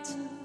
Herzen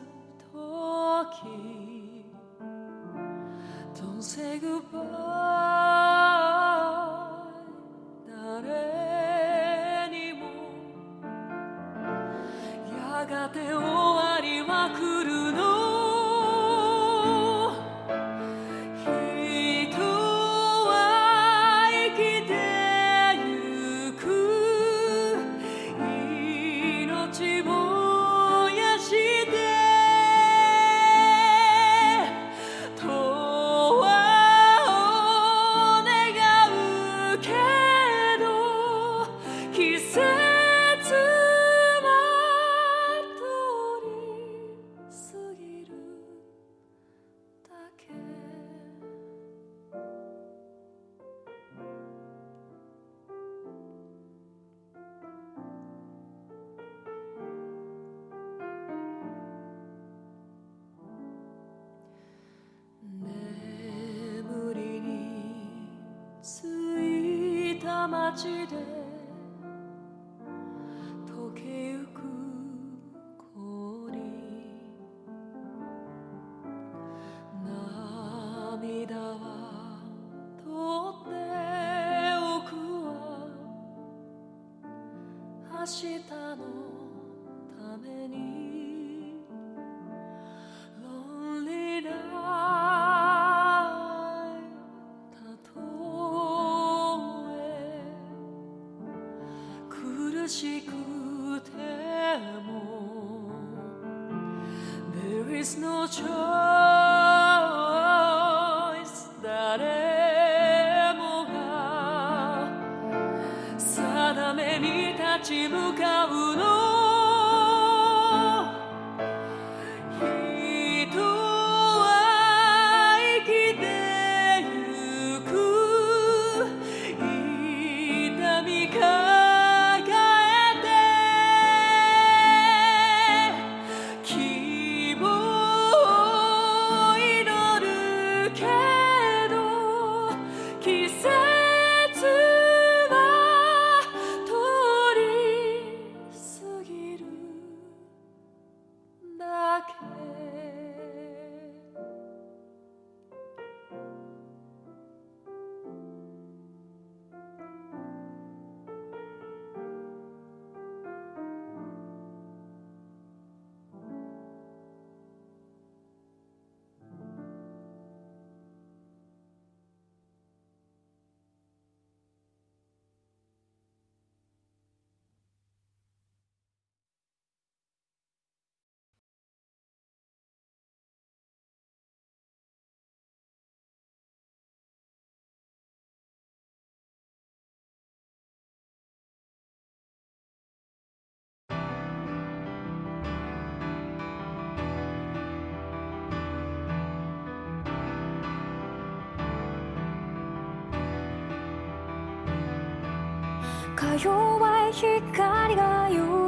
弱い光が揺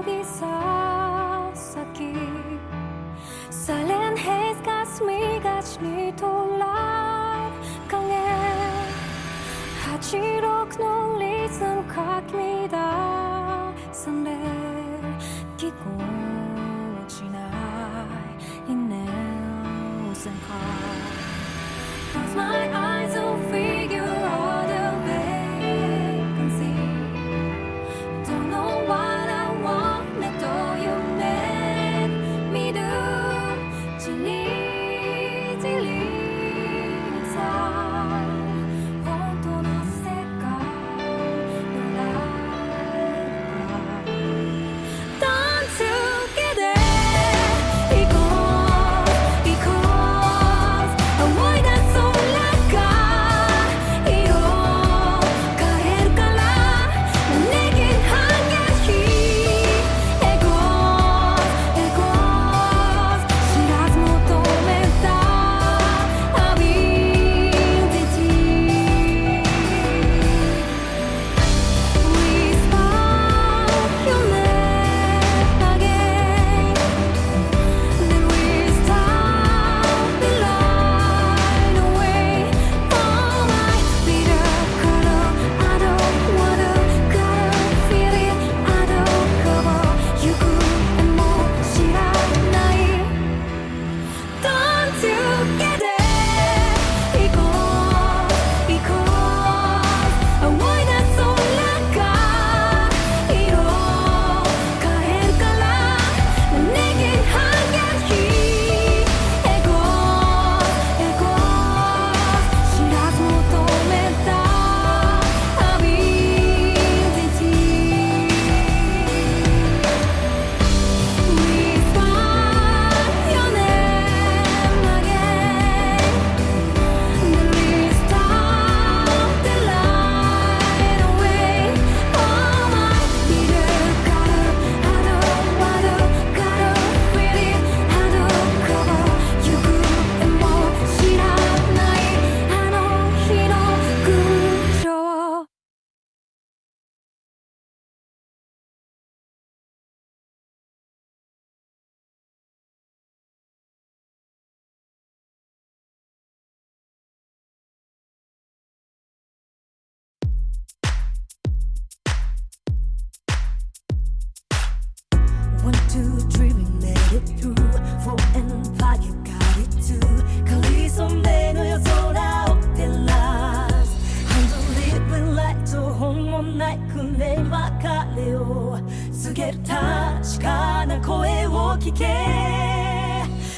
too dreamy, made it through For an empire, you got it too 仮初めの夜空を照らす Unbelieving light 情報もないくれ別れを告げる確かな声を聞け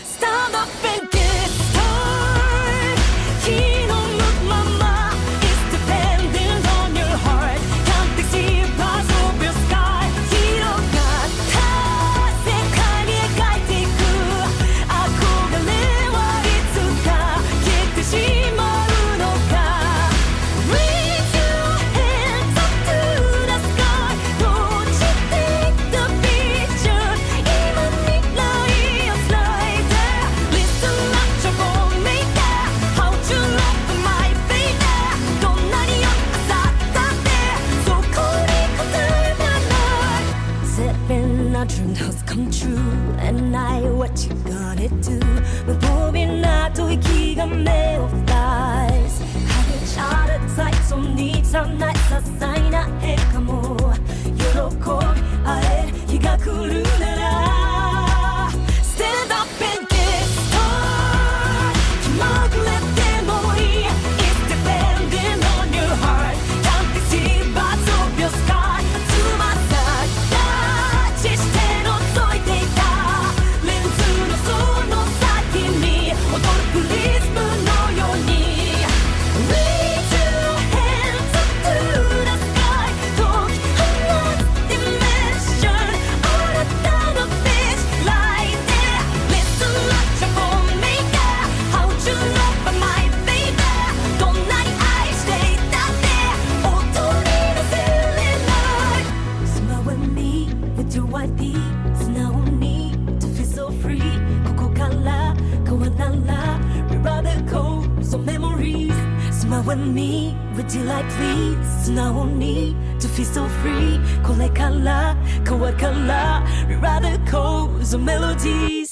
Stand up and Gravity delight leads now on need to feel so free. Kolekala, kawakala, rather chords or melodies.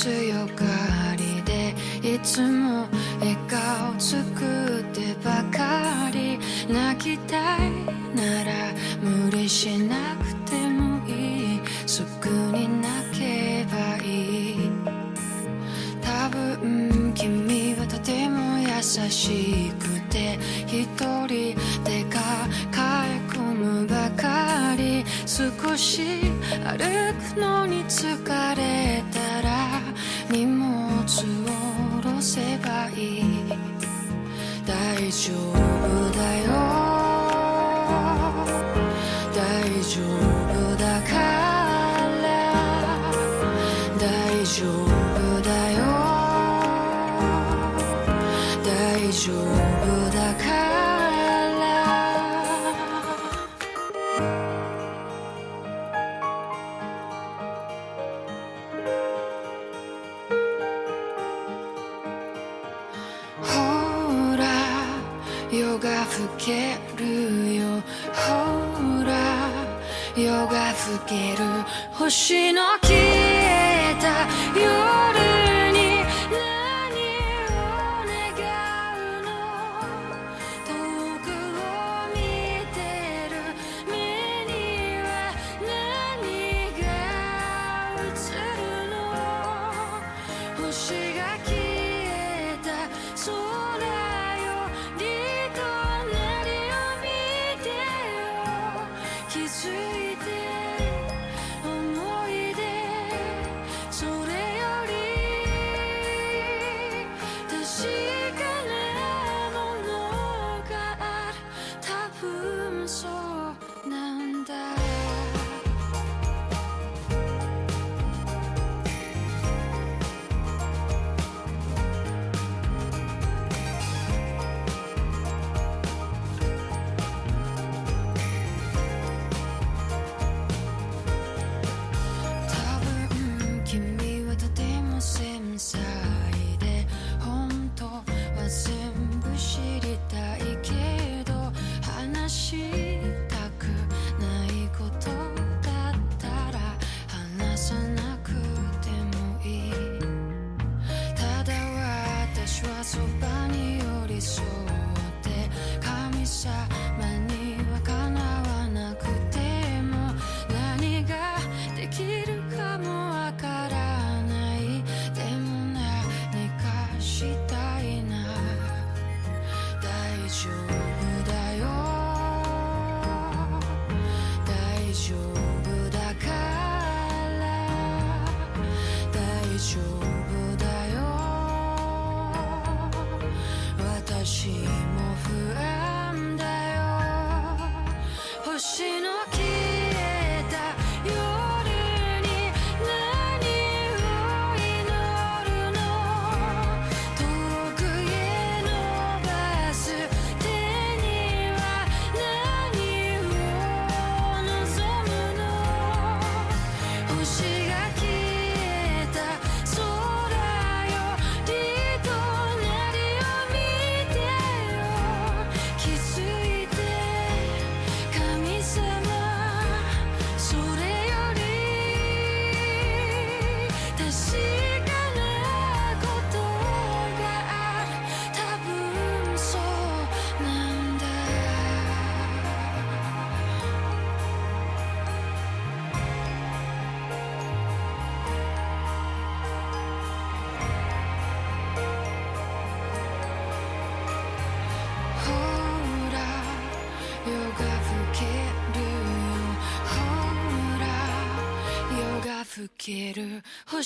強がりでいつも笑顔作ってばかり泣きたいなら無理しなくる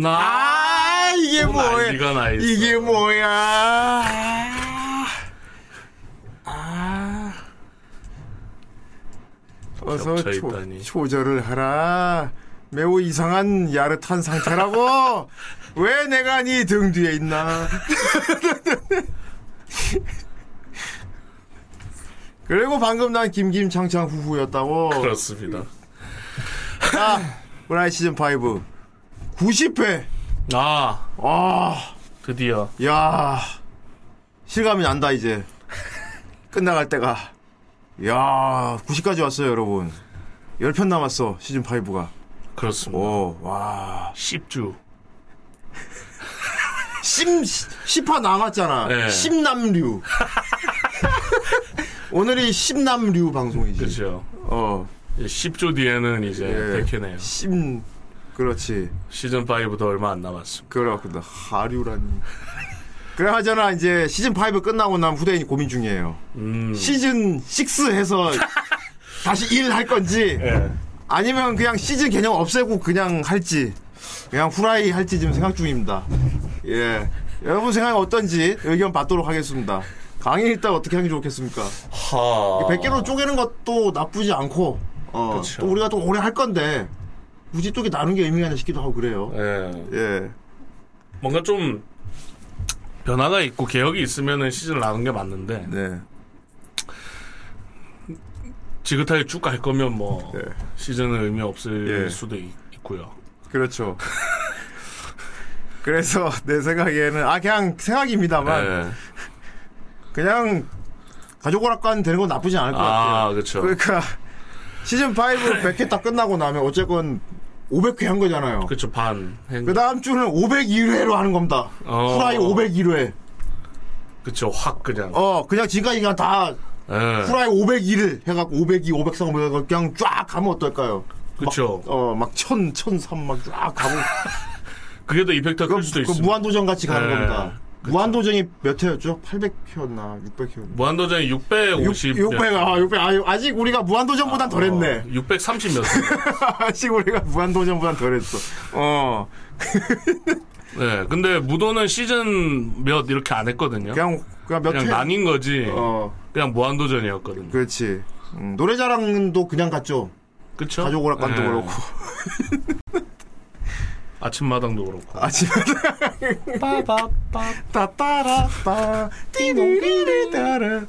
나 아, 이게 또 뭐야. 나. 이게 뭐야. 아. 어서 겹쳐 초. 조절을 하라. 매우 이상한 야릇한 상태라고. 왜 내가 네 등 뒤에 있나? 그리고 방금 난 김김창창 후후였다고. 그렇습니다. 자, 브라이 시즌 5 90회. 아 아, 드디어 야 실감이 난다 이제 끝나갈 때가. 야 90까지 왔어요 여러분. 10편 남았어 시즌 5가. 그렇습니다. 오, 와. 10주 10, 10화 남았잖아. 네. 10남류. 오늘이 10남류 방송이지. 그렇죠. 어, 10주 뒤에는 이제 예. 100회네요. 10, 그렇지. 시즌 5도 얼마 안 남았습니다. 그렇구나. 하류라니. 그래 하잖아. 이제 시즌 5 끝나고 나면 후대인이 고민 중이에요. 음. 시즌 6 해서 다시 1할 건지 예. 아니면 그냥 시즌 개념 없애고 그냥 할지 그냥 후라이 할지 지금 생각 중입니다. 예. 여러분 생각이 어떤지 의견 받도록 하겠습니다. 강의 있다 어떻게 하는 게 좋겠습니까? 하. 100개로 쪼개는 것도 나쁘지 않고 어. 또 우리가 또 오래 할 건데 굳이 또 이렇게 나눈 게 의미가 있나 싶기도 하고 그래요. 예. 예. 뭔가 좀 변화가 있고 개혁이 있으면은 시즌을 나눈 게 맞는데 네. 지긋하게 쭉 갈 거면 뭐 네. 시즌은 의미 없을 예. 수도 있, 고요 그렇죠. 그래서 내 생각에는 아 그냥 생각입니다만 예. 그냥 가족 오락관 되는 건 나쁘지 않을 것 같아요. 아, 그렇죠. 그러니까 시즌 5 100회 딱 끝나고 나면 어쨌건 500회 한 거잖아요. 그렇죠. 반. 행- 그 다음 주는 501회로 하는 겁니다. 어. 후라이 501회. 그쵸. 확 그냥. 어, 그냥 지금까지 그냥 다 예. 후라이 501을 해갖고 502, 503, 뭐 그냥 쫙 가면 어떨까요? 그쵸. 어, 막 천, 천삼 막쫙 가고. 그게 더 이펙트가 그, 클 수도 그 있습니다. 무한도전 같이 가는 네. 겁니다. 무한도전이 몇 회였죠? 800회였나? 600회였나? 무한도전이 650. 600, 아, 600, 아, 아직 우리가 무한도전보단 덜 했네. 630 몇. 아직 우리가 무한도전보단 덜 했어. 어. 네. 근데 무도는 시즌 몇 이렇게 안 했거든요. 그냥, 그냥 몇 그냥 회. 나뉜 거지. 어, 그냥 무한도전이었거든요. 그렇지. 음, 노래자랑도 그냥 갔죠. 그쵸? 가족 오락관도 네. 그렇고. 아침마당도 그렇고. 아침에 빠바빠. 따따라따 띠리리리 따라.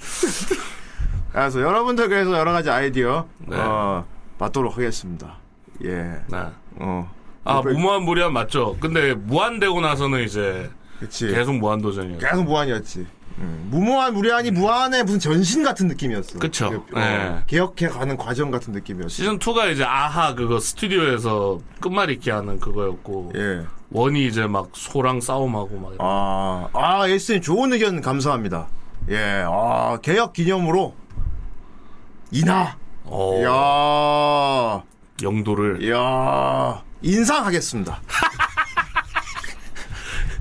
그래서 여러분들 그래서 여러 가지 아이디어 네. 어, 받도록 하겠습니다. 예. 네. 어. 아, 뭐, 무모한 무리한 맞죠? 근데 무한되고 나서는 이제 그치. 계속 무한도전이었죠. 계속 무한이었지. 음, 무모한 무리한이 무한의 무슨 전신 같은 느낌이었어. 그쵸. 그, 어, 네. 개혁해 가는 과정 같은 느낌이었어. 시즌 2가 이제 아하 그거 스튜디오에서 끝말잇기 하는 그거였고 예. 원이 이제 막 소랑 싸움하고 막 아, 아, 에스님 좋은 의견 감사합니다. 예, 아, 개혁 기념으로 이나. 어, 이야, 영도를 이야, 인상하겠습니다.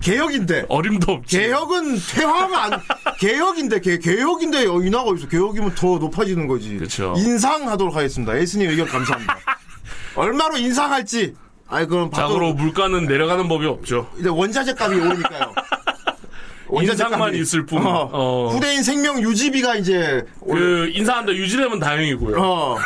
개혁인데. 어림도 없지. 개혁은 퇴화가 안, 개혁인데, 개, 개혁인데 인하가 있어. 개혁이면 더 높아지는 거지. 그쵸. 인상하도록 하겠습니다. 에스님 의견 감사합니다. 얼마로 인상할지. 아이, 그럼 자고로 받도록- 물가는 내려가는 법이 없죠. 이제 원자재 값이 오르니까요. 인상만 있을 뿐. 어, 어. 후대인 생명 유지비가 이제 올- 그 인사한다 유지되면 다행이고요. 어.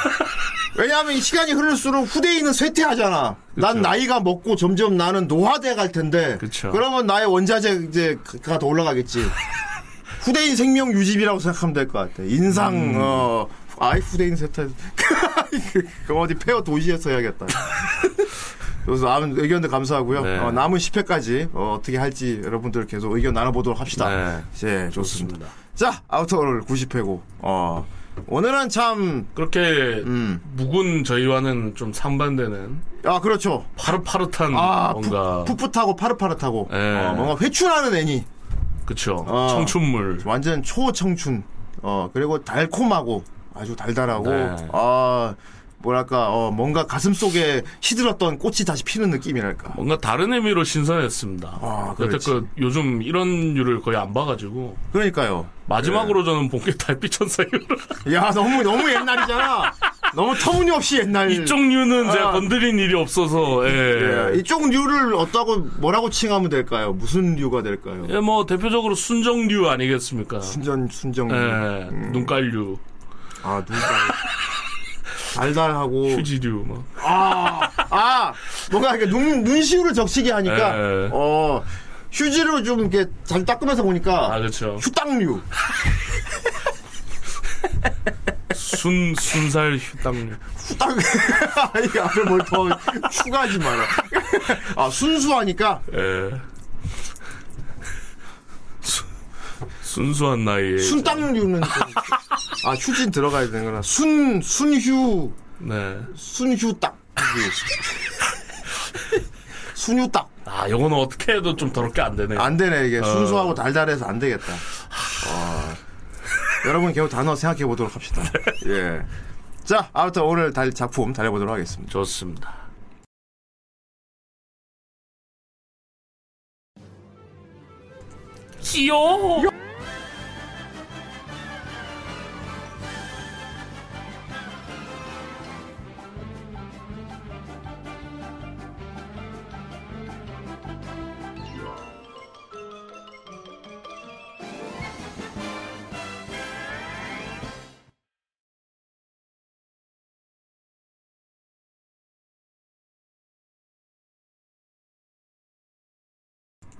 왜냐하면 이 시간이 흐를수록 후대인은 쇠퇴하잖아. 난 나이가 먹고 점점 나는 노화돼 갈 텐데. 그쵸. 그러면 나의 원자재 이제가 더 올라가겠지. 후대인 생명 유지비라고 생각하면 될 것 같아. 인상 음. 어 아이 후대인 쇠퇴. 그 어디 폐허 도시에서 해야겠다. 그래서 남은 의견들 감사하고요. 네. 어, 남은 10회까지 어, 떻게 할지 여러분들 계속 의견 나눠보도록 합시다. 네. 예, 좋습니다. 자, 아우터를 90회고. 어, 오늘은 참, 그렇게 음. 묵은 저희와는 좀 상반되는 아, 그렇죠. 파릇파릇한 아, 뭔가 푸, 풋풋하고 파릇파릇하고. 예. 어, 뭔가 회춘하는 애니. 그쵸 어. 청춘물 완전 초청춘. 어, 그리고 달콤하고 아주 달달하고. 네. 아, 뭐랄까, 어, 뭔가 가슴 속에 시들었던 꽃이 다시 피는 느낌이랄까. 뭔가 다른 의미로 신선했습니다. 아. 여태껏 요즘 이런 류를 거의 안 봐가지고 그러니까요. 마지막으로 저는 본게 달빛 천사 이후로 야, 너무, 너무 옛날이잖아. 너무 터무니없이 옛날 이쪽 류는 제가 아. 건드린 일이 없어서 예. 예, 이쪽 류를 어떠고 뭐라고 칭하면 될까요? 무슨 류가 될까요? 예, 뭐 대표적으로 순정류 아니겠습니까? 순전 순정 류. 예, 눈깔류, 아 누가 달달하고 휴지류 뭐. 아, 아, 뭔가 이렇게 눈, 눈시울을 적시게 하니까, 예. 어, 휴지로 좀 이렇게 잘 닦으면서 보니까, 아 그렇죠. 휴땅류. 순 순살 휴당류. 후딱, 이 앞에 뭘더 추가하지 마라. 아, 순수하니까, 예. 수- 순수한 나이에 순땅류는, 좀, 아, 휴진 들어가야 되는구나. 순, 순휴, 네. 순휴딱. 순휴딱. 아, 요거는 어떻게 해도 좀 더럽게 안 되네. 안 되네, 이게. 어. 순수하고 달달해서 안 되겠다. 어. 여러분, 겨우 단어 생각해 보도록 합시다. 예. 자, 아무튼 오늘 달, 작품 달려보도록 하겠습니다. 좋습니다. 귀여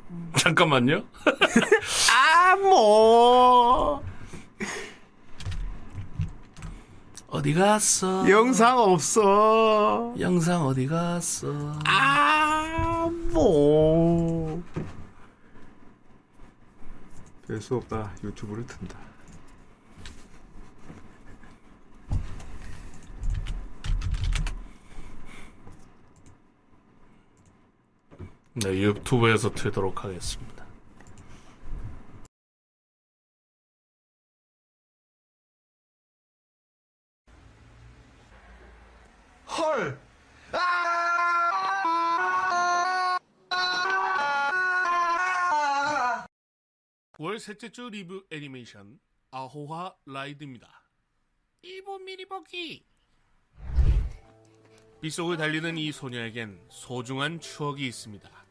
잠깐만요. 아, 뭐. 어디 갔어? 영상 없어. 영상 어디 갔어? 아, 뭐. 별수 없다. 유튜브를 튼다. 네, 유튜브에서 틀도록 하겠습니다. 헐! 월 셋째 주 리뷰 애니메이션 아호하 라이드입니다. 일본 미리 보기. 빗속을 달리는 이 소녀에겐 소중한 추억이 있습니다.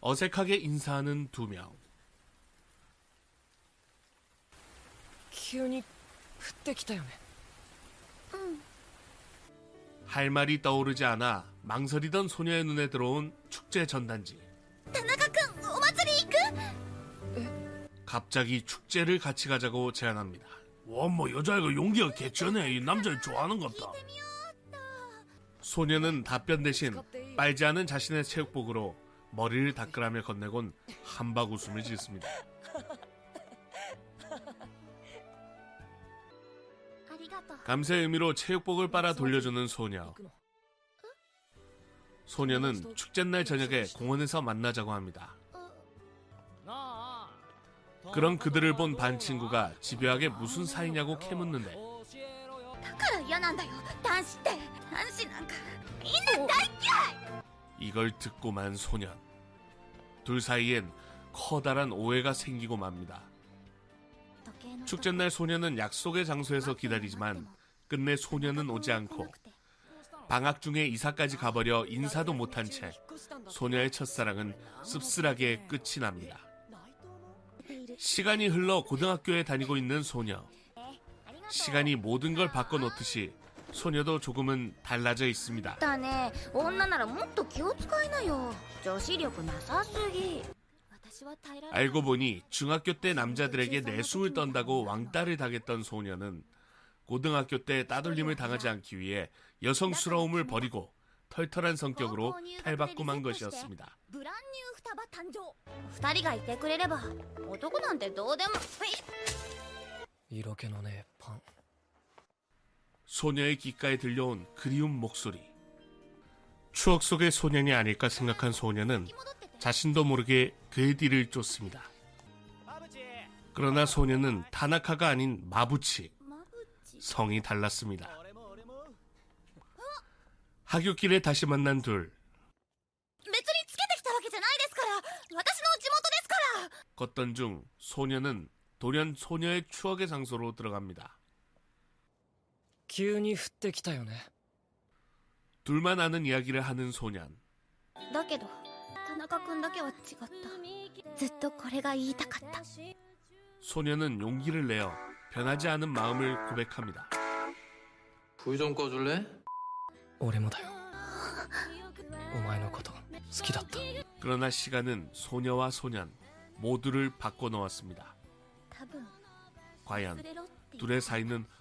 어색하게 인사하는 두 명. 기운이 흩대기다요 응. 할 말이 떠오르지 않아 망설이던 소녀의 눈에 들어온 축제 전단지. 다나가군 오마츠리 이 그? 갑자기 축제를 같이 가자고 제안합니다. 와, 뭐 여자애가 용기가 개쩌네. 이 남자를 좋아하는 것다. 소녀는 답변 대신 빨지 않은 자신의 체육복으로 머리를 닦으라며 건네곤 한박 웃음을 짓습니다. 감사의 의미로 체육복을 빨아 돌려주는 소녀. 소녀는 축제날 저녁에 공원에서 만나자고 합니다. 그런 그들을 본 반 친구가 집요하게 무슨 사이냐고 캐묻는데. 이걸 듣고만 소년. 둘 사이엔 커다란 오해가 생기고 맙니다. 축제날 소년은 약속의 장소에서 기다리지만 끝내 소년은 오지 않고 방학 중에 이사까지 가버려 인사도 못한 채 소녀의 첫사랑은 씁쓸하게 끝이 납니다. 시간이 흘러 고등학교에 다니고 있는 소녀. 시간이 모든 걸 바꿔놓듯이 소녀도 조금은 달라져 있습니다. だね女ならもっと気を使いなよ女子力なさすぎ私は耐えられない 알고 보니 중학교 때 남자들에게 내숭을 떤다고 왕따를 당했던 소녀는 고등학교 때 따돌림을 당하지 않기 위해 여성스러움을 버리고 털털한 성격으로 탈바꿈한 것이었습니다. ブランニュー双葉誕生二人がいてくれれば男なんてどうでもえ色気のねえパン 소녀의 귓가에 들려온 그리운 목소리. 추억 속의 소년이 아닐까 생각한 소녀는 자신도 모르게 그의 뒤를 쫓습니다. 그러나 소녀는 타나카가 아닌 마부치. 성이 달랐습니다. 하교길에 다시 만난 둘. 걷던 중 소녀는 돌연 소녀의 추억의 장소로 들어갑니다. 急に降ってきたよね 둘만 아는 이야기를 하는 소년. だけど田中君だけは違ったずっとこれが言いたかった 소녀는 용기를 내어 변하지 않은 마음을 고백합니다. 불 좀 꺼줄래? 俺もだよお前のこと好きだった 그러나 시간은 소녀와 소년 모두를 바꿔놓았습니다. 多分 과연 忘れろって言う 둘의 사이는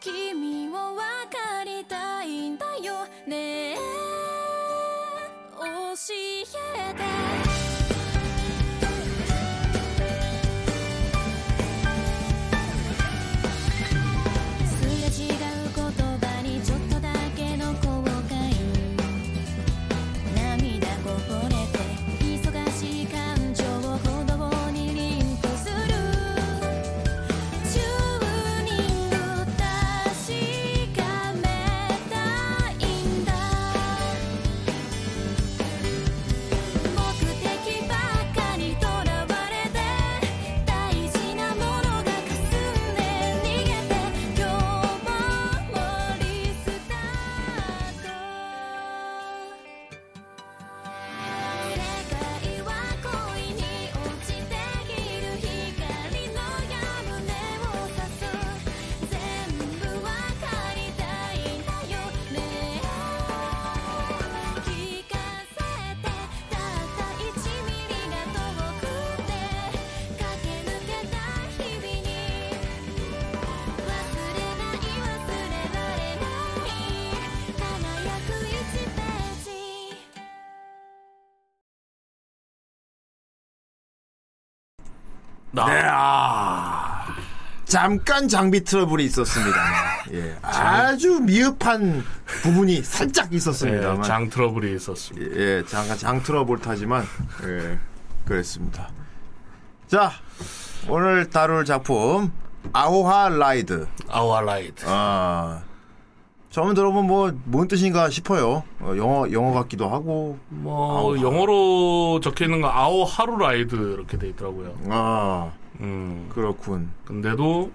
君を分かりたいんだ 나 네, 아. 잠깐 장비 트러블이 있었습니다. 예, 아주 미흡한 부분이 살짝 있었습니다만. 네, 장 트러블이 있었습니다. 예, 잠깐 장 트러블 타지만, 예, 그랬습니다. 자, 오늘 다룰 작품, 아오하라이드. 아오하라이드. 아, 처음 들어보면 뭐, 뭔 뜻인가 싶어요. 어, 영어, 영어 같기도 하고, 뭐 아오하. 영어로 적혀 있는 거 아오 하루 라이드 이렇게 돼 있더라고요. 아, 음. 그렇군. 근데도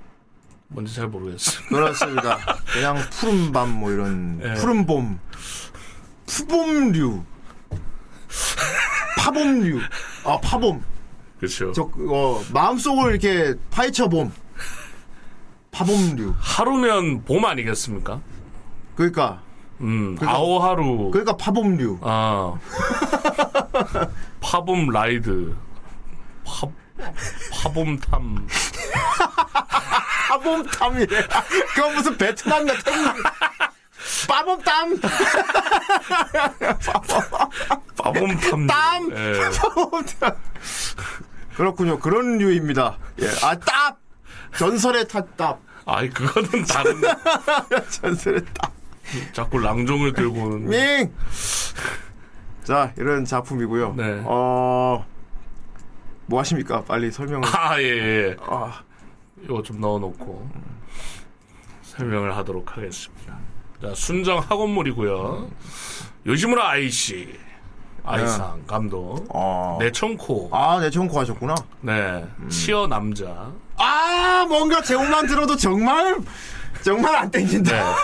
뭔지 잘 모르겠어요. 그렇습니다. 그냥 푸른 밤 뭐 이런 예. 푸른 봄, 푸봄류, 파봄류, 아 파봄. 그렇죠. 저 어, 마음속을 이렇게 파헤쳐 봄, 파봄류. 하루면 봄 아니겠습니까? 그러니까 음. 그거- 아오 하루. 그러니까 파봄류. 아. 파봄 라이드. 파 파봄탐. 파봄탐이래. 그건 무슨 베트남 같은. 빠봄땀. 파봄탐. 땀! 예. 파봄탐. 그렇군요. 그런 류입니다. 예. 아, 딱! 전설의 탓답. 아이 그거는 다른. 전설의 딱. 자꾸 랑종을 들고 오는. 밍! 자, 이런 작품이고요. 네. 어, 뭐 하십니까? 빨리 설명을. 아, 예, 예. 아, 이거 좀 넣어놓고 설명을 하도록 하겠습니다. 자, 순정 학원물이고요. 요시무라 아이씨, 아이상 감독, 어. 내청코, 아, 내청코 하셨구나. 네, 치어 남자, 아, 뭔가 제목만 들어도 정말, 정말 안 땡긴다.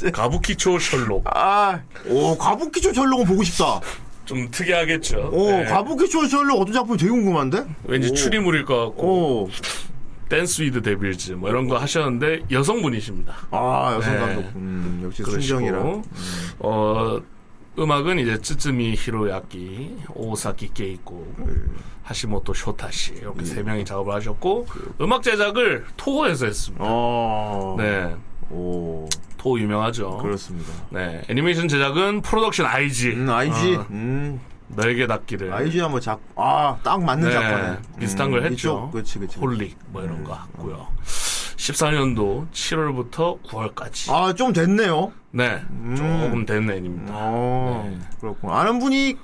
네. 가부키초 셜록. 아, 오, 가부키초 셜록은 보고 싶다. 좀 특이하겠죠. 오, 네. 가부키초 셜록 어떤 작품이 되게 궁금한데? 왠지 오. 추리물일 것 같고, 오, Dance with Devils 뭐 이런 거 하셨는데 여성분이십니다. 아, 여성 네. 감독. 음, 역시 그러시고, 순정이라. 어, 음악은 이제 쯔쯔미 히로아키, 오사키 케이코, 하시모토 쇼타 씨 이렇게 세 명이 작업을 하셨고 음악 제작을 토호에서 했습니다. 어, 네, 오, 토호 유명하죠. 그렇습니다. 네, 애니메이션 제작은 프로덕션 IG. 음, 알지? 어, 음, 너에게 닿기를. 아이즈야 뭐 작, 아, 딱 맞는 네, 작가네. 비슷한 걸 했죠. 그렇지, 그렇지. 홀릭 뭐 이런 거 했고요. 14년도 7월부터 9월까지. 아, 좀 됐네요. 네, 조금 된 애입니다. 어, 네. 그렇군. 아는 분이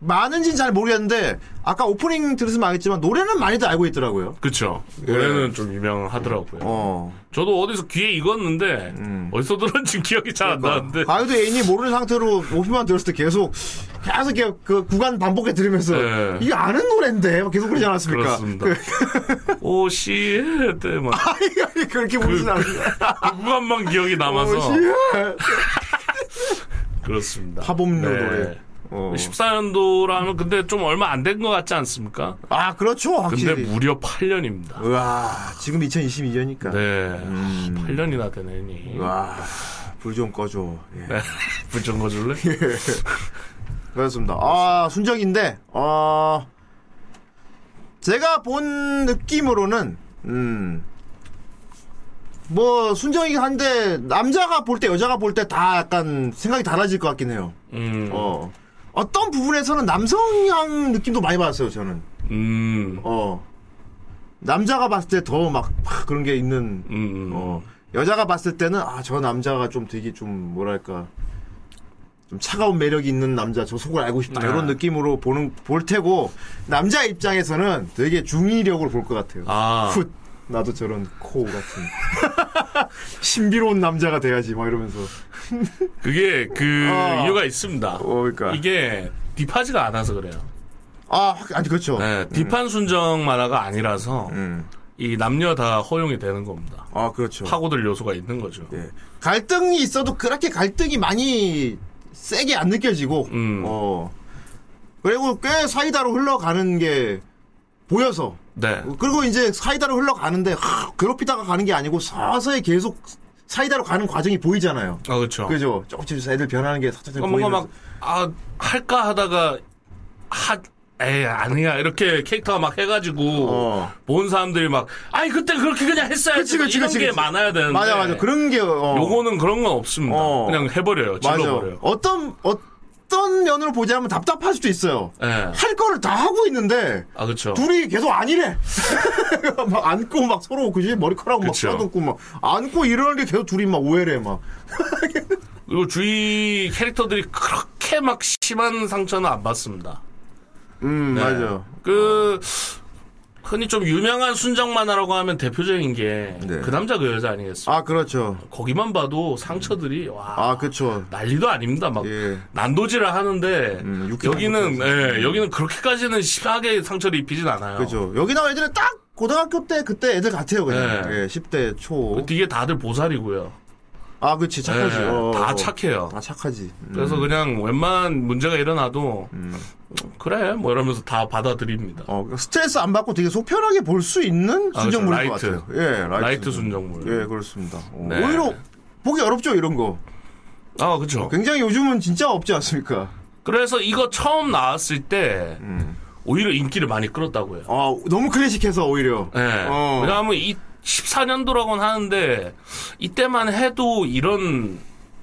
많은지는 잘 모르겠는데, 아까 오프닝 들으시면 알겠지만, 노래는 많이들 알고 있더라고요. 그쵸. 노래는 좀 유명하더라고요. 어. 저도 어디서 귀에 익었는데, 음. 어디서 들었는지 기억이 잘안 나는데. 가요도 애인이 모르는 상태로 오프만 들었을 때 계속, 계속 이렇게 그 구간 반복해 들으면서, 네. 이게 아는 노래인데, 막 계속 그러지 않았습니까? 그렇습니다. 그, 오시, 때 막, 아니, 그렇게 부르진 않는데. 그 구간만 기억이 남아서. 오시. 그렇습니다. 파봄류 네. 노래. 어. 14년도라면 근데 좀 얼마 안 된 것 같지 않습니까? 아, 그렇죠, 근데 확실히. 무려 8년입니다. 우와, 지금 2022년이니까. 네. 음. 8년이나 되네니. 와, 불 좀 꺼줘. 예. 네. 불좀 꺼줄래? 그렇습니다. 아, 순정인데, 어, 제가 본 느낌으로는, 음, 뭐, 순정이긴 한데, 남자가 볼 때, 여자가 볼 때 다 약간 생각이 달라질 것 같긴 해요. 음. 어. 어떤 부분에서는 남성향 느낌도 많이 받았어요, 저는. 음. 어. 남자가 봤을 때 더 막, 그런 게 있는, 음. 어, 여자가 봤을 때는, 아, 저 남자가 좀 되게 좀, 뭐랄까, 좀 차가운 매력이 있는 남자, 저 속을 알고 싶다, 네. 이런 느낌으로 보는, 볼 테고, 남자 입장에서는 되게 중의력으로 볼 것 같아요. 아. 훗, 나도 저런 코우 같은. 신비로운 남자가 돼야지, 막 이러면서. 그게 그 어. 이유가 있습니다. 어, 그러니까. 이게 딥하지가 않아서 그래요. 아, 확- 아니, 그렇죠. 네, 딥한 순정 만화가 아니라서 음. 이 남녀 다 허용이 되는 겁니다. 아, 그렇죠. 파고들 요소가 있는 거죠. 예. 갈등이 있어도 그렇게 갈등이 많이 세게 안 느껴지고, 음. 어. 그리고 꽤 사이다로 흘러가는 게 보여서. 네. 그리고 이제 사이다로 흘러가는데, 하, 괴롭히다가 가는 게 아니고 서서히 계속 사이다로 가는 과정이 보이잖아요. 아 그렇죠. 그죠? 조금씩 애들 변하는 게 살짝 뭔가 보이면서. 막, 아, 할까 하다가, 하, 에이, 아니야. 이렇게 캐릭터가 막 해가지고, 어. 본 사람들이 막, 아니, 그때 그렇게 그냥 했어야지. 그치, 그치, 이런 그치, 게. 많아야 되는데. 맞아, 맞아. 그런 게, 어. 요거는 그런 건 없습니다. 어. 그냥 해버려요. 맞아. 질러버려요. 어떤, 어 떤 면으로 보자면 답답할 수도 있어요. 예. 할 거를 다 하고 있는데, 아, 그쵸. 둘이 계속 아니래. 막 안고 막 서로 그지 머리카락 막. 써듬고 막 안고 이러는 게 계속 둘이 막 오해래 막. 그리고 주위 캐릭터들이 그렇게 막 심한 상처는 안 받습니다. 음 네. 맞아. 그, 흔히 좀 유명한 순정 만화라고 하면 대표적인 게, 네. 그 남자 그 여자 아니겠습니까? 아 그렇죠. 거기만 봐도 상처들이, 와. 아 그렇죠. 난리도 아닙니다. 막 예. 난도질을 하는데 음, 여기는 상처. 예, 여기는 그렇게까지는 심하게 상처를 입히진 않아요. 그죠. 여기 나와 애들은 딱 고등학교 때 그때 애들 같아요 그냥. 네. 예, 10대 초. 그 뒤에 다들 보살이고요. 아 그렇지 착하지. 예, 어, 다 어. 착해요. 다 착하지. 음. 그래서 그냥 웬만한 문제가 일어나도 그래 뭐 이러면서 다 받아들입니다. 어, 스트레스 안 받고 되게 속편하게 볼 수 있는 아, 순정물인 것 그렇죠. 같아요. 예, light, light 순정물. 예, 그렇습니다. 어, 네. 오히려 보기 어렵죠 이런 거. 아 그렇죠. 굉장히 요즘은 진짜 없지 않습니까? 그래서 이거 처음 나왔을 때 음. 오히려 인기를 많이 끌었다고요. 아 너무 클래식해서 오히려. 예. 어. 왜냐하면 이 14년도라고는 하는데 이때만 해도 이런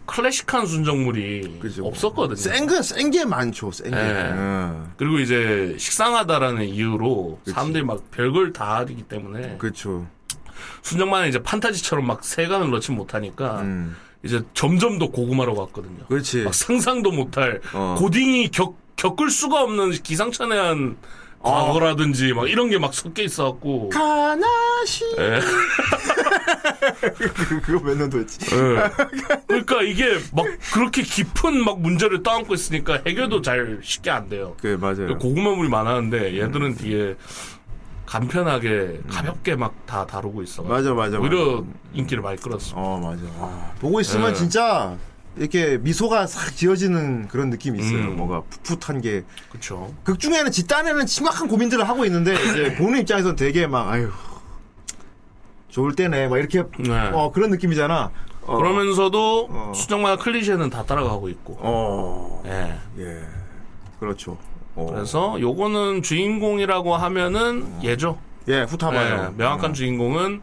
클래식한 순정물이 그죠. 없었거든요. 센게 센게 많죠. 센 게. 네. 음. 그리고 이제 식상하다라는 이유로 사람들이 막 별걸 다 하기 때문에 그렇죠. 순정만은 이제 판타지처럼 막 세간을 넣지 못하니까 음. 이제 점점 더 고구마로 갔거든요. 그렇지. 막 상상도 못할 어. 고딩이 겪, 겪을 수가 없는 기상천외한 어. 과거라든지 막 이런 게 막 섞여 있어갖고 가나시. 예. 그- 그거 몇 년도 했지. 예. 그러니까 이게 막 그렇게 깊은 막 문제를 떠안고 있으니까 해결도 잘 쉽게 안 돼요. 그 맞아요. 고구마물이 많았는데 얘들은 뒤에 간편하게 가볍게 막 다 다루고 있어. 맞아 맞아. 오히려 맞아. 인기를 많이 끌었어. 어 맞아. 아, 보고 있으면 네. 진짜 이렇게 미소가 싹 지어지는 그런 느낌이 있어요. 음. 뭔가 풋풋한 게. 그렇죠. 극 중에는 집단에는 심각한 고민들을 하고 있는데 이제 보는 입장에서는 되게 막 아유 좋을 때네 막 이렇게 네. 어 그런 느낌이잖아. 어, 그러면서도 어. 수정만화 클리셰는 다 따라가고 있고. 어. 예. 예. 그렇죠. 어. 그래서 요거는 주인공이라고 하면은 얘죠. 예, 후타바요. 예, 명확한 주인공은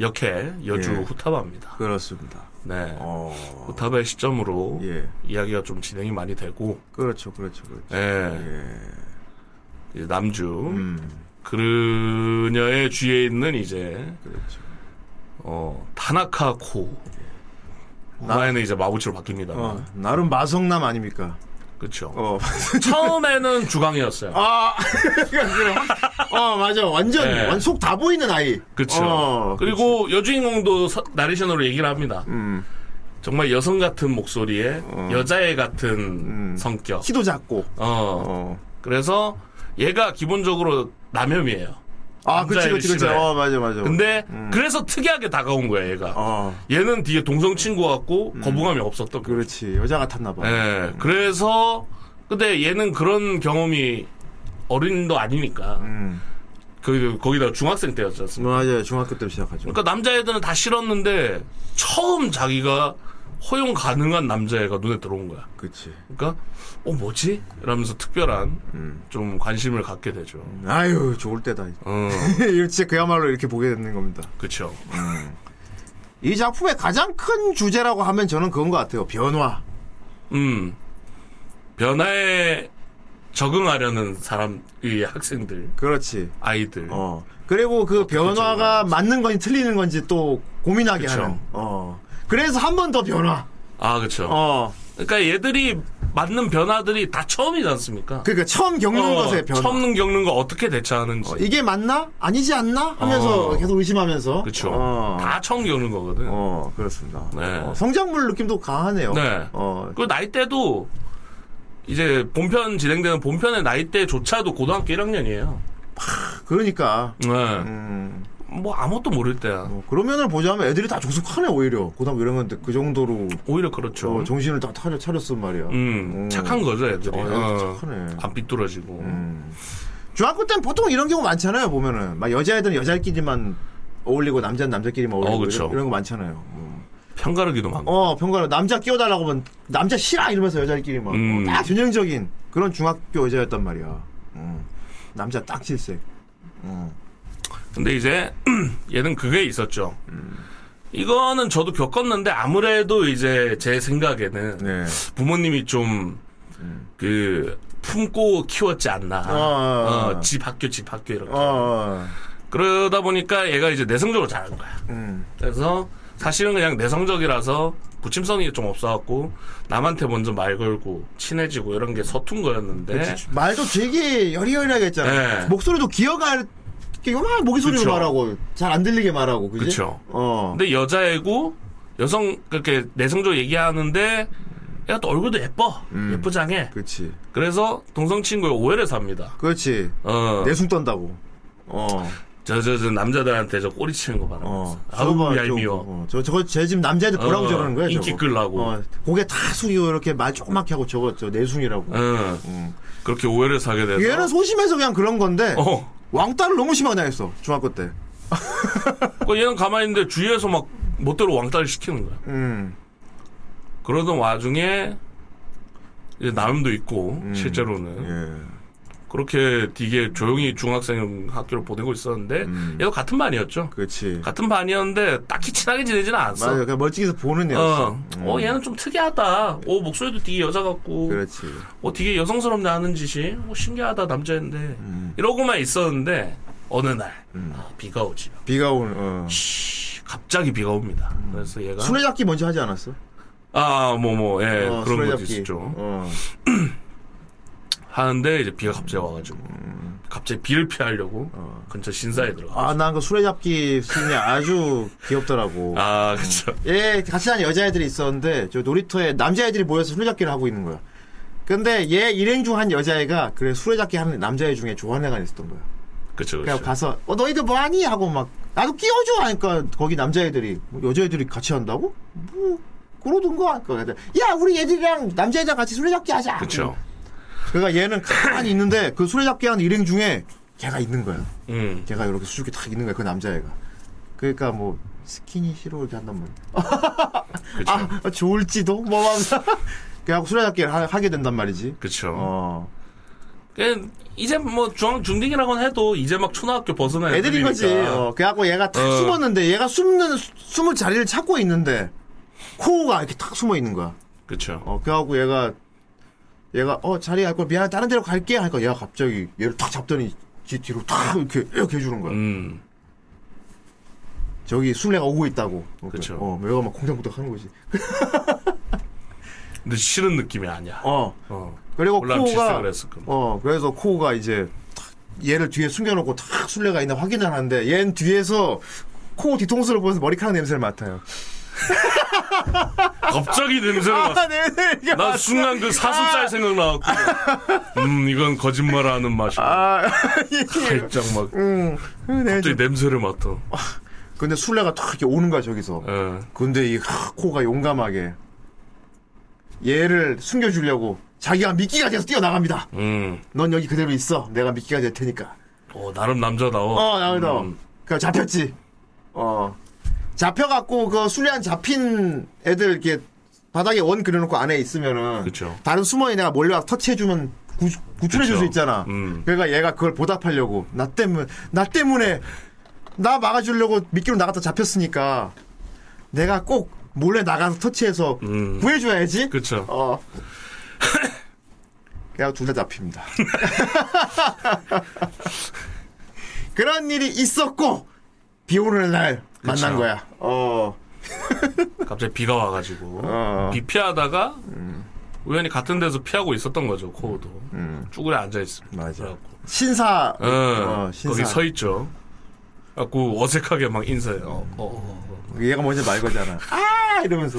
역해 여주 예. 후타바입니다. 그렇습니다. 네. 어. 후타바의 시점으로 예. 이야기가 좀 진행이 많이 되고, 그렇죠, 그렇죠, 그렇죠. 예. 예. 남주 음, 그녀의 주위에 있는 이제 그렇죠. 어 타나카 코. 나- 후에는 이제 마부치로 바뀝니다. 어, 나름 마성남 아닙니까? 그렇죠. 어. 처음에는 주강이었어요. 아. 어, 맞아. 완전, 네. 완속 다 보이는 아이. 그렇죠. 어, 그리고 여주인공도 서- 나레이션으로 얘기를 합니다. 음, 정말 여성 같은 목소리에 여자애 같은 음. 성격. 키도 작고. 어. 어. 그래서 얘가 기본적으로 남혐이에요. 아, 그치, 그치, 그치. 어, 맞아, 맞아. 근데 그래서 특이하게 다가온 거야 얘가. 어, 얘는 되게 동성 친구 같고 거부감이 없었던 거야. 그렇지. 여자 같았나봐. 예. 그래서 근데 얘는 그런 경험이 어린도 아니니까. 음. 그 거기다 중학생 때였지 않습니까? 맞아요. 중학교 때 시작하죠. 그러니까 남자애들은 다 싫었는데 처음 자기가 허용 가능한 남자애가 눈에 들어온 거야. 그치. 그러니까 어 뭐지? 이러면서 특별한 음. 좀 관심을 갖게 되죠. 아유, 좋을 때다. 어, 이거 진짜 그야말로 이렇게 보게 되는 겁니다. 그렇죠. 이 작품의 가장 큰 주제라고 하면 저는 그건 것 같아요. 변화. 음 변화에 적응하려는 사람, 이 학생들, 그렇지. 아이들. 어. 그리고 그 변화가 맞는 건지 틀리는 건지 또 고민하게 그쵸. 하는. 어. 그래서 한 번 더 변화. 아 그렇죠. 어. 그러니까 얘들이 맞는 변화들이 다 처음이지 않습니까? 그러니까 처음 겪는 어, 것의 변화. 처음 겪는 거 어떻게 대처하는지. 어, 이게 맞나? 아니지 않나? 하면서 어. 계속 의심하면서. 그렇죠. 어. 다 처음 겪는 거거든. 어, 그렇습니다. 네. 어, 성장물 느낌도 강하네요. 네. 어, 그 나이대도 이제 본편 진행되는 본편의 나이대조차도 고등학교 1학년이에요. 그러니까. 네. 음, 뭐 아무것도 모를 때야. 어, 그러면을 보자면 애들이 다 조숙하네, 오히려. 고등학교 건데 그 정도로 오히려 그렇죠. 어, 정신을 다 차려, 차렸단 말이야. 음, 어. 착한 거죠, 애들이. 어, 어, 착하네. 안 삐뚤어지고. 음. 중학교 때는 보통 이런 경우 많잖아요, 보면은. 막 여자애들은 여자끼리만 어울리고 남자는 남자끼리만 어울리고 어, 그쵸. 이런, 이런 거 많잖아요. 음. 편가르기도 많고. 어, 평가로 남자 끼워달라고 하면 남자 싫어 이러면서 여자끼리 막. 음. 어, 딱 전형적인 그런 중학교 여자였단 말이야. 음. 남자 딱 질색. 음. 근데 이제 얘는 그게 있었죠. 이거는 저도 겪었는데 아무래도 이제 제 생각에는 네. 부모님이 좀그 품고 키웠지 않나. 어, 어. 어, 집 학교 집 학교 이렇게. 어, 어. 그러다 보니까 얘가 이제 내성적으로 자란 거야. 음. 그래서 사실은 그냥 내성적이라서 부침성이 좀 없어갖고 남한테 먼저 말 걸고 친해지고 이런 게 서툰 거였는데 말도 되게 여리여리하게 했잖아. 네. 목소리도 기어갈 요만 모기 소리로 그쵸. 말하고 잘 안 들리게 말하고 그지? 그쵸. 어. 근데 여자애고 여성 그렇게 내성적 얘기하는데 얘가 또 얼굴도 예뻐 음. 예쁘장해 그렇지. 그래서 동성 친구의 오해를 삽니다. 그렇지. 어. 내숭 떤다고. 어. 저, 저, 저 남자들한테 저 꼬리 치는 거 봐라. 어. 아우, 얄미워. 어, 저, 저거, 제 집 남자애들 보라고 어, 저러는 거야, 인기 저거. 끌라고. 어, 고개 다 숙이고 이렇게 말 조그맣게 하고 저거, 저 내숭이라고. 응. 음. 그렇게 오해를 사게 돼서. 얘는 소심해서 그냥 그런 건데, 어. 왕따를 너무 심하게 당했어, 중학교 때. 그 얘는 가만히 있는데 주위에서 막 멋대로 왕따를 시키는 거야. 음. 그러던 와중에 이제 나름도 있고 음. 실제로는 예. 그렇게 되게 조용히 중학생 학교를 보내고 있었는데 음. 얘도 같은 반이었죠. 그렇지. 같은 반이었는데 딱히 친하게 지내지는 않았어. 맞아. 그냥 멀찍이서 보는 애였어. 어. 어, 얘는 좀 특이하다. 어, 목소리도 되게 여자 같고. 그렇지. 어, 되게 여성스럽네 하는 짓이. 어, 신기하다, 남자인데. 이러고만 있었는데, 어느 날, 아, 비가 오지. 비가 오는, 어. 씨, 갑자기 비가 옵니다. 그래서 얘가. 술래잡기 먼저 하지 않았어? 아, 뭐, 뭐, 예, 어, 그런 것도 술래잡기. 있었죠. 어. 하는데, 이제 비가 갑자기 와가지고. 갑자기 비를 피하려고 근처 신사에 들어가. 아, 난그 술래잡기 씬이 아주 귀엽더라고. 아, 그쵸. 얘 같이 다니는 여자애들이 있었는데 저 놀이터에 남자애들이 모여서 술래잡기를 하고 있는 거야. 근데 얘 일행 중 한 여자애가 그래 술래잡기 하는 남자애 중에 좋아하는 애가 있었던 거야. 그쵸, 그쵸. 가서 어 너희들 뭐 하니 하고 막 나도 끼워줘 하니까 거기 남자애들이 뭐 여자애들이 같이 한다고? 뭐 그러던가 하니까 야 우리 얘들이랑 남자애랑 같이 술래잡기 하자. 그쵸. 그러니까 얘는 가만히 있는데 그 술래잡기 하는 일행 중에 걔가 있는 거야. 음. 걔가 이렇게 수줍게 딱 있는 거야 그 남자애가. 그러니까 뭐 스키니시로 이렇게 한단 말이야. 그쵸. 아 좋을지도 뭐 하면서 그래갖고 술래잡기를 하, 게 된단 말이지. 그쵸. 어. 그냥 이제 뭐 중앙 중딩이라고는 해도 이제 막 초등학교 벗어난 애들인 거지. 어, 그래갖고 얘가 탁 어. 숨었는데 얘가 숨는 숨을 자리를 찾고 있는데 코가 이렇게 탁 숨어 있는 거야. 그쵸. 어, 그래갖고 얘가 얘가 어 자리 할거 미안해 다른 데로 갈게 하니까 얘가 갑자기 얘를 탁 잡더니 뒤 뒤로 탁 이렇게 이렇게 해주는 거야. 음. 저기 술래가 오고 있다고. 어, 그쵸. 어, 얘가 막 공장부터 하는 거지. 근데 싫은 느낌이 아니야. 어. 어. 그리고 코가. 어 그래서 코가 이제 탁 얘를 뒤에 숨겨놓고 탁 술래가 있나 확인을 하는데 얘는 뒤에서 코 뒤통수를 보면서 머리카락 냄새를 맡아요. 갑자기 냄새를 맡아. 아, 냄새. 난 순간 그 사슴살 생각나갖고. 음, 이건 거짓말하는 맛이야. 아, 살짝 막 음, 네, 갑자기 냄새를 맡아. 근데 술래가 탁 이렇게 오는 거야 저기서. 예. 근데 이 하, 코가 용감하게 얘를 숨겨주려고 자기가 미끼가 돼서 뛰어나갑니다. 음. 넌 여기 그대로 있어. 내가 미끼가 될 테니까. 어, 나름 남자다워. 어, 나도. 음. 그 잡혔지. 어. 잡혀갖고 그 술래한 잡힌 애들 이렇게 바닥에 원 그려놓고 안에 있으면은 그쵸. 다른 숨어있는 애가 몰려와서 터치해주면 구, 구출해줄 그쵸. 수 있잖아. 음. 그러니까 얘가 그걸 보답하려고 나 때문 나 때문에 나 막아주려고 미끼로 나갔다 잡혔으니까 내가 꼭 몰래 나가서 터치해서 음. 구해줘야지. 그쵸. 어. 그냥 둘 다 잡힙니다. 그런 일이 있었고 비 오는 날 만난. 거야. 어. 갑자기 비가 와가지고. 어. 비 피하다가 우연히 같은 데서 피하고 있었던 거죠, 코어도. 쭈그려 앉아 있습니다. 음. 맞아. 그래갖고. 신사. 어, 어, 신사. 거기 서 있죠. 갖고 어색하게 막 인사해요. 어, 어, 어. 얘가 먼저 말 거잖아. 아 이러면서.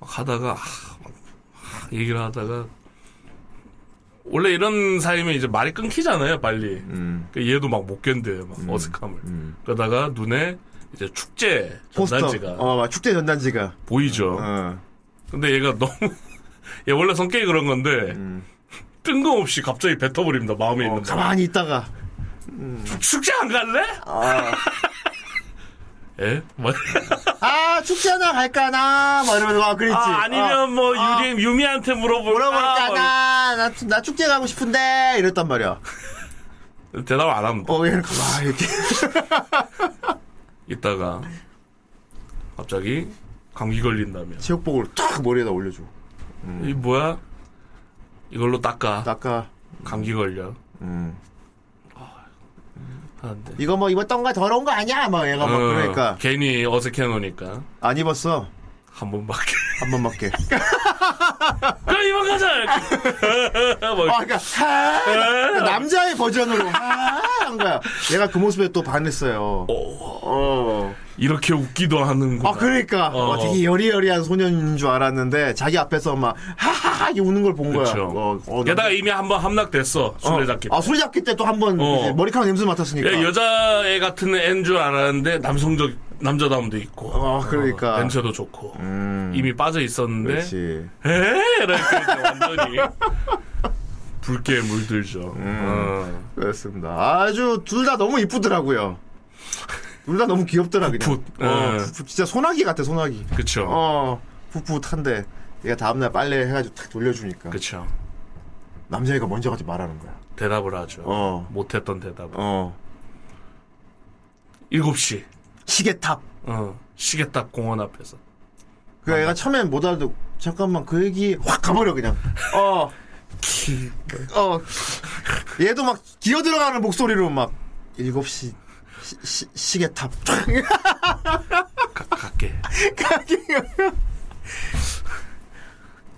막 하다가 아, 막, 막 얘기를 하다가 원래 이런 사이면 이제 말이 끊기잖아요, 빨리. 음. 그 얘도 막 못 견뎌요, 막 어색함을. 그러다가 눈에 이제 축제 포스터. 전단지가 어, 막 축제 전단지가. 보이죠. 어. 근데 얘가 너무 얘 원래 성격이 그런 건데 뜬금없이 갑자기 뱉어버립니다. 마음에 어, 있는 거. 가만히 있다가. 축제 안 갈래? 아, 예? 뭐, 아 축제나 갈까나? 뭐 이러면서 아 그랬지. 아, 아니면 뭐 아. 유리 유미한테 물어볼까? 물어볼까 나? 나, 나 축제 가고 싶은데 이랬단 말이야. 뭐, 대답 안 합니다. 어 얘는 가만히 이렇게. 있다가 갑자기 감기 걸린다며. 체육복을 탁 머리에다 올려줘. 이 뭐야? 이걸로 닦아. 아까 감기 걸려. 음. 이거 뭐 입었던 거 더러운 거 아니야? 막 얘가 막 어, 그러니까 괜히 어색해 놓으니까 안 입었어. 한 번밖에. 한 번밖에. 그럼 이만 가자. 뭐, 아, 그러니까 하, 그러니까 남자의 버전으로 하, 한 거야. 얘가 그 모습에 또 반했어요. 어. 이렇게 웃기도 하는구나. 아 그러니까 어. 어, 되게 여리여리한 소년인 줄 알았는데 자기 앞에서 막 하하하 이렇게 웃는 걸 본 거야. 어, 어, 게다가 이미 한 번 함락됐어. 술래잡기. 아 술래잡기 때 또 한번 어. 머리카락 냄새 맡았으니까. 야, 여자애 같은 애인 줄 알았는데 남성적 남자다움도 있고. 어, 그러니까. 어, 냄새도 좋고. 음, 이미 빠져 있었는데 그렇지. 에 이렇게 완전히 붉게 물들죠. 음. 어. 그렇습니다. 아주 둘 다 너무 이쁘더라고요. 둘 다 너무 귀엽더라 그냥. 풋풋. 어, 예. 풋풋. 진짜 소나기 같아 소나기. 그쵸. 어 풋풋한데 얘가 다음날 빨래 해가지고 탁 돌려주니까 그쵸. 남자애가 먼저 가지 말하는 거야. 대답을 하죠. 어. 못했던 대답. 어 7시. 시계탑. 어. 시계탑 공원 앞에서. 그 애가 처음엔 못 알아듣고 잠깐만 그 얘기 확 가버려 그냥. 어. 어. 얘도 막 기어 들어가는 목소리로 막 7시 시, 시, 시계탑. 가, 갈게.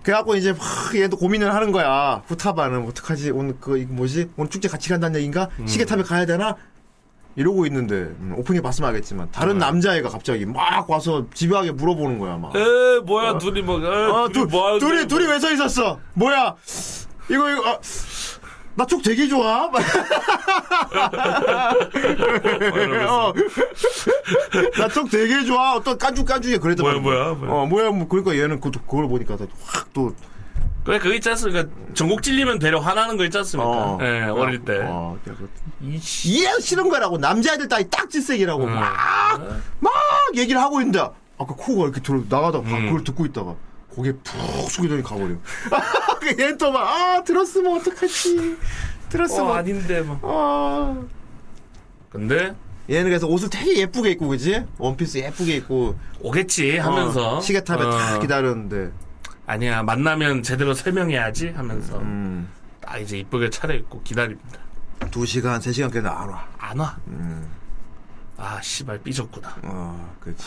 그래갖고 이제 막 얘도 고민을 하는 거야. 후타바는 어떡하지? 오늘 그 이거 뭐지? 오늘 축제 같이 간다는 얘기인가? 시계탑에 가야 되나? 이러고 있는데 음, 오프닝 봤으면 알겠지만 다른 남자애가 갑자기 막 와서 집요하게 물어보는 거야 막. 에 뭐야 둘이 뭐. 에, 어, 둘, 뭐 둘이 둘이 왜 서 있었어? 뭐야? 이거 이거 아, 나쪽 되게 좋아. 막 이러면서. 어. 나쪽 되게 좋아. 어떤 깐죽깐죽해 그랬단 뭐야. 뭐야, 뭐야. 어 뭐야 뭐 그러니까 얘는 그 그걸 보니까 확또 그래 그거 있지 않습니까? 전곡 찔리면 되려 화나는 거 있지 않습니까? 어. 예, 어릴 때. 어, 이해 싫은 거라고 남자애들 따위 딱 질색이라고 음. 막 막 얘기를 하고 있는데 아까 코가 이렇게 들어 나가다가 막 음. 그걸 듣고 있다가 고개 푹 숙이더니 가버려. 얘는 또 막, 아, 들었으면 어떡하지. 들었으면. 어, 아닌데 막. 아. 근데 얘는 그래서 옷을 되게 예쁘게 입고, 그지? 원피스 예쁘게 입고. 오겠지 하면서 어, 시계탑에 어, 다 기다렸는데. 아니야 만나면 제대로 설명해야지 하면서 음. 딱 이제 이쁘게 차려입고 기다립니다. 두 시간, 세 시간 걔는 안 와. 안 와. 음. 아 씨발 삐졌구나. 어, 그렇지.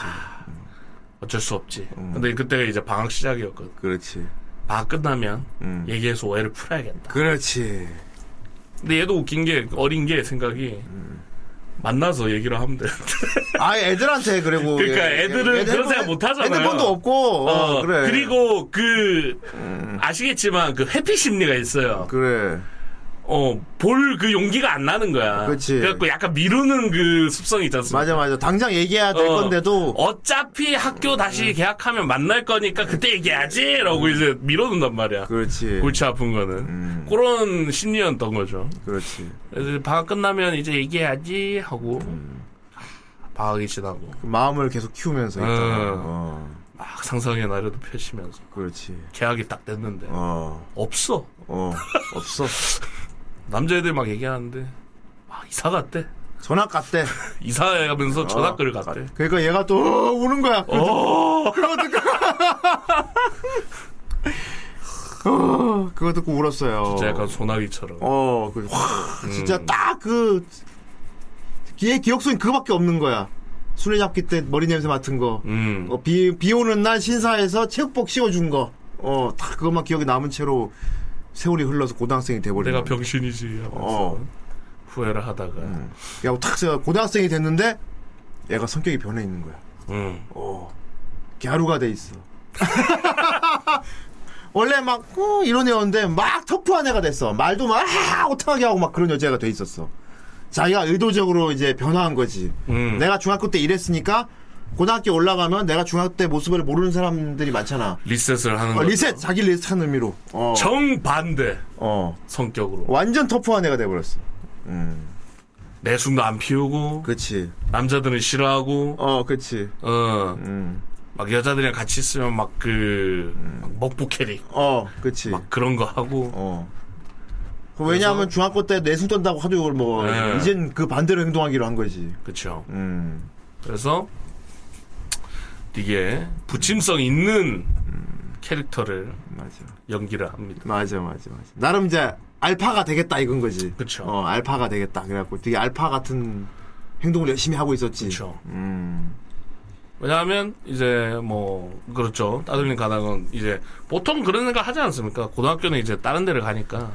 어쩔 수 없지. 음. 근데 그때가 이제 방학 시작이었거든. 그렇지. 방학 끝나면 음. 얘기해서 오해를 풀어야겠다. 그렇지. 근데 얘도 웃긴 게 어린 게 생각이 만나서 얘기를 하면 돼. 아, 애들한테 그리고. 그러니까 얘- 애들은 얘- 그런 생각 못 하잖아요. 핸드폰도 없고. 어, 그래. 음. 그리고 그 아시겠지만 그 회피 심리가 있어요. 그래. 어, 볼 그 용기가 안 나는 거야. 그치. 그래갖고 약간 미루는 그 습성이 있지 않습니까? 맞아, 맞아. 당장 얘기해야 될 어, 건데도. 어차피 학교 다시 계약하면 만날 거니까 그때 얘기하지! 라고 이제 밀어둔단 말이야. 그렇지. 골치 아픈 거는. 음. 그런 심리였던 거죠. 그렇지. 그래서 방학 끝나면 이제 얘기해야지 하고 음. 방학이 지나고 그 마음을 계속 키우면서. 음. 어, 막 상상의 나래도 펼치면서 그렇지. 계약이 딱 됐는데 어, 없어. 어, 없어. 남자애들 막 얘기하는데 막 이사 갔대. 전학 갔대. 이사하면서 전학을 어, 갔대. 그러니까 얘가 또 어, 우는 거야. 어. 그거 듣고. 어, 그거 듣고 울었어요. 진짜 약간 소나기처럼. 어, 그, 와, 진짜 딱 그, 얘 기억 속엔 그거밖에 없는 거야. 술래잡기 때 머리 냄새 맡은 거. 음. 어, 비, 비 오는 날 신사에서 체육복 씌워준 거. 어, 다 그것만 기억이 남은 채로 세월이 흘러서 고등학생이 돼버린 내가 거야. 병신이지 하면서 어. 후회를 하다가 야, 탁, 제가 고등학생이 됐는데, 얘가 성격이 변해 있는 거야. 음. 어, 갸루가 돼 있어. 원래 막, 어, 이런 애였는데, 막 터프한 애가 됐어. 말도 막, 아, 오타하게 하고 막 그런 여자가 돼 있었어. 자기가 의도적으로 이제 변화한 거지. 음. 내가 중학교 때 이랬으니까, 고등학교 올라가면 내가 중학교 때 모습을 모르는 사람들이 많잖아. 리셋을 하는 어, 거죠. 리셋! 자기 리셋하는 의미로. 어. 정반대 어. 성격으로 완전 터프한 애가 돼버렸어. 음. 내숭도 안 피우고 그치. 남자들은 싫어하고 어, 그치. 어. 음. 막 여자들이랑 같이 있으면 막그 먹부 캐릭 어, 그치. 막 그런 거 하고 어. 그 왜냐하면 중학교 때 내숭 떤다고 하도 욕을 먹어. 네. 이젠 그 반대로 행동하기로 한 거지. 그쵸 음. 그래서 되게 부침성 있는 캐릭터를 맞아. 연기를 합니다. 맞아, 맞아, 맞아. 나름 이제 알파가 되겠다 이건 거지. 그쵸. 어, 알파가 되겠다. 그래갖고 되게 알파 같은 행동을 열심히 하고 있었지. 그쵸. 음. 왜냐하면 이제 뭐 그렇죠 따돌림 가닥은 이제 보통 그런 생각 하지 않습니까? 고등학교는 이제 다른 데를 가니까 아,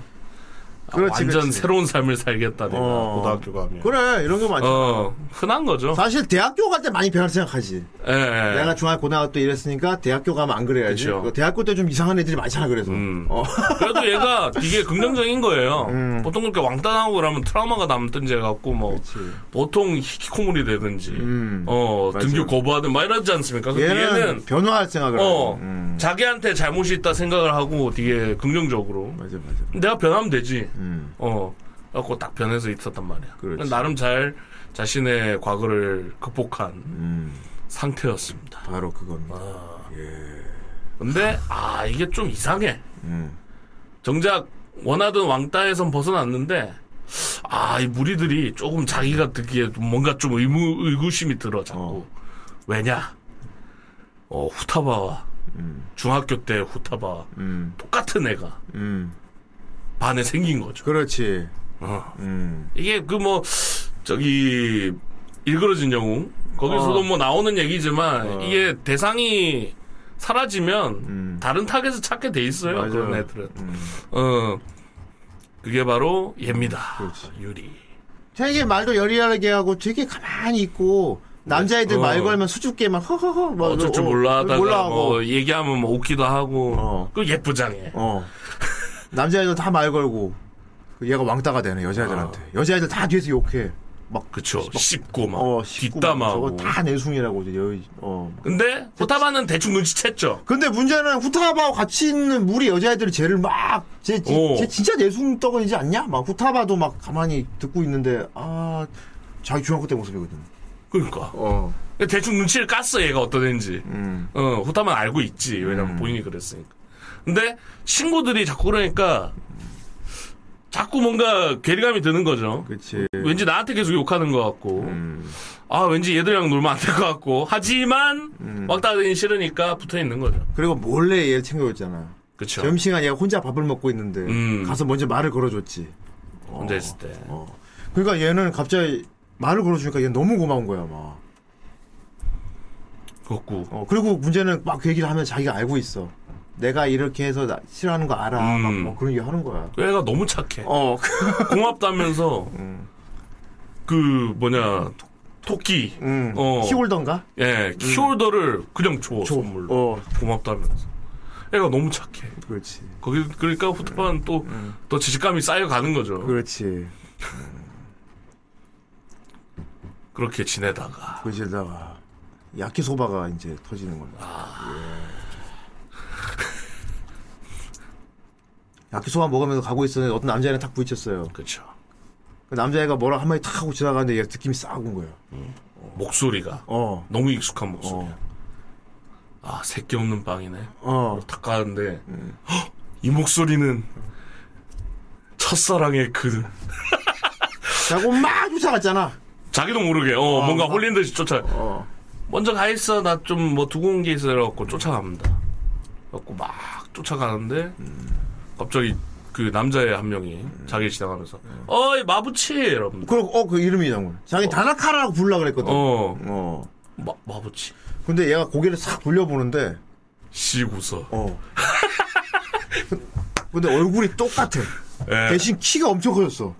그렇지, 완전 그렇지. 새로운 삶을 살겠다 내가 어. 고등학교 가면 그래, 이런 거 많잖아. 어 흔한 거죠. 사실 대학교 갈 때 많이 변할 생각하지. 예, 예. 내가 중학교 고등학교 때 이랬으니까 대학교 가면 안 그래야지. 그쵸. 그 대학교 때 좀 이상한 애들이 많잖아 그래서. 음. 어. 그래도 얘가 되게 긍정적인 거예요. 음. 보통 그렇게 왕따하고 그러면 트라우마가 남든지 해갖고 뭐 그치. 보통 히키코모리 되든지 음. 어 맞아. 등교 거부하든 막 이러지 않습니까? 얘는, 얘는 변화할 생각을. 어 하고. 음. 자기한테 잘못이 있다 생각을 하고 되게 긍정적으로 맞아, 맞아. 내가 변하면 되지. 음. 어. 갖고 딱 변해서 있었단 말이야. 그렇지. 나름 잘 자신의 과거를 극복한 음. 상태였습니다. 바로 그겁니다. 근데 아 이게 좀 이상해. 음. 정작 원하던 왕따에선 벗어났는데 아 이 무리들이 조금 자기가 듣기에 뭔가 좀 의무 의구심이 들어 자꾸 어. 왜냐 어 후타바와 중학교 때 후타바 음. 똑같은 애가 음. 반에 생긴 거죠. 그렇지. 어. 음. 이게 그 뭐 저기 일그러진 영웅 거기서도 어. 뭐 나오는 얘기지만 어. 이게 대상이 사라지면 음. 다른 타겟을 찾게 돼 있어요 맞아요. 그런 애들은 음. 어 그게 바로 얘입니다 그렇지. 유리 되게 말도 여리여리하게 하고 되게 가만히 있고 남자애들 어. 말 걸면 수줍게 막 허허허 뭐 어쩔 줄 어, 몰라 하다가 뭐 얘기하면 뭐 웃기도 하고 어. 그 예쁘장해 어 남자애들 다 말 걸고 그 얘가 왕따가 되네 여자애들한테 여자애들 다 뒤에서 욕해 막 아. 그쵸 씹고 막 어, 씹고 막 뒷담하고 저거 다 내숭이라고 이제 여, 어. 근데 호타바는 대충 눈치챘죠 근데 문제는 후타바하고 같이 있는 무리 여자애들이 쟤를 막, 쟤, 쟤, 진짜 내숭 떠거리지 않냐? 막 후타바도 막 가만히 듣고 있는데, 아, 자기 중학교 때 모습이거든. 그러니까 어. 대충 눈치를 깠어 얘가 어떤 애인지 음. 어, 후타만 알고 있지. 왜냐면 본인이 그랬으니까. 근데 친구들이 자꾸 그러니까 자꾸 뭔가 괴리감이 드는 거죠. 그치. 왠지 나한테 계속 욕하는 것 같고, 음. 아 왠지 얘들이랑 놀면 안 될 것 같고, 하지만 음. 왕따가 되기 싫으니까 붙어 있는 거죠. 그리고 몰래 얘를 챙겨줬잖아. 그쵸. 점심시간 얘가 혼자 밥을 먹고 있는데 음. 가서 먼저 말을 걸어줬지. 혼자 있을 때. 어. 그러니까 얘는 갑자기 말을 걸어주니까 얘 너무 고마운 거야 막. 그렇고. 어, 그리고 문제는 막 그 얘기를 하면 자기가 알고 있어. 내가 이렇게 해서 나 싫어하는 거 알아. 음. 막뭐 그런 얘기 하는 거야. 얘가 너무 착해. 어. 고맙다면서 그 뭐냐 토끼 음. 어. 키홀던가? 예 키홀더를 그냥 줘, 줘. 선물로 어. 고맙다면서 애가 너무 착해 그렇지. 거기 그러니까 후트반 또더 지식감이 쌓여가는 거죠 그렇지. 그렇게 지내다가 그지다가 야키소바가 이제 터지는 겁니다. 예. 야키소바 먹으면서 가고 있었는데 어떤 남자애랑 탁 부딪혔어요. 그렇죠 그 남자애가 뭐라 한마디 탁 하고 지나가는데 얘 느낌이 싹 온 거예요. 목소리가 어. 너무 익숙한 목소리야 어. 아 새끼 없는 빵이네 어. 탁 가는데 헉, 이 목소리는 첫사랑의 그 자고 막 쫓아갔잖아. 자기도 모르게 어, 뭔가 막- 홀린 듯이 쫓아 어. 먼저 가 있어 나 좀 뭐 두고 온 게 있어 이래갖고 쫓아갑니다 갖고 막 쫓아가는데 갑자기 그 남자애 한 명이 자기 지나가면서 어이 마부치 이러면 그리고 어 그 이름이 나온 거야. 자기 다나카라고 부르려 그랬거든. 어. 어 마, 마부치 근데 얘가 고개를 싹 돌려보는데 씩 웃어 어. 근데 얼굴이 똑같아. 예 대신 키가 엄청 커졌어.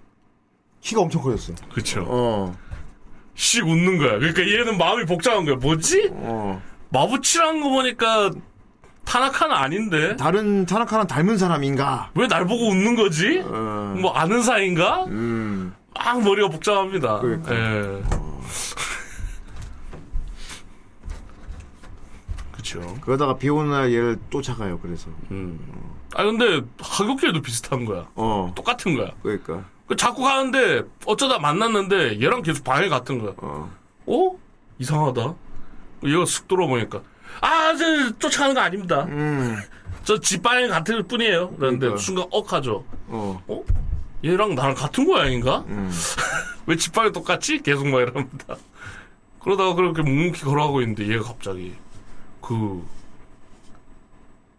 키가 엄청 커졌어. 그쵸 어. 씩 웃는 거야 그러니까 얘는 마음이 복잡한 거야 뭐지 어. 마부치라는 거 보니까 타나카는 아닌데 다른 타나카랑 닮은 사람인가? 왜 날 보고 웃는 거지 어. 뭐 아는 사이인가 음. 막 머리가 복잡합니다 그러니까. 예 그쵸 그러다가 비 오는 날 얘를 쫓아가요. 그래서. 음. 아 근데 하굣길도 비슷한 거야. 어. 똑같은 거야. 그러니까. 그 자꾸 가는데 어쩌다 만났는데 얘랑 계속 방해 같은 거야. 어. 어? 이상하다. 얘가 쓱 돌아보니까 아, 저 쫓아가는 거 아닙니다. 음. 저집 방해 같을 뿐이에요. 그런데 그러니까. 순간 억 하죠. 어. 어? 얘랑 나랑 같은 고양인가? 음. 왜 집방이 똑같지? 계속 막 이럽니다. 그러다가 그렇게 묵묵히 걸어가고 있는데 얘가 갑자기 그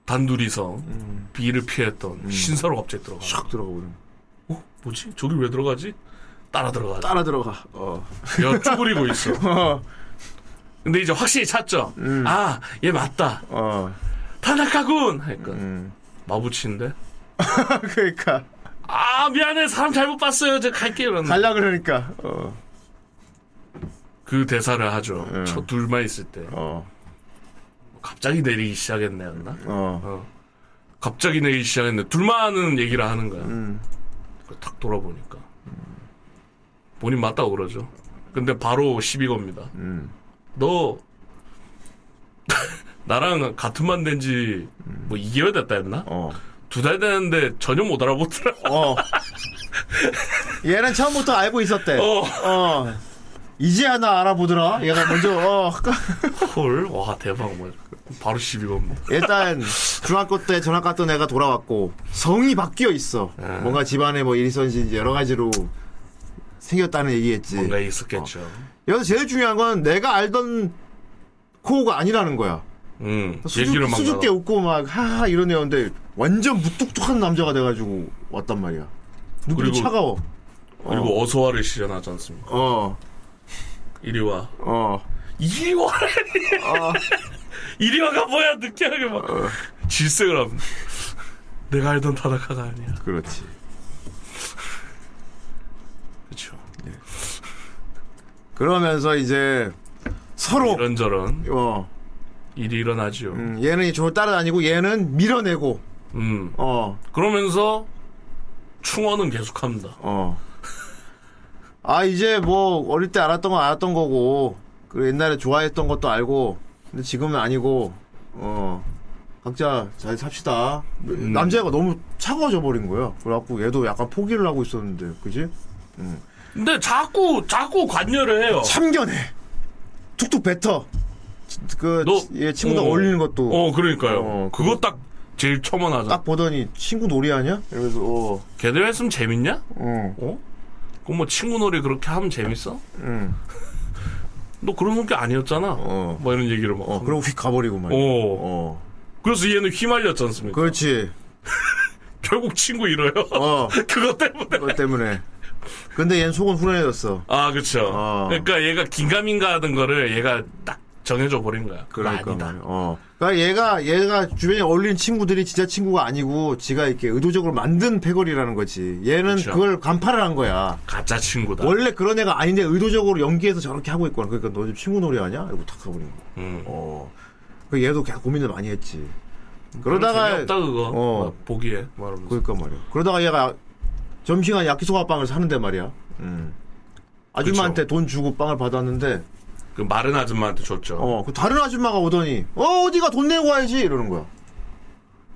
단둘이서 비를 피했던 신사로 갑자기 들어가. 샥 들어가 버려. 어? 뭐지? 저기 왜 들어가지? 따라 들어가지. 따라 들어가. 어. 얘가 쭈그리고 있어. 어. 근데 이제 확실히 찾죠. 아, 얘 맞다. 어. 타나카군! 하니까 음. 마부치인데. 그러니까. 아, 미안해. 사람 잘못 봤어요. 제가 갈게요. 이러는데. 갈라 그러니까. 어. 그 대사를 하죠. 음. 저 둘만 있을 때. 어. 갑자기 내리기 시작했네 였나? 어. 어. 갑자기 내리기 시작했네. 둘만 하는 얘기를 하는 거야. 음. 딱 돌아보니까. 본인 맞다고 그러죠. 근데 바로 시비 겁니다. 음. 너, 나랑 같은 반 된지 뭐 2개월 됐다 했나? 어. 두달 됐는데 전혀 못 알아보더라. 어. 얘는 처음부터 알고 있었대. 어. 어. 이제 하나 알아보더라. 얘가 먼저 어. 헐, 와, 대박. 뭐. 바로 시비 겁니다. 일단 중학교 때 전학 갔던 애가 돌아왔고 성이 바뀌어 있어. 뭔가 집안에 뭐 있었는지 여러 가지로 생겼다는 얘기겠지. 뭔가 있었겠죠. 여기서 제일 중요한 건 내가 알던 코우가 아니라는 거야. 음, 수줍, 수줍게 나가. 웃고 막 하하 이런 애였는데 완전 무뚝뚝한 남자가 돼가지고 왔단 말이야. 그리고- 차가워. 그리고 어 서와를 실현하지 않습니까? 어, 이리 와. 어, 이리 와! 이리 와가 뭐야, 느끼하게 막. 질색을 합니다. 내가 알던 타나카가 아니야. 그렇지. 그쵸. 그러면서 이제 서로 이런저런 어, 일이 일어나지요. 음. 음, 얘는 저를 따라다니고 얘는 밀어내고. 어, 그러면서 충원은 계속합니다. 어. 아 이제 뭐 어릴 때 알았던 건 알았던 거고 그 옛날에 좋아했던 것도 알고 근데 지금은 아니고 어. 각자 잘 삽시다. 남자애가 너무 차가워져 버린 거야 그래갖고 얘도 약간 포기를 하고 있었는데 그지 근데 자꾸, 자꾸 관여를 해요. 참견해 툭툭 뱉어 그 너- 얘 친구들 어. 어울리는 것도 어, 그러니까요. 어, 그거 딱 제일 첨언하죠. 딱 보더니 친구 놀이 하냐? 이러면서 어, 걔들 했으면 재밌냐? 응, 어? 그럼 뭐 친구 놀이 그렇게 하면 재밌어? 응, 너 그런 성격 아니었잖아. 어. 뭐 이런 얘기를 막. 어. 그러고 휙 가버리고 말이야. 어. 어, 그래서 얘는 휘말렸지 않습니까? 그렇지. 결국 친구 잃어요. 어, 그것 때문에. 그것 때문에. 근데 얘는 속은 후련해졌어. 아, 그쵸. 어. 그러니까 얘가 긴가민가 하던 거를 얘가 딱 정해줘 버린 거야. 그러니까 아니다. 어. 그러니까 얘가 얘가 주변에 어울리는 친구들이 진짜 친구가 아니고 지가 이렇게 의도적으로 만든 패거리라는 거지. 얘는 그쵸. 그걸 간파를 한 거야. 가짜 친구다. 원래 그런 애가 아닌데 의도적으로 연기해서 저렇게 하고 있거나. 그러니까 너 지금 친구 놀이 하냐? 이러고 탁 가버린 거. 음. 어. 그 얘도 계속 고민을 많이 했지. 그러다가 재미없다 그거. 어. 막 보기에 말하면서. 그러니까 말이야. 그러다가 얘가 점심시간 야키소바 빵을 사는데 말이야. 음. 아줌마한테 돈 주고 빵을 받았는데 그 마른 아줌마한테 줬죠. 어, 그 다른 아줌마가 오더니 어 어디가 돈 내고 와야지 이러는 거야.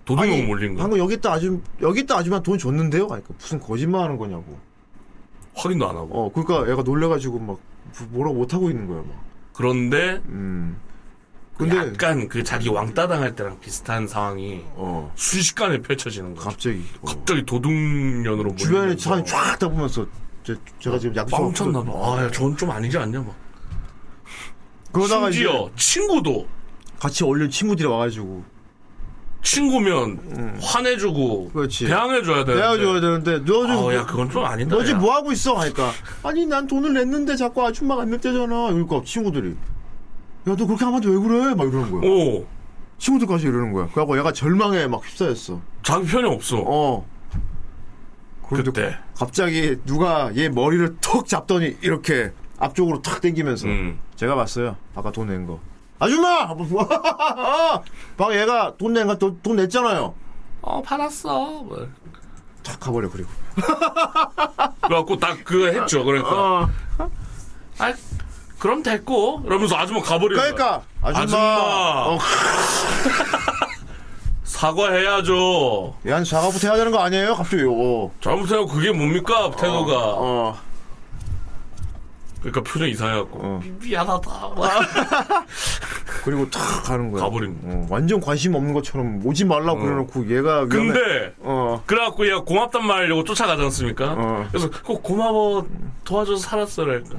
도둑놈 몰린 거. 방금 여기 있다 아줌 여기 있다 아줌마 돈 줬는데요. 아니 그 무슨 거짓말하는 거냐고. 확인도 안 하고. 어, 그러니까 얘가 놀래가지고 막 뭐라고 못 하고 있는 거야 막. 그런데 음. 근데 약간 그 자기 왕따 당할 때랑 비슷한 상황이 어 순식간에 펼쳐지는 거죠. 갑자기 어. 갑자기 도둑년으로 주변에 사람이 쫙 다 보면서 제, 제가 지금 약속 빵 쳤나 봐. 아, 야, 저건 좀 아니지 않냐 막. 그러다가 심지어 친구도 같이 어울리는 친구들이 와가지고 친구면 화내주고 음. 그렇지. 대항해줘야 되는데. 내가 줘야 되는데 너 지금 아, 야 그건 좀 아니다. 너 지금 야. 뭐 하고 있어? 하니까 아니 난 돈을 냈는데 자꾸 아줌마가 안 냈대잖아. 그러니까 친구들이 야 너 그렇게 하면 왜 그래? 막 이러는 거야. 오, 친구들까지 이러는 거야. 그래갖고 얘가 절망에 막 휩싸였어. 자기 편이 없어. 어. 그때. 갑자기 누가 얘 머리를 턱 잡더니 이렇게 앞쪽으로 탁 당기면서 음. 제가 봤어요. 아까 돈 낸 거. 아줌마! 막 얘가 돈 낸 거돈 냈잖아요. 어, 팔았어. 뭐. 탁 가버려 그리고. 그래갖고 딱 그거 했죠. 그러니까. 어. 아, 그럼 됐고. 이러면서 아줌마 가버리는 거야. 그러니까 아줌마. 아줌마. 어, 사과해야죠. 얘한 사과부터 해야 되는 거 아니에요? 갑자기 어. 잘못해요. 그게 뭡니까? 태도가. 어. 그러니까 표정 이상해갖고. 어. 미- 미안하다. 그리고 탁 가는 거야. 가버린 거야. 어, 완전 관심 없는 것처럼 오지 말라고 그래놓고 얘가 위험해. 근데 어. 그래갖고 얘가 고맙단 말 하려고 쫓아가지 않습니까? 어. 그래서 꼭 고마워 도와줘서 살았어 그러니까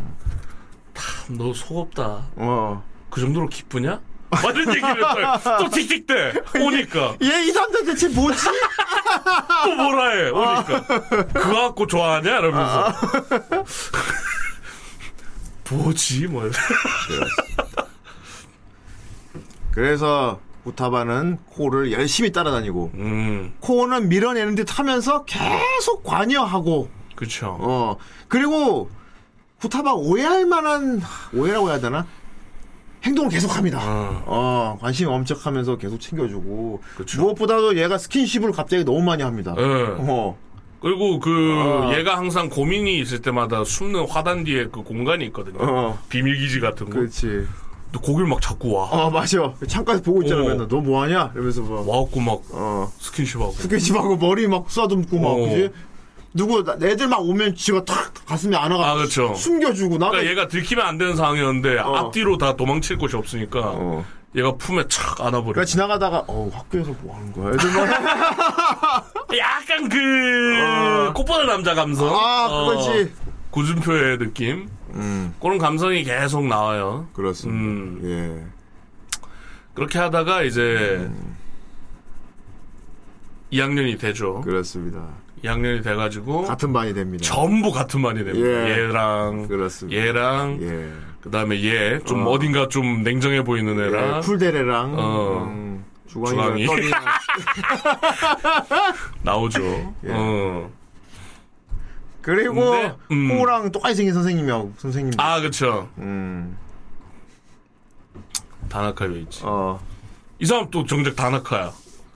너 속없다. 어. 그 정도로 기쁘냐? 완전 얘기를 또 틱틱대. 오니까. 얘 이 남자 대체 뭐지? 또 뭐라 해. 오니까. 그거 갖고 좋아하냐? 이러면서. 뭐지? 뭐 그래서 우타바는 코를 열심히 따라다니고 음, 코는 밀어내는 듯 하면서 계속 관여하고 그쵸. 어. 그리고 후타바 오해할 만한 오해라고 해야 되나 행동을 계속합니다. 어. 어 관심 엄척하면서 계속 챙겨주고 그쵸. 무엇보다도 얘가 스킨십을 갑자기 너무 많이 합니다. 예. 어 그리고 그 어. 얘가 항상 고민이 있을 때마다 숨는 화단 뒤에 그 공간이 있거든요 어. 비밀 기지 같은 거 그렇지. 거길 막 자꾸 와어 맞아. 창가에서 보고 있잖아. 어. 맨날 너 뭐하냐? 이러면서 막 와갖고 막 어. 스킨십하고 스킨십하고 머리 막 쏴듬고 막 어. 그지? 누구 나- 애들 막 오면 지가 탁 가슴에 안아가 아, 그쵸. 숨겨주고 나도 그러니까 얘가 들키면 안 되는 상황이었는데 어. 앞뒤로 다 도망칠 곳이 없으니까 어. 얘가 품에 착 안아버려. 그러니까 지나가다가 어 학교에서 뭐 하는 거야? 애들 막 약간 그 꽃보다 남자 감성. 아, 어, 그거지. 구준표의 느낌. 음, 그런 감성이 계속 나와요. 그렇습니다. 음. 예. 그렇게 하다가 이제 음. 2학년이 되죠. 그렇습니다. 2학년이 돼가지고 같은 반이 됩니다. 전부 같은 반이 됩니다. 예. 얘랑 그렇습니다. 얘랑 예. 그다음에 얘 좀 어. 어. 딘가좀 냉정해 보이는 애랑 예, 쿨데레랑 어. 음, 주광이. 떠리랑 나오죠. 예. 어. 그리고 근데, 음. 호랑 똑같이 생긴 선생님이하고 선생님. 아 그쵸. 음. 다나카 요이치. 어. 이 사람 또 정작 다나카야.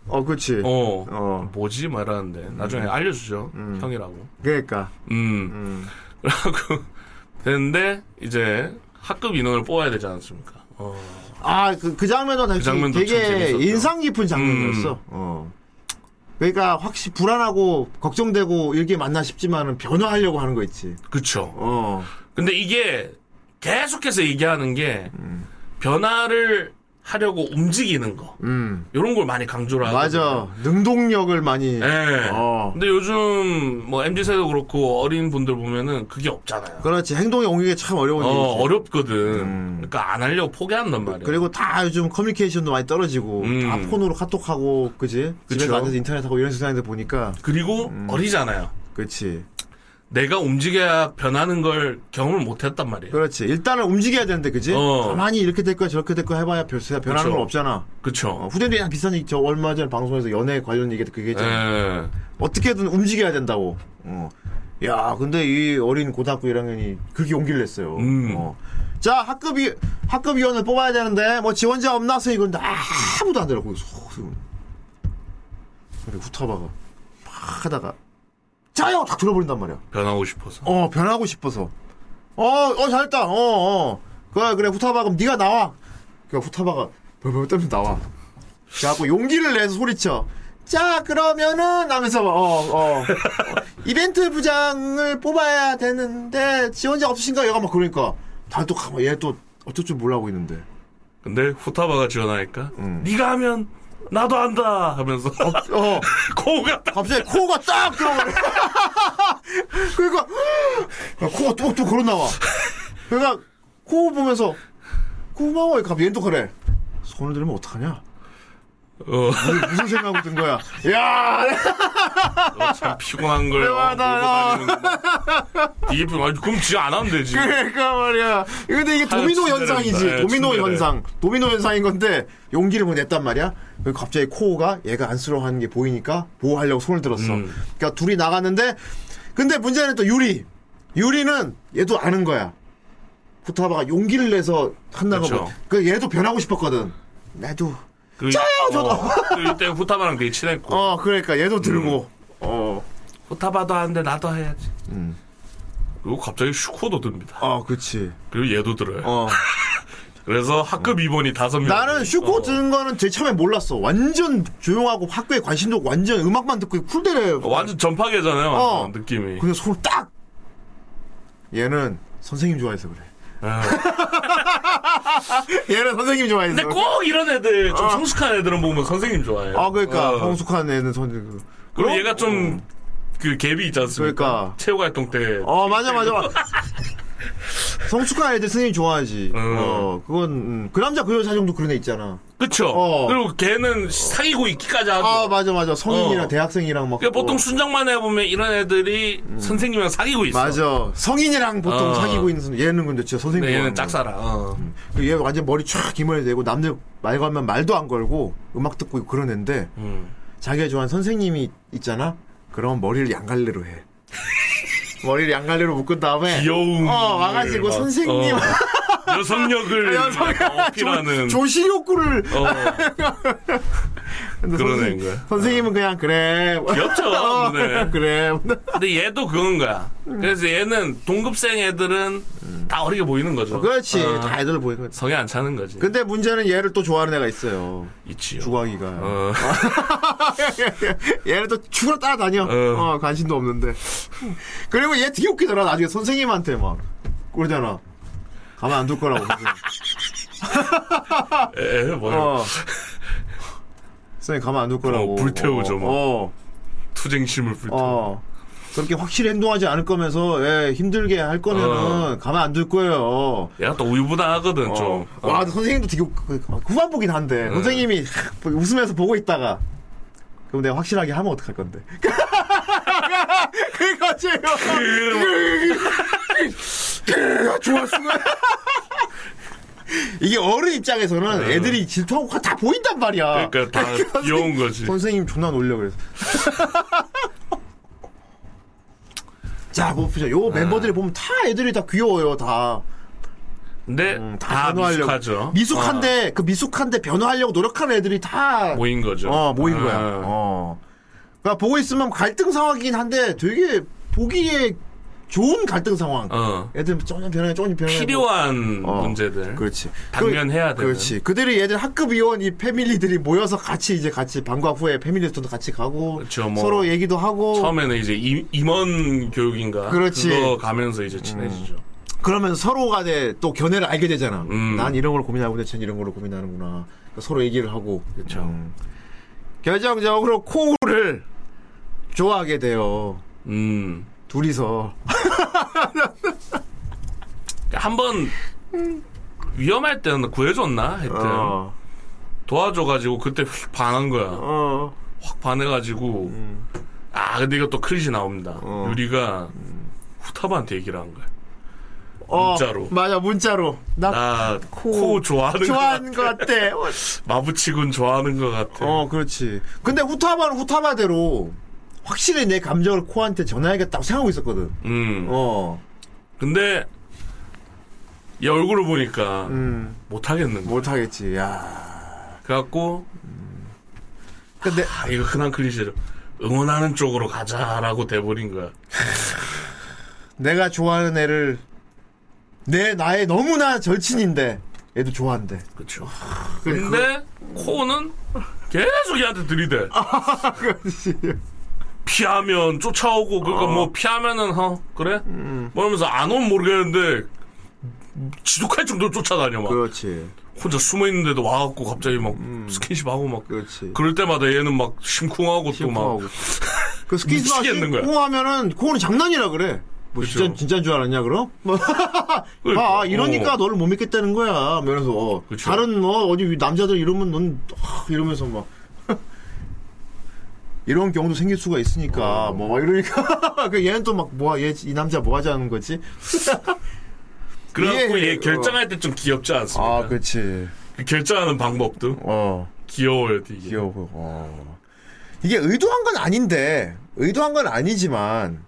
어, 그렇지. 어. 어. 뭐지? 말하는데 나중에 알려주죠. 형이라고. 그러니까. 음. 음. 그래갖고 됐는데 이제 학급 인원을 뽑아야 되지 않습니까? 어. 아, 그, 그 장면도 되게, 장면도 참 되게. 음. 인상 깊은 장면이었어. 어. 그러니까 확실히 불안하고 걱정되고 이렇게 만나 싶지만은 변화하려고 하는 거 있지. 그쵸. 어. 근데 이게 계속해서 얘기하는 게 변화를 하려고 움직이는 거 음. 이런 걸 많이 강조를 하거든요. 맞아. 능동력을 많이. 예. 어. 근데 요즘 뭐 MZ 세대도 그렇고 어린 분들 보면은 그게 없잖아요. 그렇지. 행동에 옮기기 참 어려운 어, 일이지. 어렵거든. 음. 그러니까 안 하려고 포기한단 말이야. 그리고 다 요즘 커뮤니케이션도 많이 떨어지고 음. 다 폰으로 카톡하고 그지 집에 그쵸. 가서 인터넷하고 이런 세상인데 보니까 그리고 음. 어리잖아요. 그렇지 내가 움직여야 변하는 걸 경험을 못 했단 말이에요. 그렇지 일단은 움직여야 되는데 그지 어. 가만히 이렇게 될 거야 저렇게 될 거야 해봐야 별 변하는 그쵸. 건 없잖아 그쵸? 어, 후대들이랑 비슷한 얘기 저 얼마 전에 방송에서 연애 관련 얘기 그게 있잖아 예. 어떻게든 움직여야 된다고 어. 야 근데 이 어린 고등학교 1학년이 그렇게 용기를 냈어요 음. 어. 자 학급위 학급위원을 뽑아야 되는데 뭐 지원자 없나 해서 이건 아무도 안 되라 거기서 후타바가 막 하다가 자요! 딱 들어버린단 말이야. 변하고 싶어서. 어 변하고 싶어서. 어 어 잘했다. 어 어. 그래 그래 후타바 그럼 네가 나와. 그 후타바가 벌벌 떨면서 나와. 그래갖고 용기를 내서 소리쳐. 자 그러면은 하면서 어어 어, 어, 이벤트 부장을 뽑아야 되는데 지원자 없으신가? 얘가 막 그러니까. 다또 가만 얘또 어쩔 줄 몰라고 있는데. 근데 후타바가 지원하니까 음. 네가 하면 나도 한다 하면서 어 코가 갑자기 코가 딱 들어가네. 그러니까 코가 또또 걸어 나와. 그러니까 코 보면서 고마워. 갑자기 또 그래. 손을 들면 어떡하냐? 어, 무슨, 무슨 생각이 든 거야? 야, 어, 참 피곤한 걸. 다니는구나. 이게 아니 그럼 지안 하면 되지. 그러니까 말이야. 근데 이게 도미노 현상이지. 네, 도미노 침대를. 현상. 도미노 현상인 건데 용기를 못 냈단 말이야. 갑자기 코가 얘가 안쓰러워하는 게 보이니까 보호하려고 손을 들었어. 음. 그러니까 둘이 나갔는데 근데 문제는 또 유리. 유리는 얘도 아는 거야. 후타바가 용기를 내서 한다고. 뭐. 그 얘도 변하고 싶었거든. 나도. 그, 짜요, 저도. 어, 그 이때 후타바랑 되게 친했고 어 그러니까 얘도 들고. 음. 어. 후타바도 하는데 나도 해야지. 음. 그리고 갑자기 슈코도 듭니다. 어 그렇지. 그리고 얘도 들어요. 어. 그래서 학급 입원이 다섯 명. 나는 슈코 어. 드는 거는 제일 처음에 몰랐어. 완전 조용하고 학교에 관심도 없고 완전 음악만 듣고 쿨대래. 완전 전파계잖아요. 어. 완전 느낌이. 근데 손을 딱! 얘는 선생님 좋아해서 그래. 아. 얘는 선생님 좋아해서. 근데 꼭 이런 애들 좀 성숙한 애들은 보면 선생님 좋아해요. 아, 그러니까. 어. 성숙한 애는 선생님. 그리고 얘가 좀 그 갭이 있지 않습니까? 그러니까. 체육 활동 때. 어, 맞아, 맞아. 성숙한 애들 선생님 좋아하지. 음. 어, 그건, 음. 그 남자 그 여자 정도 그런 애 있잖아. 그쵸. 어. 그리고 걔는 사귀고 있기까지 하고. 아, 맞아, 맞아. 성인이랑 어. 대학생이랑 막. 그러니까 보통 어, 순정만 해보면 이런 애들이 선생님이랑 사귀고 있어. 맞아. 성인이랑 보통 어. 사귀고 있는 선- 얘는 근데 진짜 선생님. 근데 얘는 짝사랑. 어. 얘 완전 머리 촥 기머리 대고 남들 말 걸면 말도 안 걸고 음악 듣고 그런 애인데 음. 자기가 좋아하는 선생님이 있잖아? 그러면 머리를 양갈래로 해. 머리를 양갈래로 묶은 다음에. 귀여운. 어, 와가지고 선생님. 어. 여성력을 여성- 어필하는. 조, 조시 욕구를. 어. 그런 선생- 애인 거야. 선생님은 그냥, 그래. 귀엽죠, 어. 그래. 근데 얘도 그건 거야. 그래서 얘는 동급생 애들은 다 어리게 보이는 거죠. 그렇지. 어. 다 애들 보이는 거지. 성에 안 차는 거지. 근데 문제는 얘를 또 좋아하는 애가 있어요. 있지요. 주광이가. 어. 얘를 또 축으로 따라다녀. 어. 어, 관심도 없는데. 그리고 얘 되게 웃기더라. 나중에 선생님한테 막. 그러잖아. 가만 안 둘 거라고. 선생님. 에, 뭐야. 어. 선생님 가만 안 둘 거라고. 어, 불태우죠, 어, 막. 어. 투쟁심을 불태워. 어. 그렇게 확실히 행동하지 않을 거면서 예, 힘들게 할 거면은 어. 가만 안 둘 거예요. 얘가 또 우유부단하거든, 어. 좀. 어. 와, 근데 선생님도 되게 그- 후반보긴 한데 선생님이 웃으면서 보고 있다가 그럼 내가 확실하게 하면 어떡할 건데? 그거지. 좋았어. 이게 어른 입장에서는 애들이 질투하고 다 보인단 말이야. 그러니까 다 귀여운 거지. 선생님 존나 놀려 그래서. 자, 뭐 보자. 요 멤버들이 보면 다 애들이 다 귀여워요, 다. 근데 음, 다 변화하려고. 미숙하죠. 미숙한데 그 미숙한데 변화하려고 노력하는 애들이 다 어, 모인 거죠. 어, 모인 거야. 아. 어. 그러니까 보고 있으면 갈등 상황이긴 한데 되게 보기에 좋은 갈등 상황. 어. 애들 조금 변해, 조금 변해. 필요한 어. 문제들. 그렇지. 당면해야 되는. 그렇지. 그들이 얘들 학급 위원 이 패밀리들이 모여서 같이 이제 같이 방과 후에 패밀리스토도 같이 가고 그렇죠, 뭐. 서로 얘기도 하고 처음에는 이제 임, 임원 교육인가 그렇지. 그거 가면서 이제 친해지죠. 그러면 서로 간에 또 견해를 알게 되잖아. 음. 난 이런 걸 고민하고 있는데 쟤는 이런 걸로 고민하는구나. 서로 얘기를 하고. 그쵸. 음. 결정적으로 코우를 좋아하게 돼요. 음. 둘이서. 한번 위험할 때는 구해줬나? 하여튼. 어. 도와줘가지고 그때 휙 반한 거야. 어. 확 반해가지고. 아, 근데 이거 또 크릿이 나옵니다. 어. 유리가 후타바한테 얘기를 한 거야. 어, 문자로. 맞아, 문자로. 나, 나 코, 코 좋아하는 좋아하는 것. 같아. 마부치군 좋아하는 것 같아. 어, 그렇지. 근데 후타바는 후타바대로 확실히 내 감정을 코한테 전해야겠다고 생각하고 있었거든. 음. 어. 근데 얘 얼굴을 보니까 음. 못 하겠는 거야. 못 하겠지. 야. 그래갖고 근데 아, 이거 흔한 클리셰로 응원하는 쪽으로 가자라고 돼버린 거야. 내가 좋아하는 애를 내 나의 너무나 절친인데 얘도 좋아한대. 그래, 근데 코는 계속 얘한테 들이대. 그렇지. 피하면 쫓아오고 그러니까 어. 뭐 피하면은 어 그래? 음. 뭐 이러면서 안 오면 모르겠는데 지독할 정도로 쫓아다녀 막 그렇지. 혼자 숨어 있는데도 와갖고 갑자기 막 스킨십 하고 막 음. 그렇지. 그럴 때마다 얘는 막 심쿵하고 심쿵하고. 또 막 그 스킨십이 미치겠는 거야. 심쿵하면은 그거는 장난이라 그래. 뭐 그쵸. 진짜 진짜인 줄 알았냐 그럼? 아 이러니까 어. 너를 못 믿겠다는 거야. 이러면서 어, 그쵸. 다른 뭐 어디 남자들 이러면 넌 아, 이러면서 막 이런 경우도 생길 수가 있으니까 뭐막 이러니까 그 얘는 또 막 뭐야 얘 이 남자 뭐 하자는 거지? 그래갖고 이게- 얘 결정할 때 좀 귀엽지 않습니까? 아 그렇지. 그 결정하는 방법도 어 귀여워요 되게. 귀여워. 어. 이게 의도한 건 아닌데 의도한 건 아니지만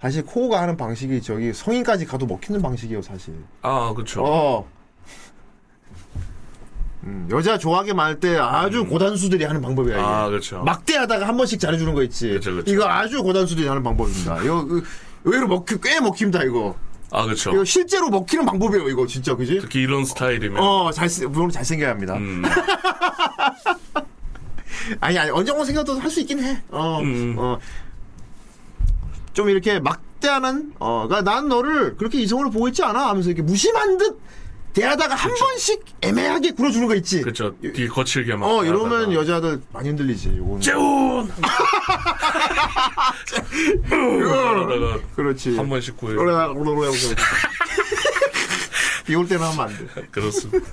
사실 코우가 하는 방식이 저기 성인까지 가도 먹히는 방식이에요 사실. 아 그쵸. 어. 음, 여자 좋아하게 많을 때 아주 고단수들이 하는 방법이야 이게. 음. 아 그렇죠. 막대하다가 한 번씩 잘해주는 거 있지. 그쵸, 그쵸. 이거 아주 고단수들이 하는 방법입니다. 이거 그, 의외로 먹히 꽤 먹힙니다 이거. 아 그쵸. 이거 실제로 먹히는 방법이에요 이거 진짜 그지? 특히 이런 스타일이면. 어, 잘, 물론 잘 생겨야 합니다. 음. 아니, 아니, 언제 한번 생겨도 할 수 있긴 해. 어, 음. 어. 좀 이렇게 막대하는, 어, 그니까 난 너를 그렇게 이성으로 보고 있지 않아? 하면서 이렇게 무심한 듯 대하다가 한 번씩 애매하게 굴어주는 거 있지. 그쵸. 뒤 거칠게 막. 어, 이러면 하다가. 여자들 많이 흔들리지, 요거는. 재훈! 그러다가 그렇지. 한 번씩 구해. 그러다, 그러다. 비올 때는 하면 안 돼. 그렇습니다.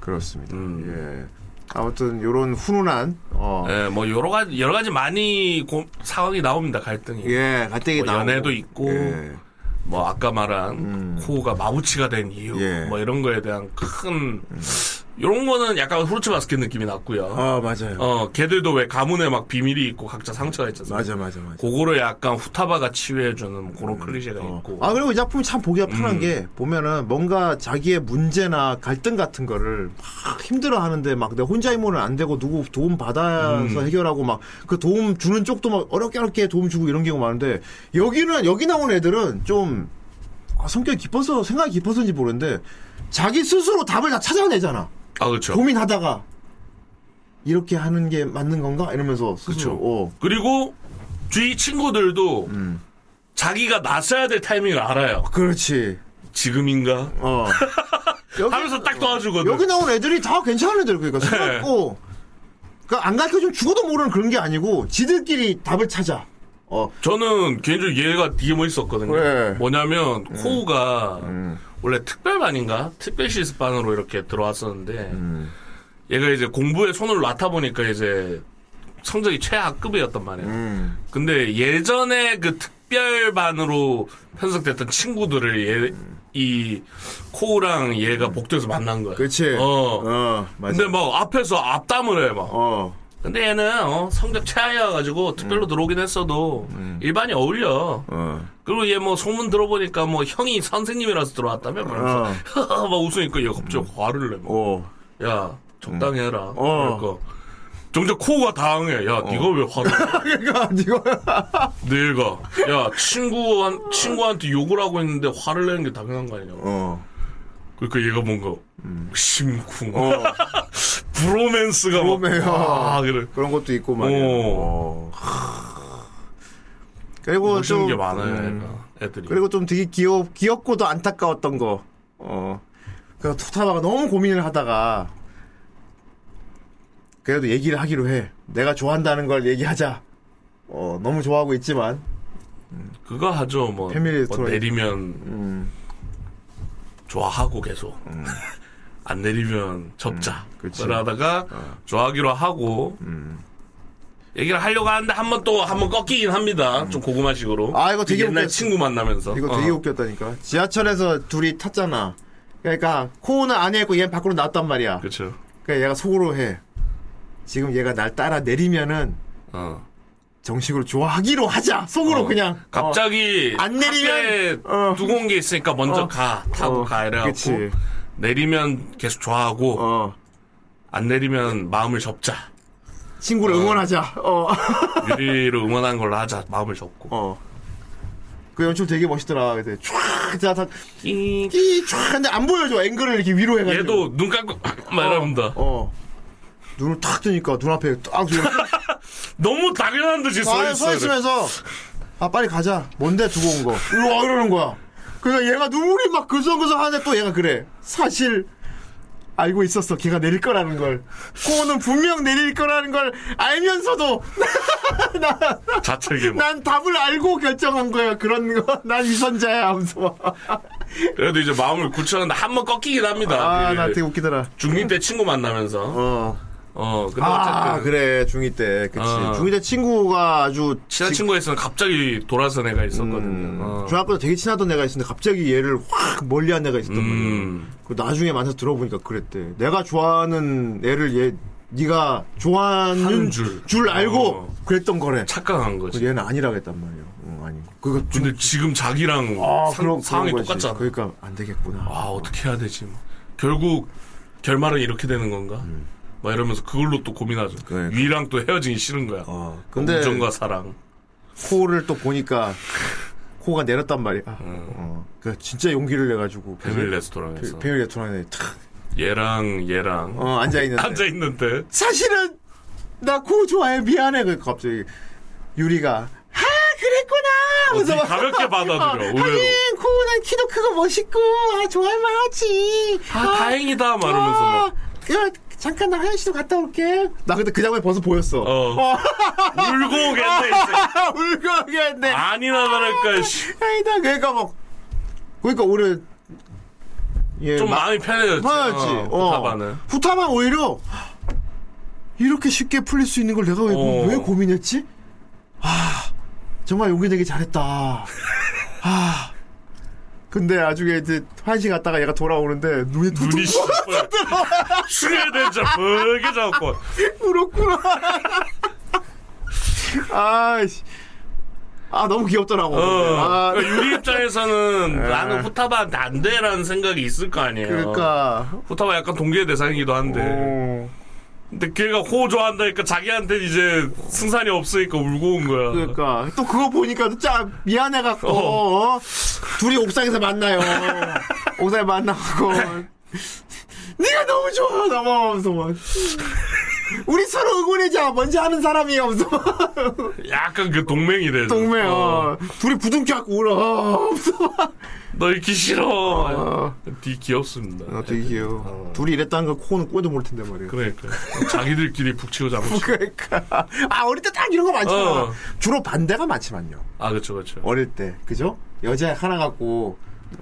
그렇습니다. 음. 예. 아무튼, 요런 훈훈한, 어, 예, 뭐 여러 가지 여러 가지 많이 고- 상황이 나옵니다. 갈등이. 예, 가뜩이 뭐 나오고. 연애도 있고 예. 뭐 아까 말한 음. 코우가 마부치가 된 이유 예. 뭐 이런 거에 대한 큰 이런 거는 약간 후르츠 바스켓 느낌이 났고요. 아, 맞아요. 어, 걔들도 왜 가문에 막 비밀이 있고 각자 상처가 있잖아요. 맞아, 맞아, 맞아. 그거를 약간 후타바가 치유해주는 그런 클리셰가 어. 있고. 아 그리고 이 작품이 참 보기가 편한 음. 게 보면은 뭔가 자기의 문제나 갈등 같은 거를 막 힘들어 하는데 막 내가 혼자 힘으로는 안 되고 누구 도움 받아서 음. 해결하고 막 그 도움 주는 쪽도 막 어렵게 어렵게 도움 주고 이런 경우가 많은데 여기는 여기 나온 애들은 좀 아, 성격이 깊어서 생각이 깊어서인지 모르는데 자기 스스로 답을 다 찾아내잖아 아, 그렇죠. 고민하다가 이렇게 하는 게 맞는 건가 이러면서 스스로 그쵸. 어. 그리고 주위 친구들도 음. 자기가 나서야 될 타이밍을 알아요. 그렇지 지금인가? 어 여기- 하면서 딱 도와주거든. 여기 나온 애들이 다 괜찮은 애들 그러니까 네. 그러니까 안 가르쳐주면 죽어도 모르는 그런 게 아니고 지들끼리 답을 찾아 어 저는 개인적으로 얘가 되게 멋있었거든요. 왜? 뭐냐면 코우가 음. 원래 특별반인가 특별 실습반으로 이렇게 들어왔었는데 음. 얘가 이제 공부에 손을 놨다 보니까 이제 성적이 최하급이었단 말이에요. 음. 근데 예전에 그 특별반으로 편성됐던 친구들을 얘, 이 코우랑 얘가 복도에서 만난 거야. 그렇지 어. 어 맞아 근데 막 앞에서 앞담을 해 막. 어 근데 얘는 어, 성적 최하여가지고 특별로 들어오긴 했어도 일반이 어울려. 어. 그리고 얘 뭐 소문 들어보니까 뭐 형이 선생님이라서 들어왔다며 그러면서 막 웃으니까 얘가 갑자기 화를 내. 막. 어. 야 적당히 해라. 어. 그러니까 정작 코우가 당황해. 야 네가 왜 화를 내? 그러니까 니가 내가 야 친구한 친구한테 욕을 하고 있는데 화를 내는 게 당연한 거 아니냐고. 어. 그러니까 얘가 뭔가 심쿵. 어. 브로맨스가 막. 브로맨, 아, 그래. 그런 것도 있고 말이야 오. 어. 그리고 좀게 많아요, 음. 애들이. 그리고 좀 되게 귀엽, 귀엽고도 안타까웠던 거. 어. 그 투타바가 너무 고민을 하다가 그래도 얘기를 하기로 해. 내가 좋아한다는 걸 얘기하자. 어, 너무 좋아하고 있지만, 그거 하죠. 뭐, 패밀리 뭐 스토리. 내리면 음, 좋아하고 계속 안 내리면 접자. 음. 그러다가 좋아하기로 하고 음. 얘기를 하려고 하는데 한 번 또 한 번 꺾이긴 합니다. 좀 고구마식으로. 아, 이거 되게 옛날 웃겼어. 친구 만나면서. 이거 되게 어. 웃겼다니까. 지하철에서 둘이 탔잖아. 그러니까, 코는 안에 있고 얘는 밖으로 나왔단 말이야. 그쵸. 그러니까 얘가 속으로 해. 지금 얘가 날 따라 내리면은, 어. 정식으로 좋아하기로 하자. 속으로 어. 그냥. 갑자기 안 내리면, 어. 두고 온 게 있으니까 먼저 어. 가 타고 어. 가 이래갖고 그치. 내리면 계속 좋아하고 어, 어. 안 내리면 마음을 접자 친구를 응원하자. 어. 유리를 응원하는 걸로 하자 마음을 접고 어. 그 연출 되게 멋있더라. 그때 촤, 자, 다, 이- 끼, 촤, 근데 안 보여줘. 앵글을 이렇게 위로 해가지고. 얘도 눈 감고 막 이러면다 어. 눈을 탁 뜨니까 눈앞에 딱 너무 당연한 듯이 서 아, 있어 서 있으면서 아 빨리 가자. 뭔데 두고 온 거? 와 이러는 거야. 그러니까 얘가 눈물이 막 그성그성 하는데 또 얘가 그래. 사실 알고 있었어. 걔가 내릴 거라는 걸. 코는 분명 내릴 거라는 걸 알면서도 나, 자책이 막난 답을 알고 결정한 거야. 그런 거. 난 위선자야. 하면서 막. 그래도 이제 마음을 굳혀는데 한 번 꺾이긴 합니다 아, 나 되게 웃기더라. 중2 때 친구 만나면서 어. 어 근데 아, 어쨌든 그래. 중2 때. 그치. 어. 중2 때 친구가 아주 친한 지- 친구가 있으면 갑자기 돌아선 애가 있었거든요 음, 어. 중학교 때 되게 친하던 애가 있었는데 갑자기 얘를 확 멀리 한 애가 있었단 말이야. 음. 그 나중에 만나서 들어보니까 그랬대. 내가 좋아하는 애를 얘 네가 좋아하는 하는 줄. 줄 알고 어. 그랬던 거래. 착각한 그 거지 얘는 아니라고 했단. 응, 아니고. 그거 근데 지금 자기랑 아, 상, 그런 상황이 그런. 똑같잖아 그러니까 안 되겠구나. 아 어떻게 해야 되지 뭐. 결국 결말은 이렇게 되는 건가 막 이러면서 그걸로 또 고민하죠. 음. 그러니까. 위랑 또 헤어지기 싫은 거야. 어, 근데 우정과 사랑. 코를 또 보니까 코가 내렸단 말이야. 어. 그 진짜 용기를 내 가지고 패밀리 레스토랑에서. 패밀리 레스토랑에 탁. 얘랑 얘랑. 어, 앉아 있는데. 앉아 있는데. 사실은 나 코 좋아해. 미안해. 그 갑자기 유리가 아 그랬구나. 하면서 막, 가볍게 받아들여 의외로. 하긴 코는 키도 크고 멋있고 아 좋아할 만 하지. 아 다행이다. 막 이러면서 막. 야 잠깐 나 화장실 좀 갔다 올게 나 근데 그 장면이 벌써 보였어 어. 울고 오겠네. 울고 오겠네 아니나 다를까 씨. 아니다 그러니까 막 그러니까 올해 예, 좀 막- 마음이 편해졌지 편하지. 어, 어. 후타바는 후타만 오히려 이렇게 쉽게 풀릴 수 있는 걸 내가 왜, 어. 왜 고민했지? 아, 정말 용기 내기 잘했다. 아. 근데 나중에 이제 화장실 갔다가 얘가 돌아오는데 눈이 눈이 씨발 숭해된 자 벌게 잡고 울었구나. 아이씨. 아, 너무 귀엽더라고. 어, 아, 그러니까 유리 입장에서는 나는 후타바한테 안 돼라는 생각이 있을 거 아니에요. 그러니까. 후타바 약간 동기의 대상이기도 한데. 어, 근데 걔가 호 좋아한다니까 자기한테 이제 승산이 없으니까 울고 온 거야. 그러니까. 또 그거 보니까 진짜 미안해 갖고, 어. 어. 둘이 옥상에서 만나요. 옥상에 만나고. 네가 너무 좋아, 하면서 막. 우리 서로 응원해자. 먼저 하는 사람이 하면서 막. 약간 그 동맹이래. 동네, 어. 어. 둘이 부둥켜갖고 울어. 어, 막. 너 이렇게 싫어. 어. 되게 귀엽습니다. 어, 되게 귀여워. 어. 둘이 이랬다는 걸 코는 꿔도 모를 텐데 말이야. 그러니까 자기들끼리 북치고 잡으시. 그러니까. 아, 어릴 때 딱 이런 거 많잖아. 어. 주로 반대가 많지만요. 아 그렇죠 그렇죠. 어릴 때. 그죠? 여자 하나 갖고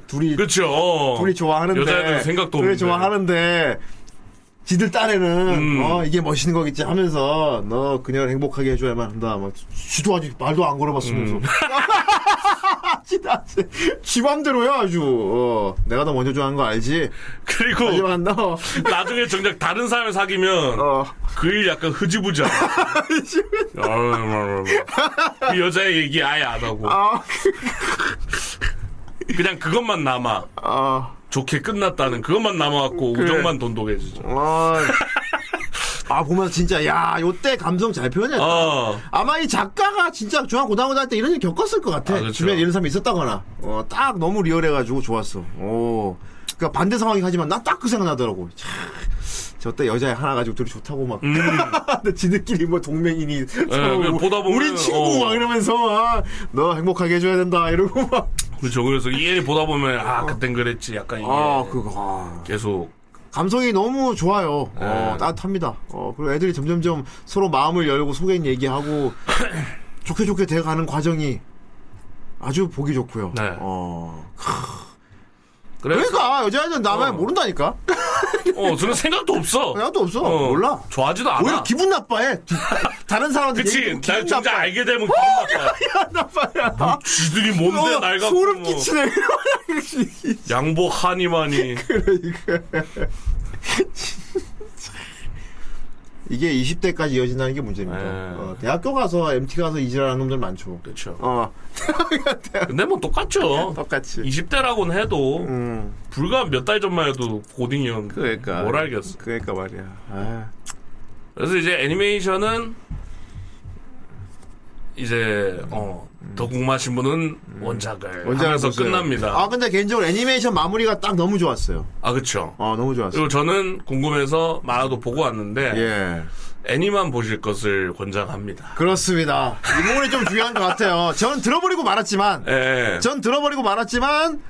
둘이 그렇죠. 어. 둘이 좋아하는데 여자애들은 생각도 둘이 없는데. 좋아하는데 지들 딴에는 음. 어 이게 멋있는 거겠지 하면서 너 그녀를 행복하게 해줘야만 한다 막 쥐도 아직 말도 안 걸어봤으면서 음. 진짜 쥐 맘대로야 아주 어, 내가 너 먼저 좋아하는 거 알지 그리고 하지만 너 나중에 정작 다른 사람을 사귀면 어, 그일 약간 흐지부지하고. 그 여자의 얘기 아예 안 하고 아, 그냥 그것만 남아. 아, 좋게 끝났다는 그것만 남아갖고 그래. 우정만 돈독해지죠. 아, 아 보면 진짜 야 요때 감성 잘 표현했다 어. 아마 이 작가가 진짜 중학 고등학교 때 이런 일 겪었을 것 같아. 아, 그렇죠. 주변에 이런 사람이 있었다거나. 어, 딱 너무 리얼해가지고 좋았어. 오. 그니까 반대 상황이긴 하지만 난 딱 그 생각 나더라고. 차, 저때 여자애 하나 가지고 둘이 좋다고 막. 근데 지들끼리 뭐 동맹이니. 서로 음. 그 보다 보면, 우린 친구 어. 막 이러면서 아, 너 행복하게 해줘야 된다 이러고 막. 그렇죠. 그래서 이 애를 보다 보면 아 그땐 그랬지. 약간 이게 아, 그거. 아, 계속 감성이 너무 좋아요. 어, 네. 따뜻합니다. 어, 그리고 애들이 점점점 서로 마음을 열고 속엔 얘기하고 좋게 좋게 돼가는 과정이 아주 보기 좋고요. 네. 어, 그래. 그러니까 여자애들은 나만 어. 모른다니까. 어, 저는 생각도 없어. 나도 없어. 어, 몰라. 좋아하지도 않아. 오히려 기분 나빠해. 디- 다른 사람한테 그치. 날 진짜 나빠해. 알게 되면 기분 나빠. 나빠야. 쥐들이 뭔데 어, 날 갖고 소름 뭐 끼치네. 양복 하니마니. 이게 20대까지 이어진다는 게 문제입니다. 네. 어, 대학교 가서 MT 가서 이질하는 놈들 많죠. 그렇죠. 어, 근데 뭐 똑같죠. 똑같이. 20대라고는 해도 음, 불과 몇 달 전만 해도 고딩이었는데 그러니까. 뭘 알겠어. 그러니까 말이야. 아, 그래서 이제 애니메이션은 이제 어, 더 궁금하신 분은 원작을 원작을 하면서 보세요. 끝납니다. 아, 근데 개인적으로 애니메이션 마무리가 딱 너무 좋았어요. 아 그쵸. 어, 너무 좋았어요. 그리고 저는 궁금해서 만화도 보고 왔는데 예. 애니만 보실 것을 권장합니다. 그렇습니다. 이 부분이 좀 중요한 것 같아요. 전 들어버리고 말았지만, 예. 전 들어버리고 말았지만,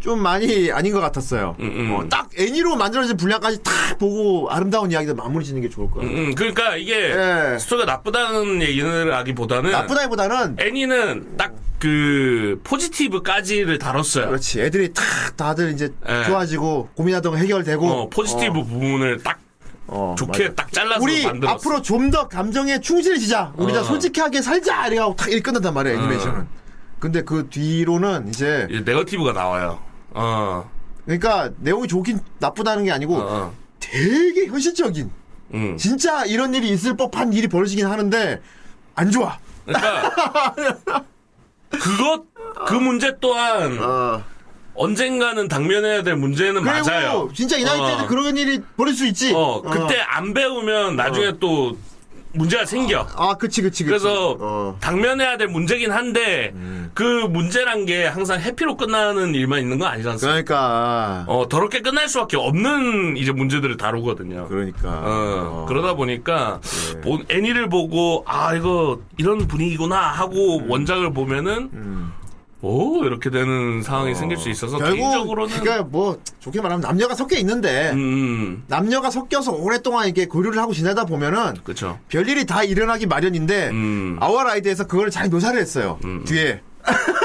좀 많이 아닌 것 같았어요. 음, 음. 어, 딱 애니로 만들어진 분량까지 딱 보고 아름다운 이야기들 마무리 짓는 게 좋을 거예요. 음, 그러니까 이게 예. 스토리가 나쁘다는 얘기를 하기보다는 나쁘다기보다는 애니는 딱 그 포지티브까지를 다뤘어요. 그렇지. 애들이 탁 다들 이제 예. 좋아지고 고민하던 거 해결되고 어, 포지티브 부분을 딱 어, 좋게 맞아. 딱 잘라서 우리 만들었어. 앞으로 좀 더 감정에 충실해지자. 우리 다 어. 솔직하게 살자. 이래가고 탁 이렇게 끝난단 말이야 애니메이션은. 근데 그 뒤로는 이제 이제 네거티브가 나와요. 어. 그러니까 내용이 좋긴 나쁘다는 게 아니고 어, 어. 되게 현실적인 음. 진짜 이런 일이 있을 법한 일이 벌어지긴 하는데 안 좋아. 그러니까 그것 그 문제 또한 어. 언젠가는 당면해야 될 문제는 맞아요. 진짜 이 나이 때는 어. 그런 일이 벌어질 수 있지. 어, 그때 안 배우면 나중에 또 문제가 생겨. 아, 그치, 그치, 그치. 그래서 어. 당면해야 될 문제긴 한데 그 문제란 게 항상 해피로 끝나는 일만 있는 건 아니지 않습니까? 그러니까. 어, 더럽게 끝날 수밖에 없는 이제 문제들을 다루거든요. 그러니까. 어, 어. 그러다 보니까 예. 본- 애니를 보고 아 이거 이런 분위기구나 하고 원작을 보면은 음. 오 이렇게 되는 상황이 생길 수 있어서 결국 개인적으로는 그러니까 뭐 좋게 말하면 남녀가 섞여 있는데 음, 남녀가 섞여서 오랫동안 이렇게 교류를 하고 지내다 보면은 그렇죠. 별일이 다 일어나기 마련인데 음. 아워라이드에서 그걸 잘 묘사를 했어요. 뒤에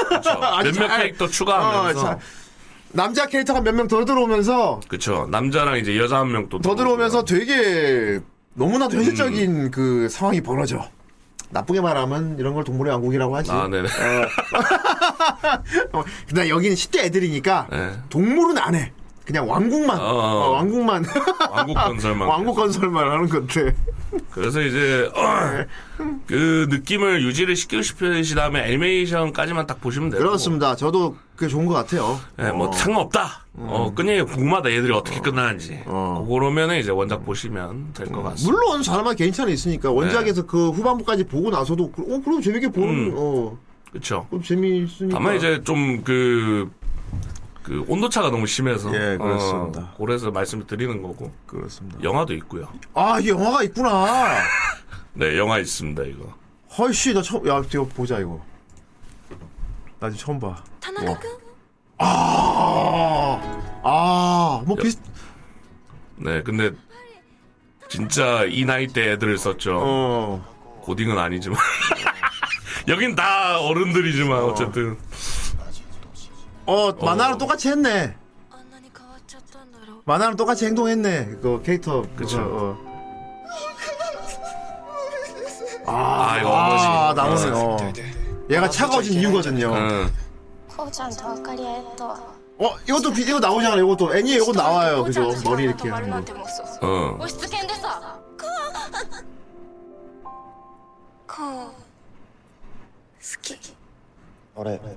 그렇죠. 아주 몇몇 잘- 캐릭터 어, 추가하면서 자, 남자 캐릭터가 몇 명 더 들어오면서 그렇죠. 남자랑 이제 여자 한 명 또 더 들어오면서 되게 너무나도 현실적인 음. 그 상황이 벌어져. 나쁘게 말하면 이런 걸 동물의 왕국이라고 하지. 아 네네. 어, 근데 여기는 10대 애들이니까 네. 동물은 안 해. 그냥 왕국만. 어, 어, 어. 왕국만. 왕국 건설만. 왕국 건설만 하는 건데. 그래서 이제 그 느낌을 유지를 시키고 싶으시 다음에 애니메이션까지만 딱 보시면 돼요. 그렇습니다. 저도 그게 좋은 것 같아요. 네, 뭐 어. 상관없다. 어, 끝이 궁금하다. 얘들이 어떻게 끝나는지. 어. 그러면은 이제 원작 보시면 될 것 같습니다. 물론 사람마다 개인 차는 있으니까 원작에서 그 후반부까지 보고 나서도 그- 어 그럼 재밌게 보는 음. 어 그렇죠. 그럼 재미있으니까. 다만 이제 좀 그, 그 온도차가 너무 심해서 예 그렇습니다. 어, 그래서 말씀을 드리는 거고 그렇습니다. 영화도 있고요. 아 영화가 있구나. 네 영화 있습니다 이거. 헐씨 나 처음 야 이거 보자 이거. 나 지금 처음 봐. 타나카쿠. 아아뭐 비슷. 네 근데 진짜 이 나이 때 애들을 썼죠. 어. 고딩은 아니지만 여긴 다 어른들이지만 어. 어쨌든. 어, 만화랑 똑같이 했네. 만화랑 똑같이 행동했네. 그 캐릭터. 그쵸. 어. 어. 아, 아, 이거 아, 나머지. 어. 어. 얘가 아, 차가워진 이유거든요. 응. 어, 이것도 비디오 나오잖아. 이것도 애니 이거 나와요. 그죠? 머리 이렇게 하는 거. 어. 그래.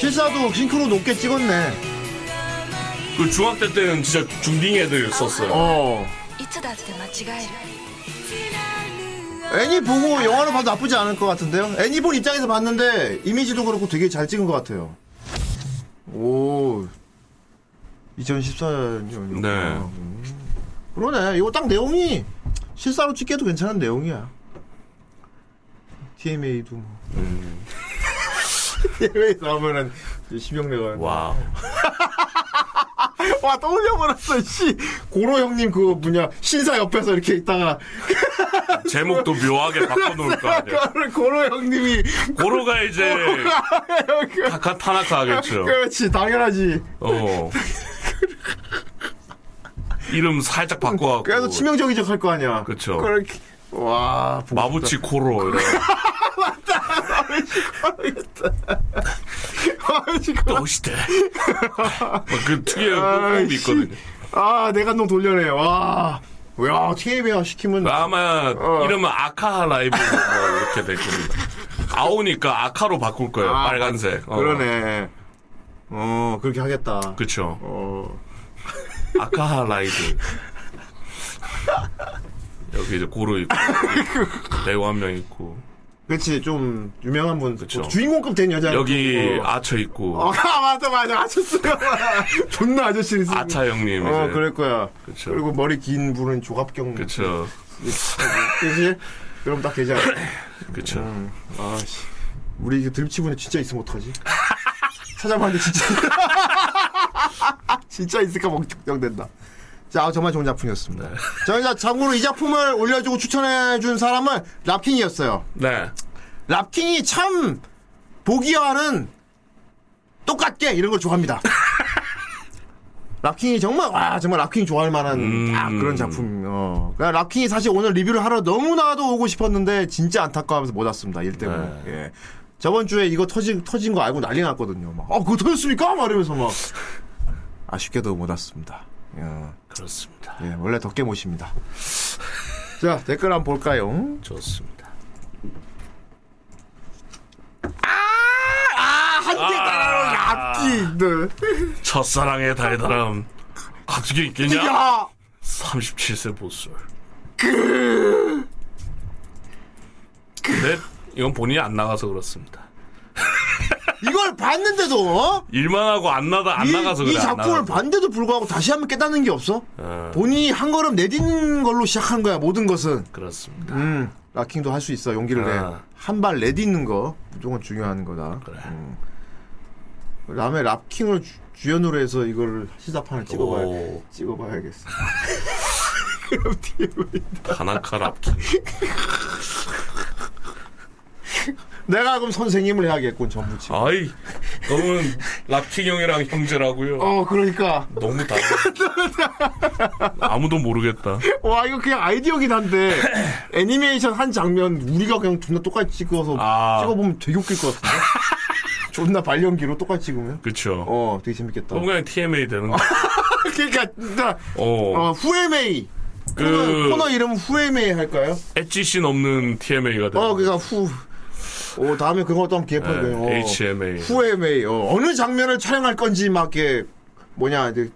실사도 싱크로 높게 찍었네. 그 중학교 때는 진짜 중딩 애들 썼어요. 어. いつだって間違える 애니 보고 영화로 봐도 나쁘지 않을 것 같은데요? 애니 본 입장에서 봤는데 이미지도 그렇고 되게 잘 찍은 것 같아요. 오. 2014년이요. 네. 그러네. 이거 딱 내용이 실사로 찍기도 괜찮은 내용이야. TMA도 뭐. 음. TMA 나오면은 심형래가. 와우. 와 떠올려버렸어 씨 고로 형님 그거 뭐냐 신사 옆에서 이렇게 있다가 제목도 묘하게 바꿔놓을 거 아니야. 고로 형님이 고로가 이제 다카 타나카 하겠죠. 그렇지 당연하지 어. 이름 살짝 바꿔갖고. 그래서 치명적이적 할 거 아니야. 그렇게 와 마부치 코로 이래. 싶다. 도시대. 그 특이한 아이씨. 있거든요. 아 내가 너 돌려내 와 야, TV가 시키면 아마 어. 이러면 아카 라이브 뭐 이렇게 될 겁니다. 아오니까 아카로 바꿀 거예요. 아, 빨간색. 어. 그러네 어 그렇게 하겠다 그쵸. 어 아카 라이브. 여기 이제 고로 있고 배우 한 명 있고. 그렇지 좀 유명한 분 그쵸. 주인공급 된 여자 여기 어. 아처 있고. 어, 맞아 맞아. 아저씨가 존나 아저씨를 쓰고. 아차 형님 어 이제. 그럴 거야. 그쵸. 그리고 머리 긴 분은 조갑경. 그쵸. 그지 그럼 딱 되잖아? 그쵸. 음, 아씨. 우리 이거 들치분이 진짜 있으면 어떡하지? 찾아봤는데 진짜. 진짜 있을까? 뭐 걱정된다 자 정말 좋은 작품이었습니다 네. 저희가 참고로 이 작품을 올려주고 추천해준 사람은 랍킹이었어요 네 랍킹이 참 보기와는 똑같게 이런 걸 좋아합니다. 랍킹이 정말 와 정말 랍킹이 좋아할 만한 음. 딱 그런 작품. 어. 그러니까 랍킹이 사실 오늘 리뷰를 하러 너무나도 오고 싶었는데 진짜 안타까워하면서 못 왔습니다. 일 때문에. 네. 예. 저번 주에 이거 터진 터진 거 알고 난리 났거든요. 막, 아 그거 터졌습니까? 말이면서 막 아쉽게도 못 왔습니다. 예. 그렇습니다 예, 원래 덕계 모십니다. 자 댓글 한번 볼까요? 좋습니다 한개 따라로 랍킹. 네. 첫사랑의 달달함 가지게 있겠냐 야. 37세 보술 근데 이건 본인이 안 나가서 그렇습니다 이걸 봤는데도 어? 일만 하고 안 나가 안 이, 나가서 그래 이안 작품을. 봤는데도 불구하고 다시 한번 깨닫는 게 없어? 어, 본인이 한 걸음 내딛는 걸로 시작한 거야 모든 것은. 그렇습니다 음, 락킹도 할 수 있어 용기를 내. 아. 한발 내딛는 거 무조건 중요한 거다. 그래. 음. 다음에 랍킹을 주- 주연으로 해서 이걸 시사판을 찍어봐야 오. 찍어봐야겠어. 그럼 뒤에 왜- 타나카 랍킹 내가 그럼 선생님을 해야겠군 전부 치고. 아이 너는 랍킹 형이랑 형제라고요. 어 그러니까. 너무 다 아무도 모르겠다. 와 이거 그냥 아이디어 긴 한데 애니메이션 한 장면 우리가 그냥 존나 똑같이 찍어서 아. 찍어보면 되게 웃길 것 같은데? 존나 발연기로 똑같이 찍으면? 그쵸. 어 되게 재밌겠다. 그냥 TMA 되는 거. 그러니까 진짜 어, 어, 후에메이. 그- 코너, 코너 이름은 후에메이 할까요? 엣지씬 없는 TMA가 되는 어거 그니까 후 어, 다음에 그것도 한번 기획할 거예요. 어. 네, HMA 후에메이. 어, 어느 장면을 촬영할 건지 막 이렇게 뭐냐 이제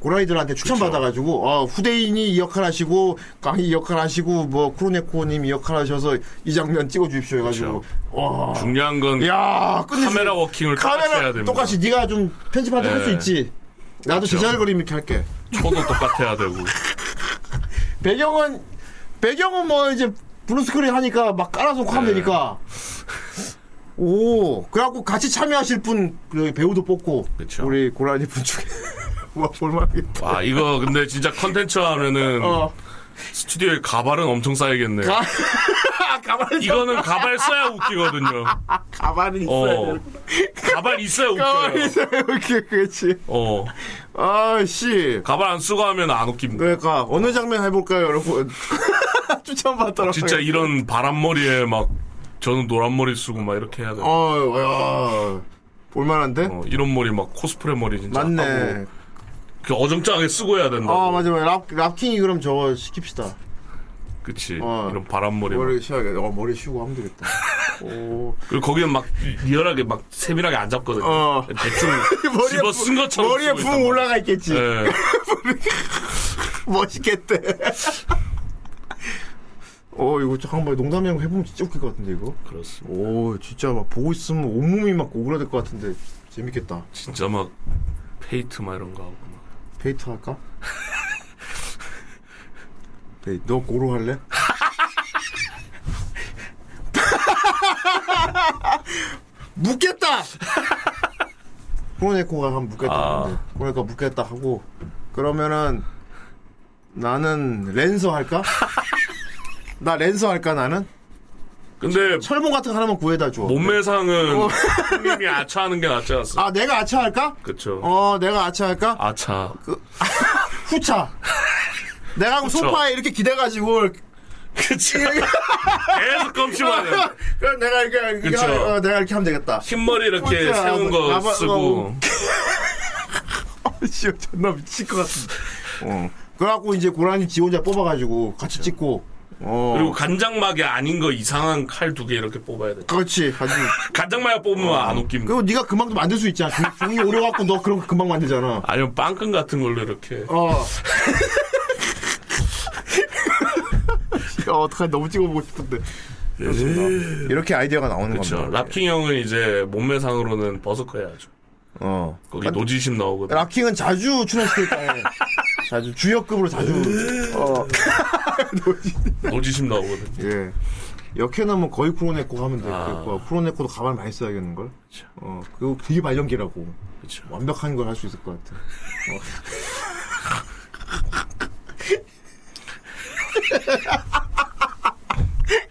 고라이들한테 추천받아가지고 어, 후대인이 이 역할 하시고 강희 이 역할 하시고 뭐 쿠로네코님 이 역할 하셔서 이 장면 찍어주십시오 해가지고. 와. 중요한 건 야 카메라 워킹을 똑같이 해야 카메라 됩니다. 똑같이 네가 좀할수 네. 있지. 나도. 제자리 그림 이렇게 할게. 초도 똑같아야 되고. 배경은 배경은 뭐 이제 블루스크린 하니까 막 깔아서 하면 네. 되니까. 오 그래갖고 같이 참여하실 분 그 배우도 뽑고 그쵸. 우리 고라니 분 중에 와 볼만하겠다. 와 이거 근데 진짜 컨텐츠 하면은 어. 스튜디오에 가발은 엄청 쌓이겠네 가, 가발이 이거는 가발 써야 웃기거든요. 가발이 어. 있어요 가발 있어야 웃겨요. 있어요 이렇게 그렇지 어. 아씨. 가발 안 쓰고 하면 안 웃깁니다. 그러니까 어느 장면 해볼까요 여러분 추천받도록 진짜 이런 바람머리에 막 저는 노란 머리 쓰고 막 이렇게 해야 돼. 어. 어야 볼만한데 이런 머리 막 코스프레 머리 진짜 맞네 그 어정쩡하게 쓰고 해야 된다. 아 맞아 맞아 랍, 랍킹이 그럼 저거 시킵시다 그치. 어. 이런 바람머리. 머리 쉬어야겠다 어 머리 쉬고 하면 되겠다 오. 그리고 거기는 막 리얼하게 막 세밀하게 안 잡거든요. 어. 대충 머리에 집어 쓴 부- 것처럼 머리에 쓰고 붕. 올라가 있겠지. 예. 멋있겠대. 어, 이거 저 한번 농담이 아니고 해보면 진짜 웃길 것 같은데, 이거. 그렇습니다. 오, 진짜 막 보고 있으면 온몸이 막 오그라들 것 같은데, 재밌겠다. 진짜 막 페이트 막 이런 거 하고 막. 페이트 할까? 페이, 너 고로 할래? 묻겠다! 코로네코가 한번 묻겠다. 아. 하는데. 코로네코가 묻겠다 하고, 그러면은, 나는 랜서 할까? 나 랜서 할까, 나는? 근데 철봉 같은 거 하나만 구해다 줘. 몸매상은 어. 형님이 아차하는 게 낫지 않습니까? 아, 내가 아차 할까? 그쵸. 어, 내가 아차 할까? 아차. 후차. 내가 후차. 소파에 이렇게 기대가지고, 그쵸. 계속 껌치만 해. 그럼 내가 이렇게, 이렇게 그쵸. 하- 어, 내가 이렇게 하면 되겠다. 흰머리 이렇게 후차. 세운 거 가봐- 쓰고. 어, 씨, 존나 미칠 것 같은데. 어. 그래갖고 이제 고라니 지 혼자 뽑아가지고 같이 찍고, 어. 그리고 간장막이 아닌 거 이상한 칼 두 개 이렇게 뽑아야 돼. 그렇지. 아주. 간장막 뽑으면 안 웃깁니다. 그리고 네가 금방 도 만들 수 있잖아. 종- 종이 오려갖고 너 그런 거 금방 만들잖아. 아니면 빵끈 같은 걸로 이렇게. 어. 야, 어떡하지. 너무 찍어보고 싶은데. 그렇습니다. 이렇게 아이디어가 나오는 그쵸. 겁니다. 랍킹 형은 이제 몸매상으로는 버스커 해야죠. 어. 거기 노지심 나오거든. 락킹은 자주 출연시킬 거예요. 자주 주역급으로 자주. 어. 노지심 나오거든. 예. 역해는 뭐 거의 프로네코 하면 돼. 아. 그 프로네코도 가발 많이 써야겠는 걸. 어. 그거 되게 발연기라고. 그쵸. 완벽한 걸 할 수 있을 것 같아. 어.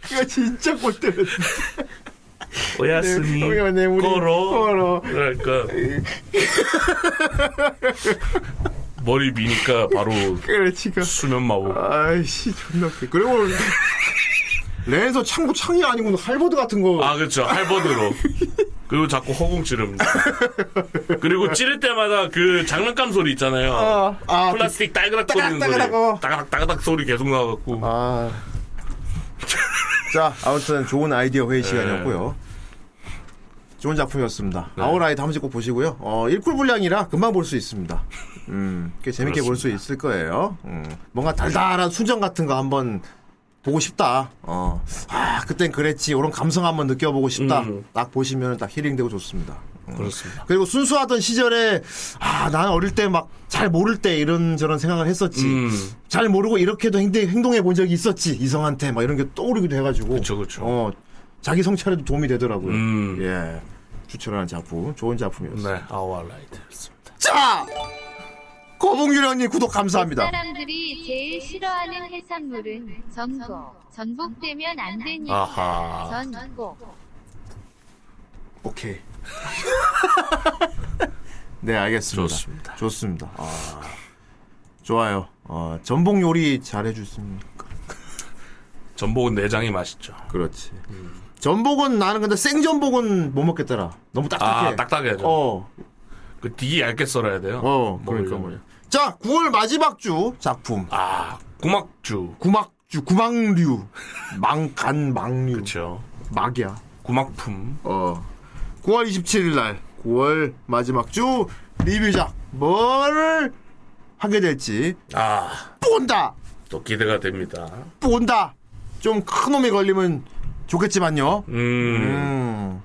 이거 진짜 꼴 때렸어. 오야스미 걸어. 걸어. 그러니까 머리 미니까 바로 그렇지. 그. 수면 마법. 아이씨, 존나 웃겨. 그리고 랜서 창구 창이 아니고 할버드 같은 거. 아 그렇죠 할버드로. 그리고 자꾸 허공 찌릅니다. 그리고 찌를 때마다 그 장난감 소리 있잖아요. 아, 아, 플라스틱 딸그락 거리는 소리. 따가닥, 어. 따가닥 소리 계속 나갖고. 아. 자, 아무튼 좋은 아이디어 회의 시간이었고요. 좋은 작품이었습니다. 아오하라이드 한 번씩 꼭 보시고요. 어, 1쿨 분량이라 금방 볼 수 있습니다. 음, 꽤 재밌게 볼 수 있을 거예요. 음, 뭔가 달달한 순정 같은 거 한번 보고 싶다. 어, 아, 그땐 그랬지. 이런 감성 한번 느껴보고 싶다. 음. 딱 보시면 딱 힐링되고 좋습니다. 음. 그렇습니다. 그리고 순수하던 시절에 아, 난 어릴 때 막 잘 모를 때 이런 저런 생각을 했었지. 음. 잘 모르고 이렇게도 행동, 해본 적이 있었지. 이성한테 막 이런 게 떠오르기도 해가지고. 그쵸, 그쵸. 어, 자기 성찰에도 도움이 되더라고요. 음. 예. 추천하는 작품. 좋은 작품이었어요. 네, 아워 라이트였습니다. 자! 거북유령님 구독 감사합니다. 사람들이 제일 싫어하는 해산물은 전복. 전복되면 안 되니까 아하. 전복. 오케이. 네, 알겠습니다. 좋습니다. 좋습니다. 아, 좋아요. 어, 전복 요리 잘 해주십니까? 전복은 내장이 맛있죠. 그렇지. 전복은 나는 근데 생전복은 못 먹겠더라. 너무 딱딱해. 아, 딱딱해져. 어, 그 되게 얇게 썰어야 돼요. 어, 그러니까 먹으려면. 말이야. 자, 9월 마지막 주 작품. 아, 구막주. 구막주, 구막류. 망간, 망류. 그렇죠. 막이야. 구막품. 어. 9월 27일 날, 9월 마지막 주 리뷰작. 뭐를 하게 될지 아, 본다! 또 기대가 됩니다. 본다! 좀 큰 놈이 걸리면 좋겠지만요. 음, 음.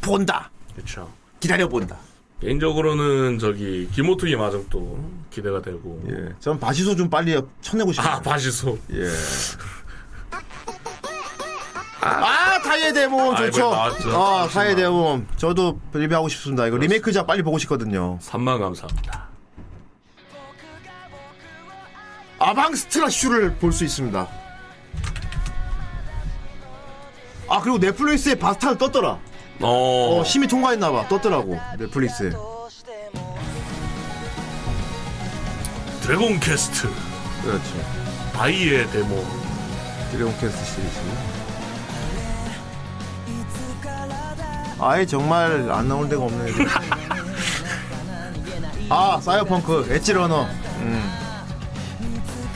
본다! 그렇죠. 기다려본다. 개인적으로는 저기 기모토 이 마정도 기대가 되고. 예. 전 바시소 좀 빨리 쳐내고 싶어요. 아, 바시소. 예. 아, 타이의 대모험 아, 좋죠. 아, 타이의. 대모험. 저도 리뷰하고 싶습니다. 이거 리메이크작 빨리 보고 싶거든요. 3만 감사합니다. 아방스트라슈를 볼 수 있습니다. 아, 그리고 넷플릭스에 바스타드 떴더라. 어, 어, 심의 통과했나봐. 떴더라고. 넷플릭스에. 드래곤 퀘스트. 그렇죠. 다이의 대모험. 드래곤 퀘스트 시리즈. 아예 정말 안 나올 데가 없네. 애들. 아, 사이버펑크, 엣지러너. 음.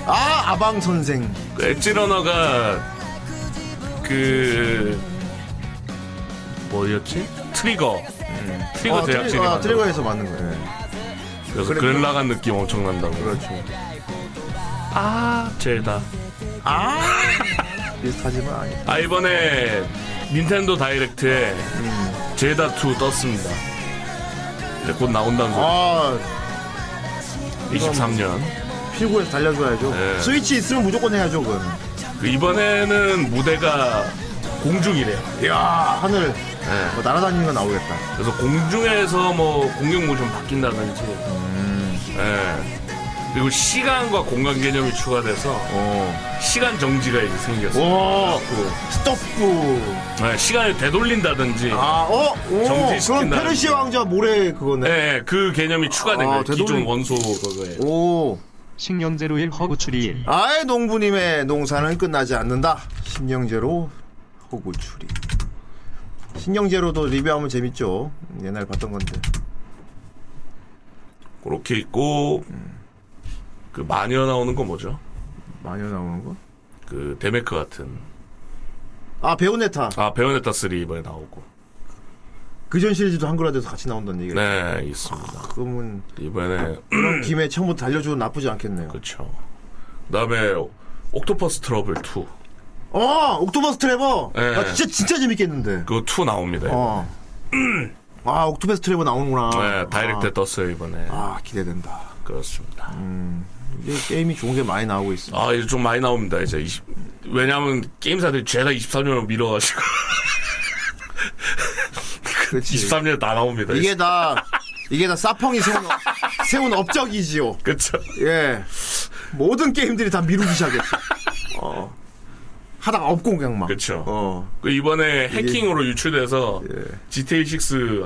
아, 아방 선생. 그 엣지러너가 그 뭐였지? 트리거. 트리거 아, 제작진이 트리- 아, 트리거에서 만든 거예요. 그래서 그래, 그렌라간 느낌 엄청 난다고. 그렇죠. 아, 제다. 아 비슷하지만 아니. 아, 이번에 닌텐도 다이렉트에 제다 2 떴습니다. 이제 곧 나온다는 소리. 아 23년. 피구에서 달려줘야죠. 네. 스위치 있으면 무조건 해야죠, 그건. 그 이번에는 무대가 공중이래요. 이야 하늘 네. 뭐 날아다니는 거 나오겠다. 그래서 공중에서 뭐 공격 모션 바뀐다든지. 예. 그리고 시간과 공간 개념이 추가돼서 어. 시간 정지가 이제 생겼어요. 오 그, 스톱프. 네, 시간을 되돌린다든지. 아 어. 오 정지시킨다는 그럼 페르시아 왕자 모래 그거네. 네, 그 개념이 추가된 아, 거예요. 기존 원소 그거에. 오. 식량제로 일 허구 추리 아예 농부님의 농사는 끝나지 않는다. 신경제로 호구 추리. 신경제로도 리뷰하면 재밌죠. 옛날 봤던 건데. 그렇게 있고 그 마녀 나오는 거 뭐죠? 마녀 나오는 거? 그 데메크 같은. 아 Bayonetta. 아 Bayonetta 3 이번에 나오고. 그전 시리즈도 한글화돼서 같이 나온다는 얘기가. 네, 있습니다. 그러면 이번에 그런 김에 처음부터 달려줘도 나쁘지 않겠네요. 그렇죠. 그다음에 Octopath Traveler 2. 어, Octopath Traveler. 네. 나 진짜 진짜 재밌겠는데. 그거 2 나옵니다. 어. 아, Octopath Traveler 나오는구나. 네, Direct 떴어요 이번에. 아, 기대된다. 그렇습니다. 이게 게임이 좋은 게 많이 나오고 있어. 아, 이제 좀 많이 나옵니다. 이제 20 왜냐하면 게임사들이 죄다 23년을 밀어가지고 그렇지. 23년 다 나옵니다. 이게 다 이게 다 사펑이 세운 업- 세운 업적이지요. 그렇죠. 예. 모든 게임들이 다 미루기 시작했어. 어. 하다가 그냥 막. 그렇죠. 어. 그 이번에 해킹으로 유출돼서 예. GTA 6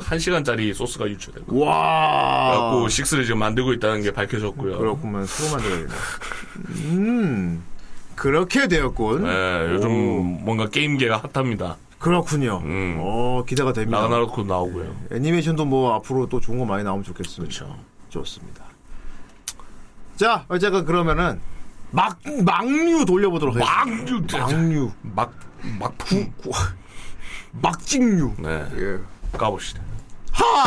1시간짜리 소스가 유출되고 와. 그래갖고 6를 지금 만들고 있다는 게 밝혀졌고요. 그렇구만 새로 만들어야겠네. 음. 그렇게 되었군. 네, 요즘 오. 뭔가 게임계가 핫합니다. 그렇군요. 음. 어, 기대가 됩니다. 나가나로도 나오고요. 애니메이션도 뭐 앞으로 또 좋은 거 많이 나오면 좋겠습니다. 그렇죠. 좋습니다. 자, 어쨌든 그러면은 막 막류 돌려보도록 하겠습니다. 막류 막류. 막 막품 구- 막직류. 네 예. 까봅시다. 하!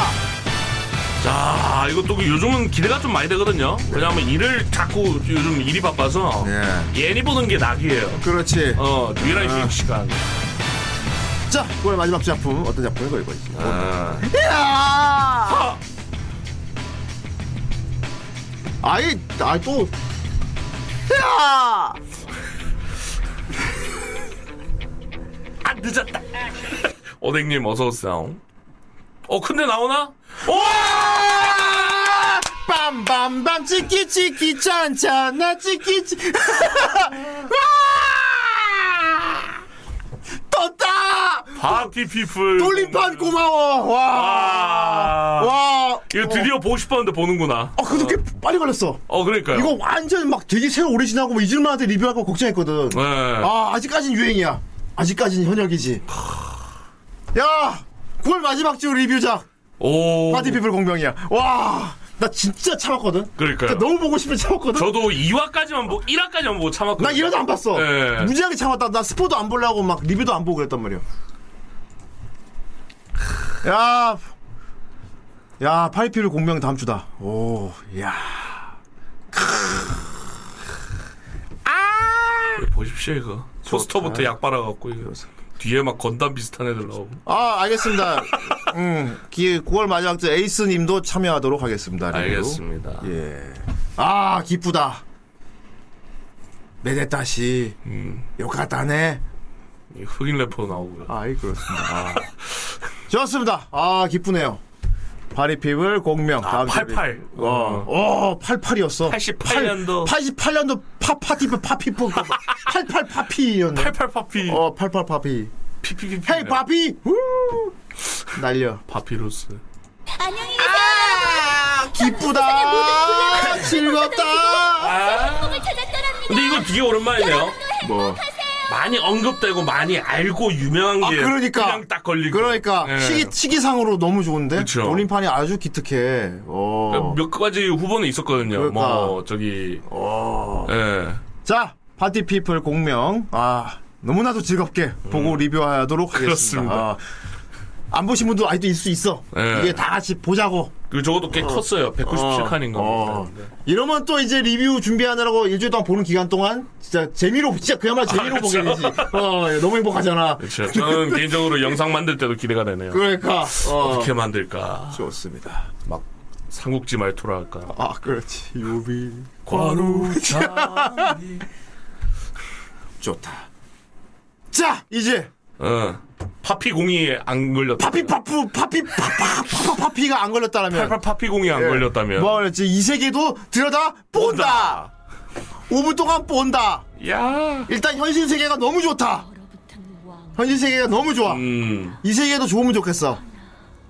자 이것도 그 요즘은 기대가 좀 많이 되거든요. 왜냐하면 일을 자꾸 요즘 일이 바빠서 예. 예니 보는 게 낙이에요. 그렇지. 어 유일한 휴식 시간. 자, 9월 마지막 작품 어떤 작품인가 이거 있지. 아, 야! 아이, 아이 또. 야! 아 늦었다. 오뎅님 어서 오세요. 어 근데 나오나? 와! 빰빰빰 치키 치키 찬찬 나 치키 치. 떴다! Party people. 돌림판 고마워. 와. 아. 와. 이거 드디어 보고 싶었는데 보는구나. 아, 그렇게 빨리 걸렸어. 어 그러니까요. 이거 완전 막 되게 세월 오래 지나고 뭐 잊을만한데 리뷰하고 걱정했거든. 네. 아, 아직까진 유행이야. 아직까진 현역이지. 야! 9월 마지막 주 리뷰작. 오. 파티피플 공명이야. 와! 나 진짜 참았거든. 그러니까요. 진짜 너무 보고 싶어 참았거든. 저도 2화까지만 보고 1화까지만 보고 참았거든요. 나 이러도 안 봤어. 네. 무지하게 참았다. 나 스포도 안 보려고 막 리뷰도 안 보고 그랬단 말이야. 야, 야, 파이피를 공명 다음 주다. 오, 야. 보십시오 이거. 포스터부터 약 빨아갖고 이거. 뒤에 막 건담 비슷한 애들 나오고. 아, 알겠습니다. 음, 기 9월 마지막 주 에이스 님도 참여하도록 하겠습니다. 리뷰. 알겠습니다. 예. 아, 기쁘다. めでたし. 음. よかったね. 이 흑인 래퍼 나오고요. 아이, 그렇습니다. 아. 좋습니다. 아, 기쁘네요. party people 공명. 아, 다음 주에 88. 어, 어, 88이었어. 88년도. 88년도 파, 파티프, 파피프. 88 파피였네. 88 파피. 어, 88 파피. 피피피피. Hey, 파피! 우! 날려. 파피루스. 안녕히 아, 기쁘다. 즐겁다. 아. 계세요. 근데 이거 되게 오랜만이네요. 뭐. 많이 언급되고 많이 알고 유명한 아, 게 그러니까. 그냥 딱 걸리고. 그러니까 예. 시기 시기상으로 너무 좋은데 그쵸. 돌림판이 아주 기특해. 어. 몇 가지 후보는 있었거든요. 그러니까. 뭐 저기 어. 예. 자, 파티 피플 공명. 아, 너무나도 즐겁게 보고 리뷰하도록 하겠습니다. 음. 그렇습니다. 아, 안 보신 분도 아직도 있을 수 있어. 네. 이게 다 같이 보자고. 그 저것도 꽤 컸어요. 197칸인가. 어. 이러면 또 이제 리뷰 준비하느라고 일주일 동안 보는 기간 동안 진짜 재미로 진짜 그야말로 재미로 아, 보게 그렇죠. 되지. 어, 너무 행복하잖아. 그렇죠. 저는 개인적으로 영상 만들 때도 기대가 되네요. 그러니까 어. 어떻게 만들까. 좋습니다. 막 삼국지 말투로 할까. 아, 그렇지. 유비 과루자. 좋다. 자, 이제 어. 파피 공이 안 걸렸다. 파피 파푸 파피 파파 파피가 안 걸렸다라면 팔팔 파피 공이 안 걸렸다면. 뭐 그랬지? 이 세계도 들여다 본다. 5분 동안 본다. 야. 일단 현실 세계가 너무 좋다. 현실 세계가 너무 좋아. 음. 이 세계도 좋으면 좋겠어.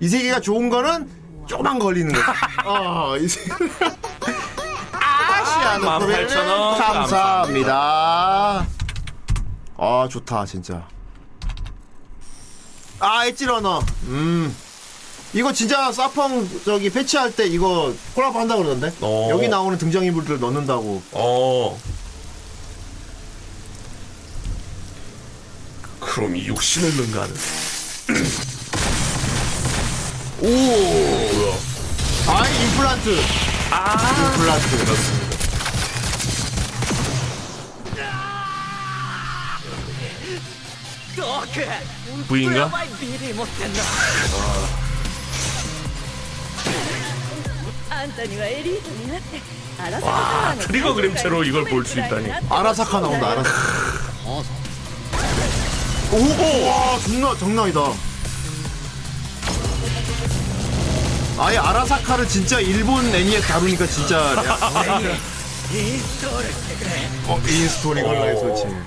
이 세계가 좋은 거는 조금만 걸리는 거지. 어, 이 세... 아시아는 18,000원 감사합니다. 아, 좋다, 진짜. 아, 엣지러너. 음. 이거 진짜 사펑 저기 패치할 때 이거 콜라보 한다 그러던데. 어. 여기 나오는 등장인물들 넣는다고. 어. 그럼 이 육신을 능가하는. 오. 뭐야? 아, 임플란트. 아. 임플란트. 그렇습니다. 부인가? 와 트리거 그림체로 이걸 볼 수 있다니. 아라사카 나온다 아라사카. 오고 와 장난 장난이다. 아예 아라사카를 진짜 일본 애니에 다루니까 진짜 어 install 이걸로 해서 어. 지금.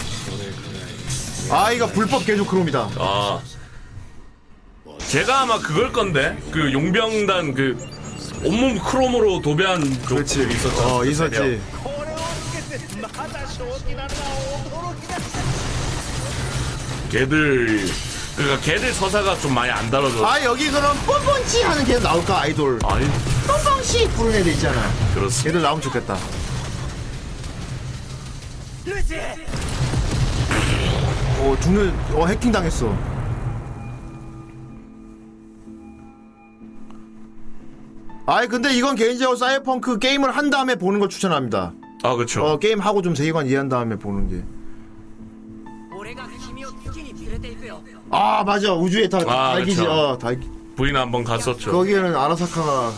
아, 이거 불법 개조 크롬이다. 아. 제가 아마 그걸 건데, 그 용병단 그, 온몸 크롬으로 도배한 그렇지. 있었죠. 어, 있었지. 걔들, 그니까 걔들 서사가 좀 많이 안 달아져. 아, 여기 그럼 뻔뻔치 하는 걔 나올까, 아이돌. 아니, 뻔뻔치 부르는 애들 있잖아. 그렇습니다. 걔들 나오면 좋겠다. 어 죽는 어 해킹 당했어. 아이 근데 이건 개인적으로 사이버펑크 게임을 한 다음에 보는 걸 추천합니다. 아 그쵸. 어 게임 하고 좀 세계관 이해한 다음에 보는 게 아 맞아. 우주에 다 아, 달기지. 어, 달 부인 한번 갔었죠. 거기에는 아라사카가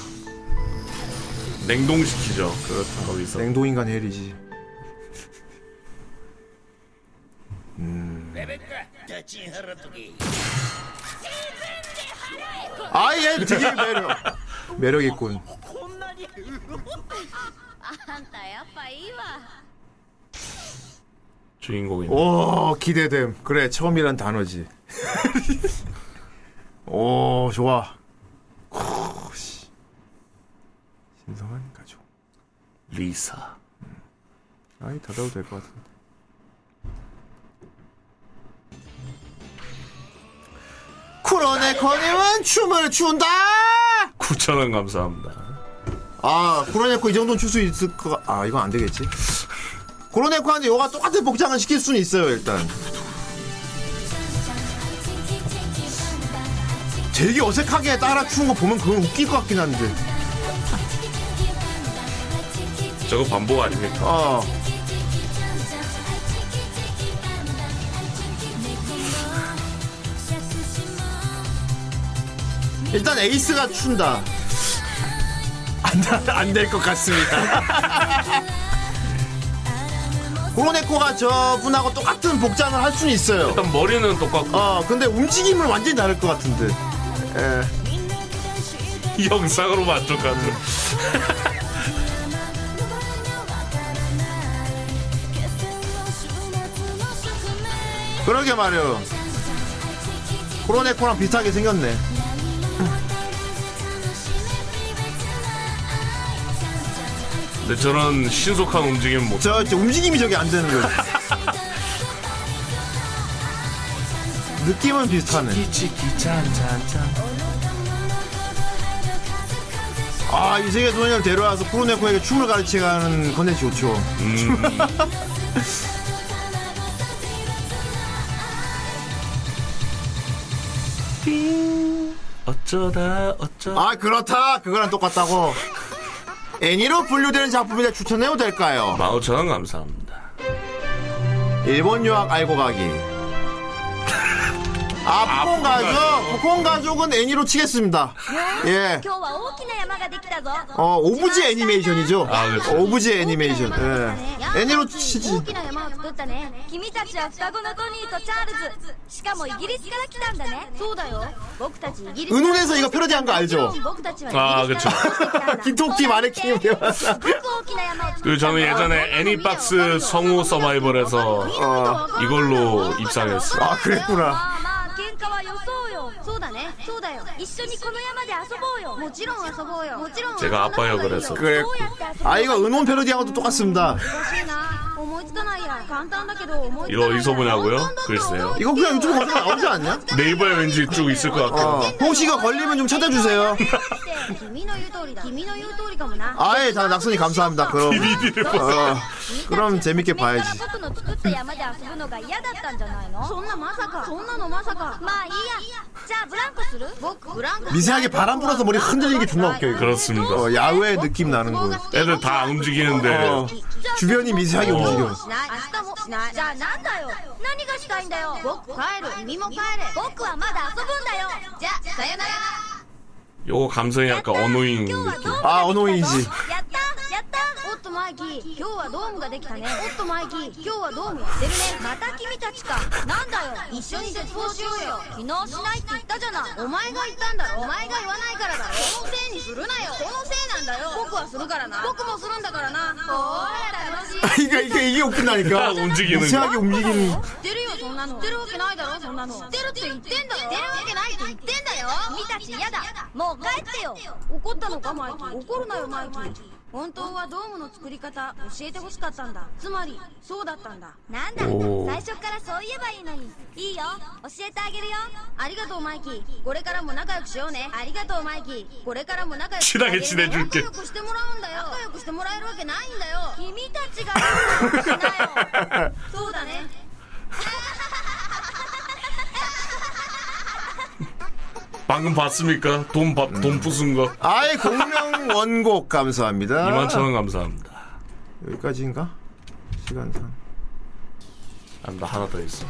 냉동시키죠. 그렇다 거기서. 냉동인간 헬이지. 아예 되게 매력 매력 있군. 주인공이. 오 기대됨. 그래 처음이란 단어지. 오 좋아. 신성한 가족. 리사. 음. 아이 닫아도 될 것 같은데. 쿠로네 코님은 춤을 춘다! 9,000원 감사합니다. 아, 코로네코 이 정도는 출 수 있을 거, 아, 이건 안 되겠지. 코로네코한테 요가 똑같은 복장을 시킬 수는 있어요, 일단. 되게 어색하게 따라 추는 거 보면 그건 웃길 것 같긴 한데. 저거 반복 아닙니까? 어. 일단 에이스가 춘다. 안될 것 같습니다. 코로네코가 저분하고 똑같은 복장을 할 수는 있어요. 일단 머리는 똑같고 어, 근데 움직임은 완전히 다를 것 같은데. 예. 영상으로 만족하죠. 그러게 말이요. 코로네코랑 비슷하게 생겼네. 근데 저런 신속한 움직임 못. 저, 저 움직임이 저게 안 되는 거예요. 느낌은 비슷하네. 아, 이 세계 소녀를 데려와서 코로네코에게 춤을 가르치는 컨텐츠 좋죠. 음. 어쩌다 어쩌다. 아, 그렇다. 그거랑 똑같다고. 애니로 분류되는 작품인데 추천해도 될까요? 15,000원 감사합니다. 일본 유학 알고 가기. 아프콘 가족, 부콘 가족은 애니로 치겠습니다. 예. 어, 오브지 애니메이션이죠. 아, 그렇죠. 오브지 애니메이션. 예. 애니로 치지. 은혼에서 이거 패러디한 거 알죠? 아, 그렇죠. 김토끼 마네킹이 그 저는 예전에 애니박스 성우 서바이벌에서 어. 이걸로 입상했어요. 아, 그랬구나. まあまあ喧嘩はよそうよそうだねそうだよ一緒にこの山で遊ぼうよもちろん遊ぼうよもちろん 제가 아빠 역을 해서. 그래. 아, 이거 은혼 패러디한 것도 똑같습니다. 難しいな思いつかないや簡単だけど思いつ 이거 어디서 보냐고요? 글쎄요. 이거 그냥 유튜브 검색 나오지 않냐? 네이버에 왠지 쭉 있을 것 같아요. 어, 혹시 이거 걸리면 좀 찾아주세요. 君の言う通りだ君の言う通りかもな 아예, 다 낙선이 감사합니다. 그럼. DVD를 어, 그럼 재밌게 君から 봐야지. 僕の作った山で遊ぶのが嫌だったんじゃないのそんなまさかそんなのまさかまあいいやじゃあブランコする僕ブランコ 미세하게 바람 불어서 머리 흔들리는 게 존나 웃겨, 이거. 그렇습니다. 어, 야외 느낌 나는 거. 애들 다 움직이는데 어, 주변이 미세하게 어. 움직여. しない明日もしないじゃあなんだよ何がしたいんだよ僕帰る君も帰れ僕はまだ遊ぶんだよじゃあさよなら 요거 감성이 약간 어노잉 今日は 느낌. ドーム 아, 언어인지. やったやったおっとマイキー今日はドームができたねおっとマイキー今日はドームやってるねまた君たちかなんだよ一緒に絶望しようよ昨日しないって言ったじゃないお前が言ったんだろお前が言わないからだろそのせいにするなよそのせいなんだよ僕はするからな僕もするんだからなほら楽しい 아, 이게, 이게, 이게 웃긴다니까. 움직이는 거. 미세하게 움직이는. 知ってるよそんなの知ってるわけないだろそんなの知ってるって言ってんだよ知ってるわけないって言ってんだよ君たち嫌だもう うもう帰ってよ。怒ったのかマイキー。怒るなよマイキー。本当はドームの作り方教えてほしかったんだ。つまりそうだったんだ。なんだ最初からそう言えばいいのに。いいよ。教えてあげるよ。ありがとうマイキー。これからも仲良くしようね。ありがとうマイキー。これからも仲良くしてもらうんだよ。仲良くしてもらえるわけないんだよ。君たちが。そうだね。 방금 봤습니까? 돈, 바, 돈 부순 거. 아예 공명 원곡 감사합니다. 2만 천 원 감사합니다. 여기까지인가? 시간상. 아, 나 하나 더 있어.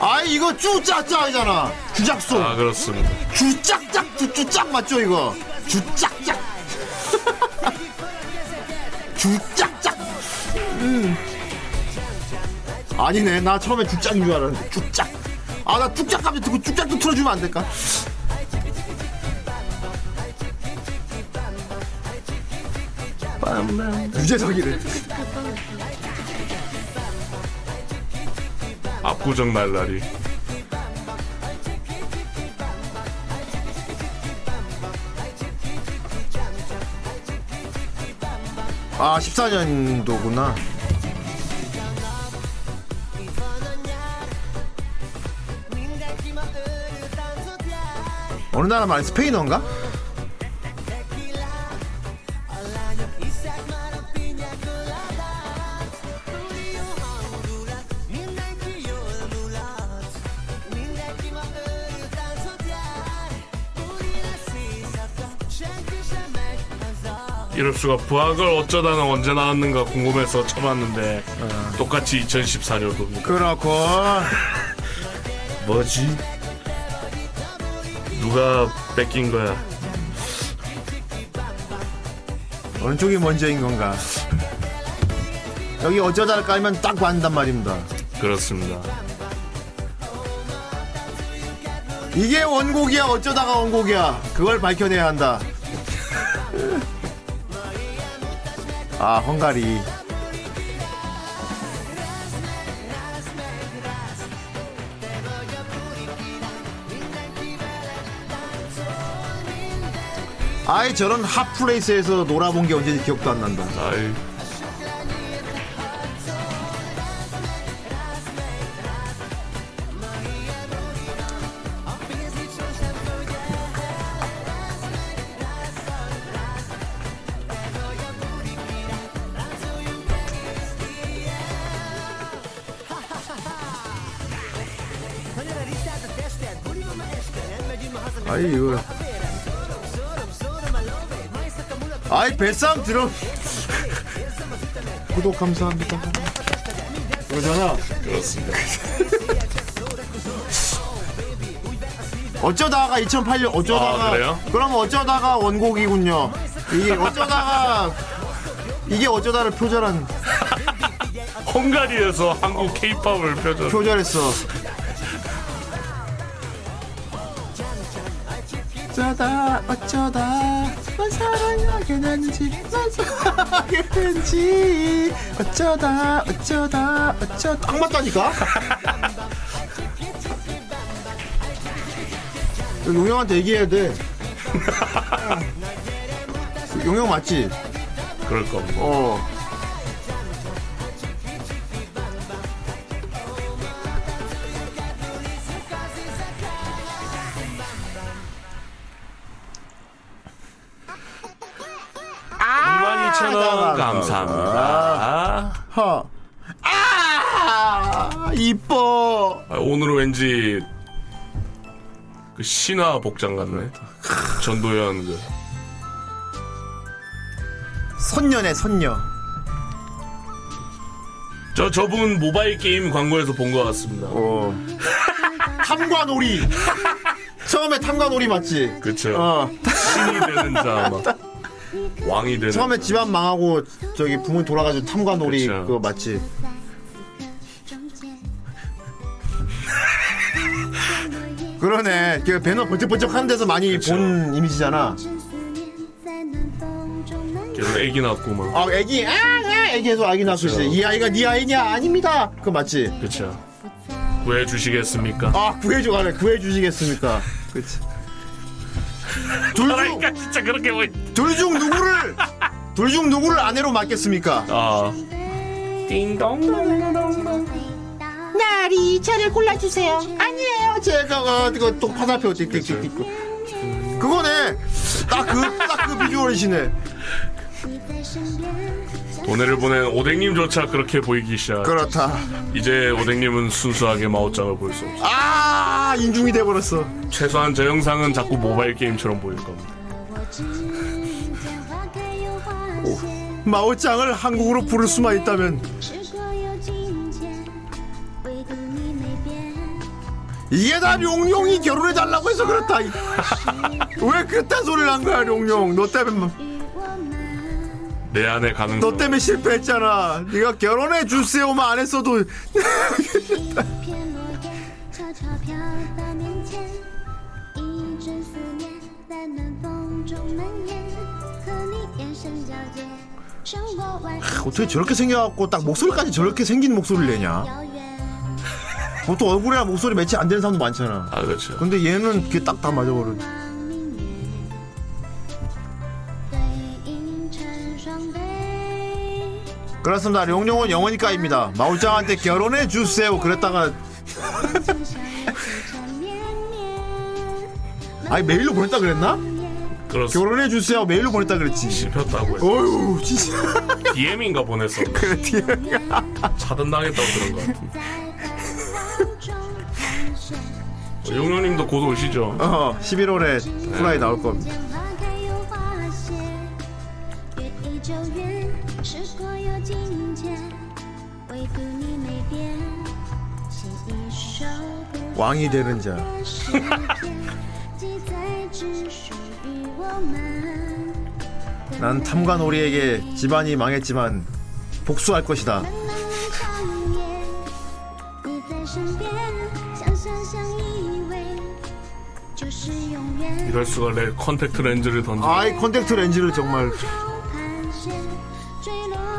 아 이거 쭈짝짝이잖아. 주작소. 아, 그렇습니다. 주짝짝 주쭈짝 맞죠 이거? 주짝짝. 주짝짝. 음. 아니네 나 처음에 주짝인 줄 알았는데 주짝. 아나 쭉짝 갑자기 듣고 쭉짝도 틀어주면 안 될까? 유재석이래. 압구정 날라리. 아 14년도구나. 어느 나라 말 스페인어인가? 이럴 수가 부학을 어쩌다는 언제 나왔는가 궁금해서 쳐봤는데 똑같이 2014년도입니다. 그렇고 뭐지? 누가 뺏긴 거야? 어느 쪽이 먼저인 건가? 여기 어쩌다 깔면 딱 맞는단 말입니다. 그렇습니다. 이게 원곡이야 어쩌다가 원곡이야 그걸 밝혀내야 한다. 아 헝가리 아이 저런 핫플레이스에서 놀아본 게 언제인지 기억도 안 난다. 아이. 아이 이거. 아이 뱃상 들어. 구독 감사합니다. 그러잖아. 그렇습니다. 어쩌다가 2008년 어쩌다가 아, 그래요? 그럼 어쩌다가 원곡이군요. 이게 어쩌다가 이게 어쩌다를 표절한 헝가리에서 한국 케이팝을 표절. 표절했어. 넌 사랑하게 된지 어쩌다 어쩌다 어쩌다 딱 맞다니까? 용영한테 얘기해야 돼 용영 맞지? 그럴 겁니다. 어 그 신화 복장 같네. 전도연 그. 선녀네, 선녀. 저 저분 모바일 게임 광고에서 본 것 같습니다. 어. 탐관오리. 처음에 탐관오리 맞지? 그쵸. 어. 신이 되는 자 막. 왕이 되는. 처음에 집안 망하고 저기 부모 돌아가지고 탐관오리. 그거 맞지? 그러네. 그 배너 번쩍번쩍 하는 데서 많이 본 이미지잖아. 계속 애기 낳고 막. 아, 애기, 아, 아, 애기에서 아기 낳고 그쵸. 있어. 이 아이가 네 아이냐? 아닙니다. 그거 맞지? 그쵸. 구해 주시겠습니까? 아, 구해줘, 가네. 구해주시겠습니까? 그치. 둘 중, 그러니까 진짜 그렇게 보이. 둘중 누구를, 둘 중 누구를 아내로 맡겠습니까? 아. 나리, 저를 골라주세요. 아니에요. 제가, 어, 이거 또 화살표 띡띡띡띡. 그거네. 딱 그, 딱 그 비주얼이시네. 돈을 보낸 오뎅님조차 그렇게 보이기 시작. 그렇다. 이제 오뎅님은 순수하게 마오짱을 볼 수 없어. 아, 인중이 돼버렸어. 최소한 저 영상은 자꾸 모바일 게임처럼 보일 겁니다. 마오짱을 한국으로 부를 수만 있다면. 이게 다 용용이 결혼해달라고 해서 그렇다. 이- 왜 그딴 소리를 한 거야, 용용. 너 때문에, 뭐- 내 안에 가는 너 때문에 실패했잖아. 네가 결혼해 주세요만 안 했어도. 어떻게 저렇게 생겨갖고 딱 목소리까지 저렇게 생긴 목소리를 내냐? 보통 얼굴이랑 목소리 매치 안 되는 사람도 많잖아. 아 그렇죠. 근데 얘는 그게 딱 다 맞아버려. 그렇습니다. 용용은 영원히까입니다. 마울짱한테 결혼해 주세요. 그랬다가 아니 메일로 보냈다 그랬나? 그렇습니다. 결혼해 주세요. 메일로 보냈다 그랬지. 씹혔다고 했어. 어휴 진짜. DM인가 보냈어. 그래 DM. 차단당했다고 것 같은 데. 어, 용용님도 곧 오시죠. 어 11월에 후라이 나올 겁니다. 왕이 되는 자. 난 탐관오리에게 집안이 망했지만 복수할 것이다. 이럴 수가 내 컨택트 렌즈를 던져. 아이 컨택트 렌즈를 정말.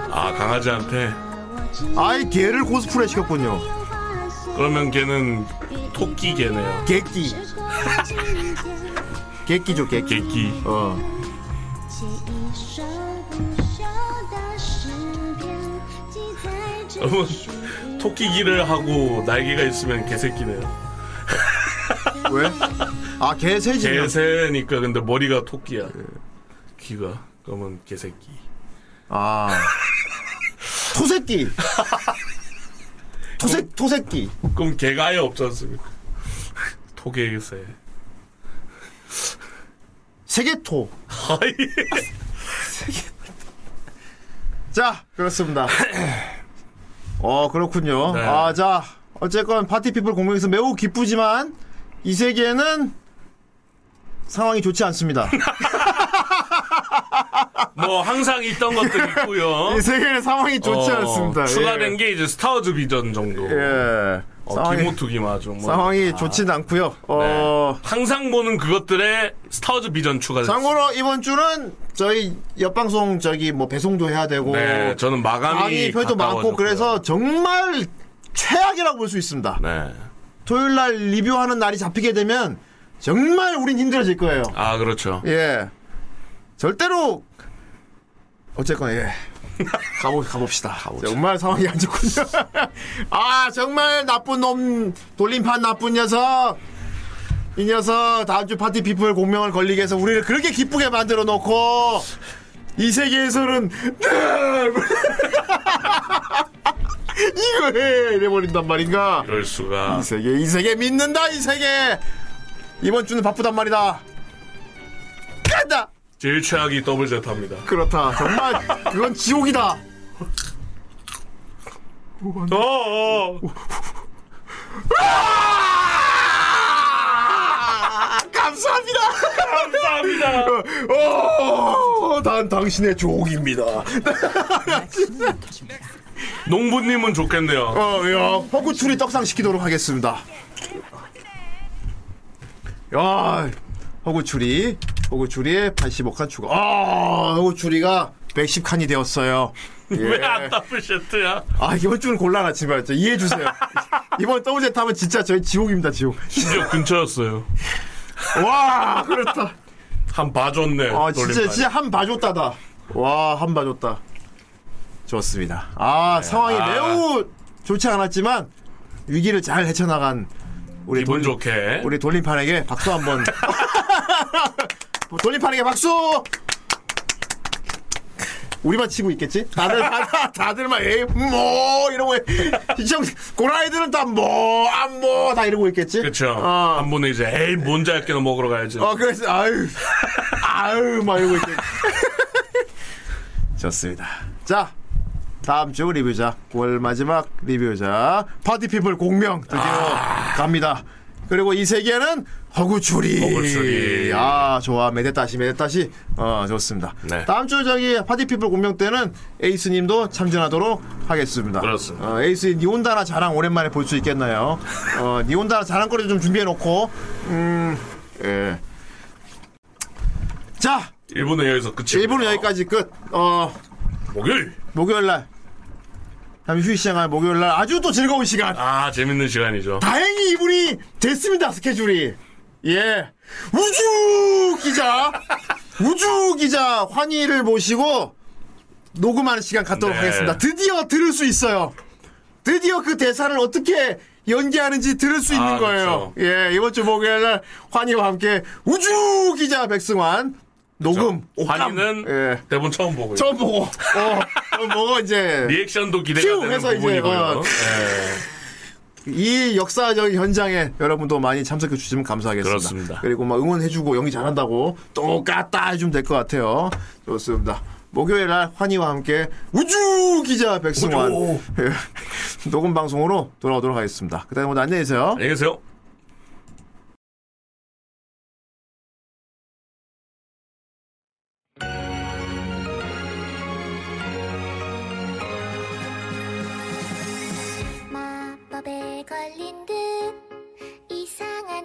아 강아지한테. 아이 개를 코스프레 시켰군요. 그러면 걔는 토끼 개네요. 개끼. 개끼죠 개끼. 개끼. 어. 너무 토끼기를 하고 날개가 있으면 개새끼네요. 왜? 아 개새지. 개새니까 근데 머리가 토끼야. 귀가 그러면 개새끼. 아 토새끼. 토새 토새끼. 그럼 개가 아예 없지 않습니까? 토개새. 세계토. 자 그렇습니다. 어 그렇군요. 네. 아자 어쨌건 파티피플 공명에서 매우 기쁘지만 이 세계는 상황이 좋지 않습니다. 뭐 항상 있던 것도 있고요. 이 세계는 상황이 좋지 어, 않습니다. 추가된 예. 게 이제 스타워즈 비전 정도. 예. 어, 상황이- 기모투기 마죠. 뭐. 상황이 아, 좋진 않고요. 네. 어 항상 보는 그것들의 스타워즈 비전 추가됐어요. 참고로 이번 주는 저희 옆방송 저기 뭐 배송도 해야 되고 네, 저는 마감이 표도 많고. 그래서 정말 최악이라고 볼 수 있습니다. 네. 토요일 날 리뷰하는 날이 잡히게 되면 정말 우린 힘들어질 거예요. 아 그렇죠. 예. 절대로 어쨌건 예. 가보 가봅시다. 정말 상황이 안 좋군요. 아 정말 나쁜 놈 돌림판 나쁜 녀석. 이 녀석 다음 주 파티 피플 공명을 걸리게 해서 우리를 그렇게 기쁘게 만들어 놓고 이 세계에서는 이거 해 이래버린단 말인가. 이럴 수가. 이 세계 이 세계 믿는다 이 세계 이번 주는 바쁘단 말이다. 간다. 제일 최악이 더블 제타입니다. 그렇다. 정말 그건 지옥이다. 어, 어. 아, 감사합니다. 감사합니다. 어, 난 당신의 족입니다. 농부님은 좋겠네요. 어, 야, 허구추리 떡상 시키도록 하겠습니다. 야, 허구추리, 허구추리에 85칸 추가. 아, 허구추리가 110칸이 되었어요. 예. 왜안 더블 세트야? 아, 이번 주는 곤란하지만 저 이해해 주세요. 이번 더블제 타면 진짜 저희 지옥입니다, 지옥. 심지어 근처였어요. 와, 그렇다. 한 봐줬네. 아, 진짜, 돌림판. 진짜 한 봐줬다다. 와, 한 봐줬다. 좋습니다. 아, 상황이 아. 매우 좋지 않았지만, 위기를 잘 헤쳐나간 우리 기분 돌- 좋게. 우리 돌림판에게 박수 한 번. 돌림판에게 박수! 우리만 치고 있겠지? 다들, 다들, 다들 막, 에이, 뭐, 이러고, 시청, 고라이들은 다 뭐, 안 뭐, 다 이러고 있겠지? 그쵸. 어. 한 분은 이제, 에이, 뭔지 알게너 먹으러 가야지. 어, 그래서, 아유, 아유, 막 이러고 있겠 좋습니다. 자, 다음 주 리뷰자, 9월 마지막 리뷰자, party people 공명 드디어 갑니다. 그리고 이 세계는 허구추리. 허구추리. 아, 좋아. めでたし, めでたし. 어, 좋습니다. 네. 다음 주 저기 party people 공명 때는 에이스님도 참전하도록 하겠습니다. 그렇습니다. 어, 에이스 니온다나 자랑 오랜만에 볼 수 있겠나요? 어, 니온다나 자랑거리 좀 준비해놓고, 음, 예. 자, 1부는 여기서 끝이고. 1부는 여기까지 끝. 어, 목요일. 목요일 날. 잠시 휴식 시간 목요일 날 아주 또 즐거운 시간. 아, 재밌는 시간이죠. 다행히 이분이 됐습니다, 스케줄이. 예. 우주 기자, 우주 기자 환희를 모시고 녹음하는 시간 갖도록 네. 하겠습니다. 드디어 들을 수 있어요. 드디어 그 대사를 어떻게 연기하는지 들을 수 있는 아, 거예요. 예, 이번 주 목요일 날 환희와 함께 우주 기자 백승환 녹음 옥감. 환희는 예. 대본 처음 보고요. 처음 보고, 어, 처음 보고 이제 리액션도 기대가 큐 되는 해서 이제, 부분이고요. 어, 예. 이 역사적 현장에 여러분도 많이 참석해 주시면 감사하겠습니다. 그렇습니다. 그리고 막 응원해주고 연기 잘한다고 똑같다 해주면 될 것 같아요. 좋습니다. 목요일 날 환희와 함께 우주 기자 백승환 우주. 예, 녹음 방송으로 돌아오도록 하겠습니다. 그다음에 모두 안녕히 계세요. 안녕히 계세요.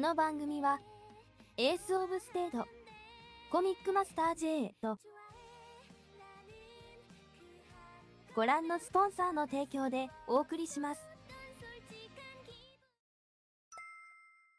この番組はエースオブステードコミックマスター J とご覧のスポンサーの提供でお送りします。